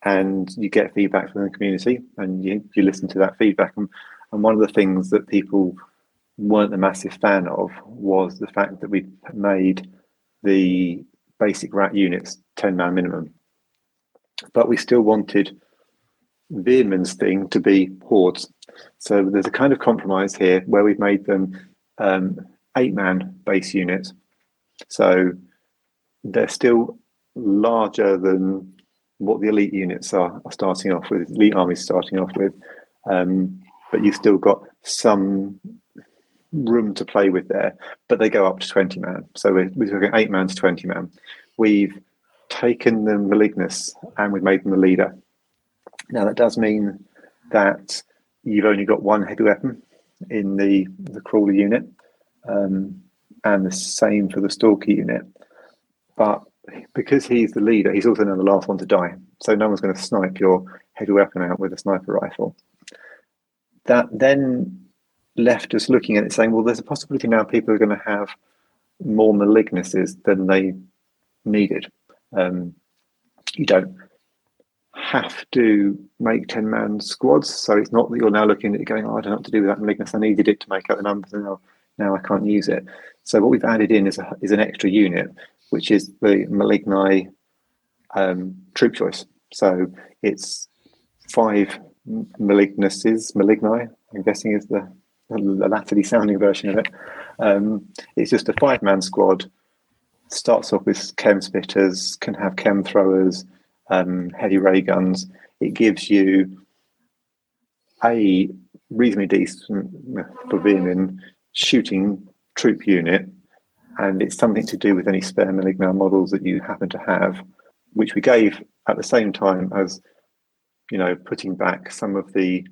and you get feedback from the community, and you, you listen to that feedback. And, and one of the things that people weren't a massive fan of was the fact that we made the basic rat units 10 man minimum. But we still wanted Veer-myn's thing to be hordes. So there's a kind of compromise here where we've made them um, eight man base units. So they're still larger than what the elite units are, are starting off with, elite armies starting off with. Um, but you've still got some room to play with there, but they go up to 20 man. So we're, we're talking eight man to 20 man. We've taken the Malignus and we've made them the leader. Now, that does mean that you've only got one heavy weapon in the, the crawler unit, um, and the same for the stalker unit. But because he's the leader, he's also now the last one to die. So no one's going to snipe your heavy weapon out with a sniper rifle. That then left us looking at it saying, well, there's a possibility now people are going to have more malignancies than they needed. Um, you don't have to make 10 man squads. So it's not that you're now looking at it going, oh, I don't know what to do with that malignance. I needed it to make up the numbers and now, now I can't use it. So what we've added in is, a, is an extra unit, which is the Maligni um, troop choice. So it's five malignuses, maligni, I'm guessing is the, the latterly sounding version of it. Um, it's just a five man squad. Starts off with chem spitters, can have chem throwers, um, heavy ray guns. It gives you a reasonably decent for Veer-myn shooting troop unit, and it's something to do with any spare Maligni models that you happen to have, which we gave at the same time as you know putting back some of the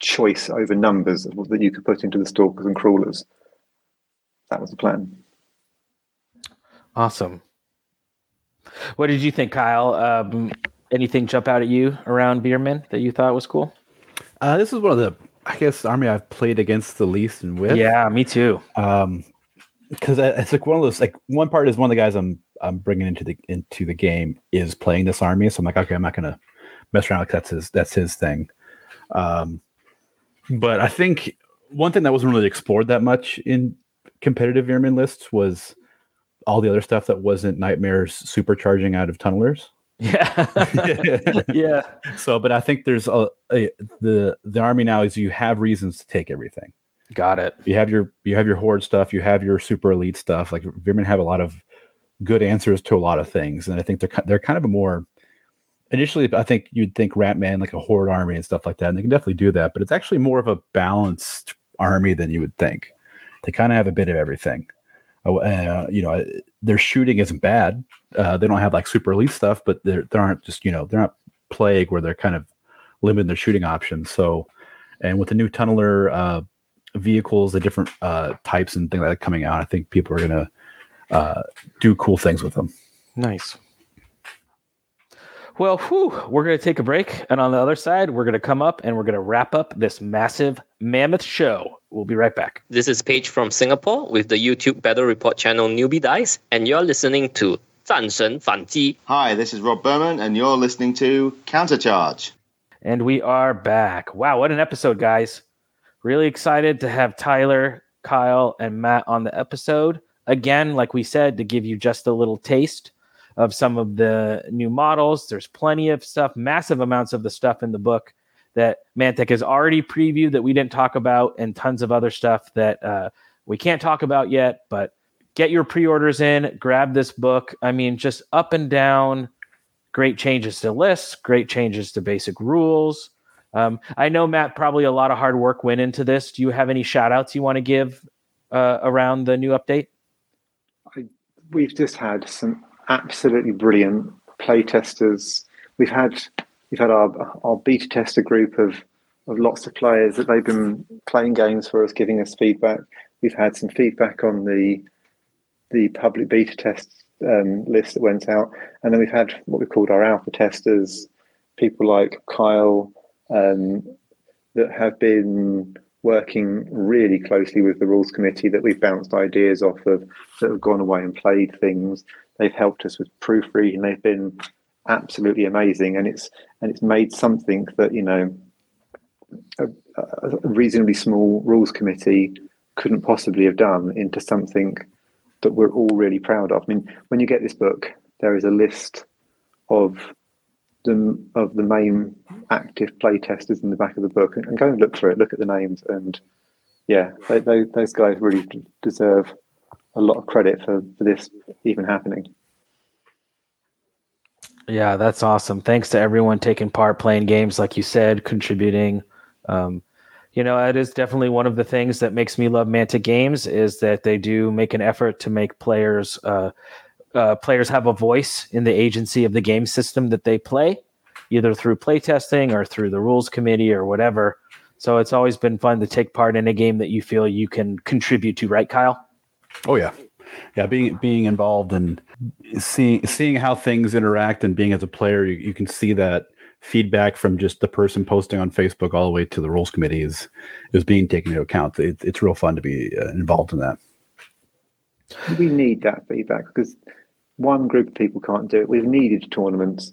choice over numbers that you could put into the stalkers and crawlers. That was the plan. Awesome. What did you think, Kyle? Um, anything jump out at you around Veer-myn that you thought was cool? Uh, this is one of the, I guess, army I've played against the least and with. Yeah, me too. Um, because it's like one of those. Like one part is one of the guys I'm I'm bringing into the into the game is playing this army, so I'm like, okay, I'm not gonna mess around. Like that's his that's his thing. Um, but I think one thing that wasn't really explored that much in competitive Veer-myn lists was all the other stuff that wasn't nightmares supercharging out of tunnelers. Yeah. yeah. So, but I think there's a, a, the the army now is you have reasons to take everything. Got it. You have your you have your horde stuff. You have your super elite stuff. Like Veer-myn have a lot of good answers to a lot of things, and I think they're they're kind of a more initially. I think you'd think Ratman like a horde army and stuff like that, and they can definitely do that. But it's actually more of a balanced army than you would think. They kind of have a bit of everything. Uh, uh, you know, their shooting isn't bad. Uh, they don't have like super elite stuff, but they they aren't just you know they're not plague where they're kind of limiting their shooting options. So, and with the new tunneler uh, vehicles, the different uh, types and things like that coming out, I think people are gonna uh, do cool things with them. Nice. Well, whew, we're going to take a break. And on the other side, we're going to come up and we're going to wrap up this massive mammoth show. We'll be right back. This is Paige from Singapore with the YouTube Battle Report channel Newbie Dice, and you're listening to 战神反击. Hi, this is Rob Berman, and you're listening to Countercharge. And we are back. Wow, what an episode, guys. Really excited to have Tyler, Kyle, and Matt on the episode. Again, like we said, to give you just a little taste of some of the new models. There's plenty of stuff, massive amounts of the stuff in the book that Mantic has already previewed that we didn't talk about, and tons of other stuff that uh, we can't talk about yet. But get your pre orders in, grab this book. I mean, just up and down, great changes to lists, great changes to basic rules. Um, I know, Matt, probably a lot of hard work went into this. Do you have any shout outs you want to give uh, around the new update? I, we've just had some absolutely brilliant play testers. We've had we've had our our beta tester group of of lots of players that they've been playing games for us, giving us feedback. We've had some feedback on the the public beta test um, list that went out, and then we've had what we called our alpha testers, people like Kyle um, that have been working really closely with the rules committee that we've bounced ideas off of that have gone away and played things They've helped us with proofreading. They've been absolutely amazing, and it's and it's made something that you know a, a reasonably small rules committee couldn't possibly have done into something that we're all really proud of. I mean, when you get this book, there is a list of the of the main active play testers in the back of the book, and, and go and look through it. Look at the names, and yeah, they, they, those guys really deserve a lot of credit for, for this even happening. Yeah, that's awesome. Thanks to everyone taking part, playing games, like you said, contributing. Um, you know, it is definitely one of the things that makes me love Mantic Games is that they do make an effort to make players uh, uh, players have a voice in the agency of the game system that they play, either through playtesting or through the rules committee or whatever. So it's always been fun to take part in a game that you feel you can contribute to, right, Kyle? Oh yeah, yeah, being being involved and seeing seeing how things interact and being as a player, you, you can see that feedback from just the person posting on Facebook all the way to the rules committee is is being taken into account. It, it's real fun to be uh, involved in that. We need that feedback because one group of people can't do it. We've needed tournaments.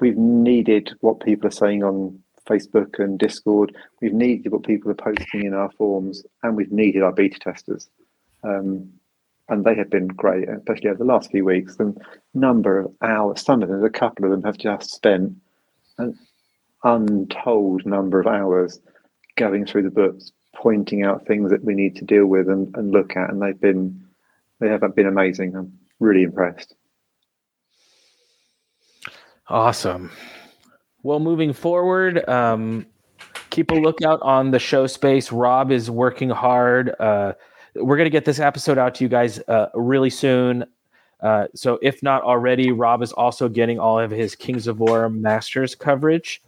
We've needed what people are saying on Facebook and Discord. We've needed what people are posting in our forums, and we've needed our beta testers. Um, and they have been great, especially over the last few weeks. The number of hours, some of them, a couple of them have just spent an untold number of hours going through the books, pointing out things that we need to deal with and, and look at, and they've been they have been amazing. I'm really impressed. Awesome. Well, moving forward, um, keep a lookout on the show space. Rob is working hard. Uh, we're going to get this episode out to you guys uh, really soon. Uh, so, if not already, Rob is also getting all of his Kings of War Masters coverage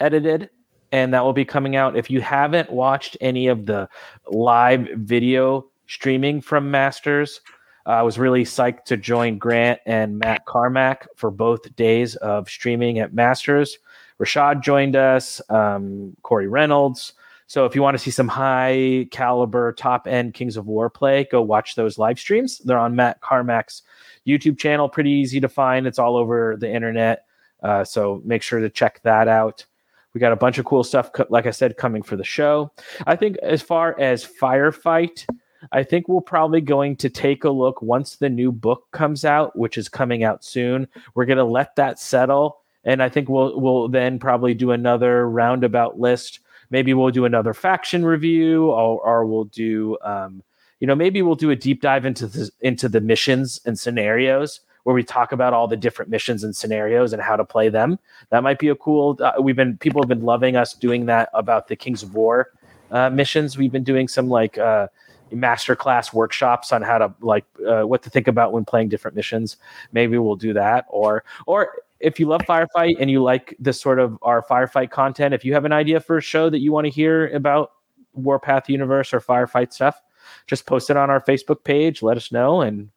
edited, and that will be coming out. If you haven't watched any of the live video streaming from Masters, I was really psyched to join Grant and Matt Carmack for both days of streaming at Masters. Rashad joined us, um, Corey Reynolds. So if you want to see some high caliber, top end Kings of War play, go watch those live streams. They're on Matt Carmack's YouTube channel. Pretty easy to find. It's all over the internet. Uh, so make sure to check that out. We got a bunch of cool stuff, like I said, coming for the show. I think as far as firefight, I think we're probably going to take a look once the new book comes out, which is coming out soon. We're going to let that settle, and I think we'll we'll then probably do another roundabout list. Maybe we'll do another faction review or, or we'll do um, you know maybe we'll do a deep dive into the into the missions and scenarios where we talk about all the different missions and scenarios and how to play them. That might be a cool uh, we've been people have been loving us doing that about the kings of war uh, missions. We've been doing some like uh, master class workshops on how to like uh, what to think about when playing different missions. Maybe we'll do that. Or or if you love firefight and you like this sort of our firefight content, if you have an idea for a show that you want to hear about Warpath Universe or firefight stuff, just post it on our Facebook page. Let us know, and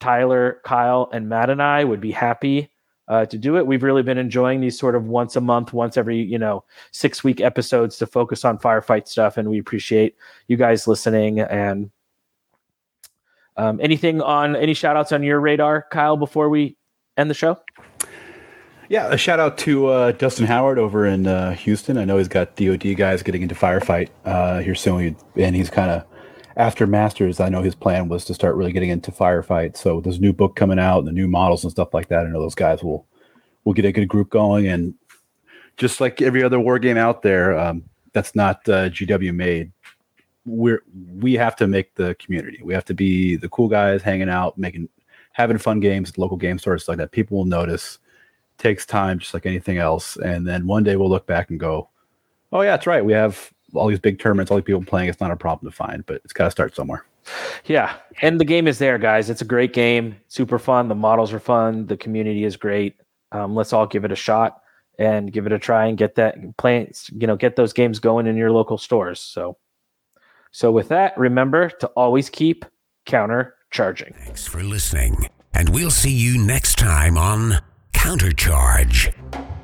Tyler, Kyle, and Matt and I would be happy uh, to do it. We've really been enjoying these sort of once a month, once every you know six week episodes to focus on firefight stuff, and we appreciate you guys listening. And um, anything on any shout outs on your radar, Kyle, before we end the show? Yeah, a shout out to uh, Dustin Howard over in uh, Houston. I know he's got DoD guys getting into firefight uh, here soon, and he's kind of after Masters. I know his plan was to start really getting into firefight. So a new book coming out, and the new models and stuff like that. I know those guys will will get a good group going, and just like every other war game out there, um, that's not uh, GW made. We're we have to make the community. We have to be the cool guys hanging out, making having fun games local game stores like that. People will notice takes time just like anything else. And then one day we'll look back and go, oh, yeah, that's right. We have all these big tournaments, all these people playing. It's not a problem to find, but it's got to start somewhere. Yeah. And the game is there, guys. It's a great game. Super fun. The models are fun. The community is great. Um, let's all give it a shot and give it a try and get that play, you know, get those games going in your local stores. So, so with that, remember to always keep counter charging. Thanks for listening. And we'll see you next time on Countercharge.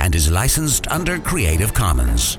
and is licensed under Creative Commons.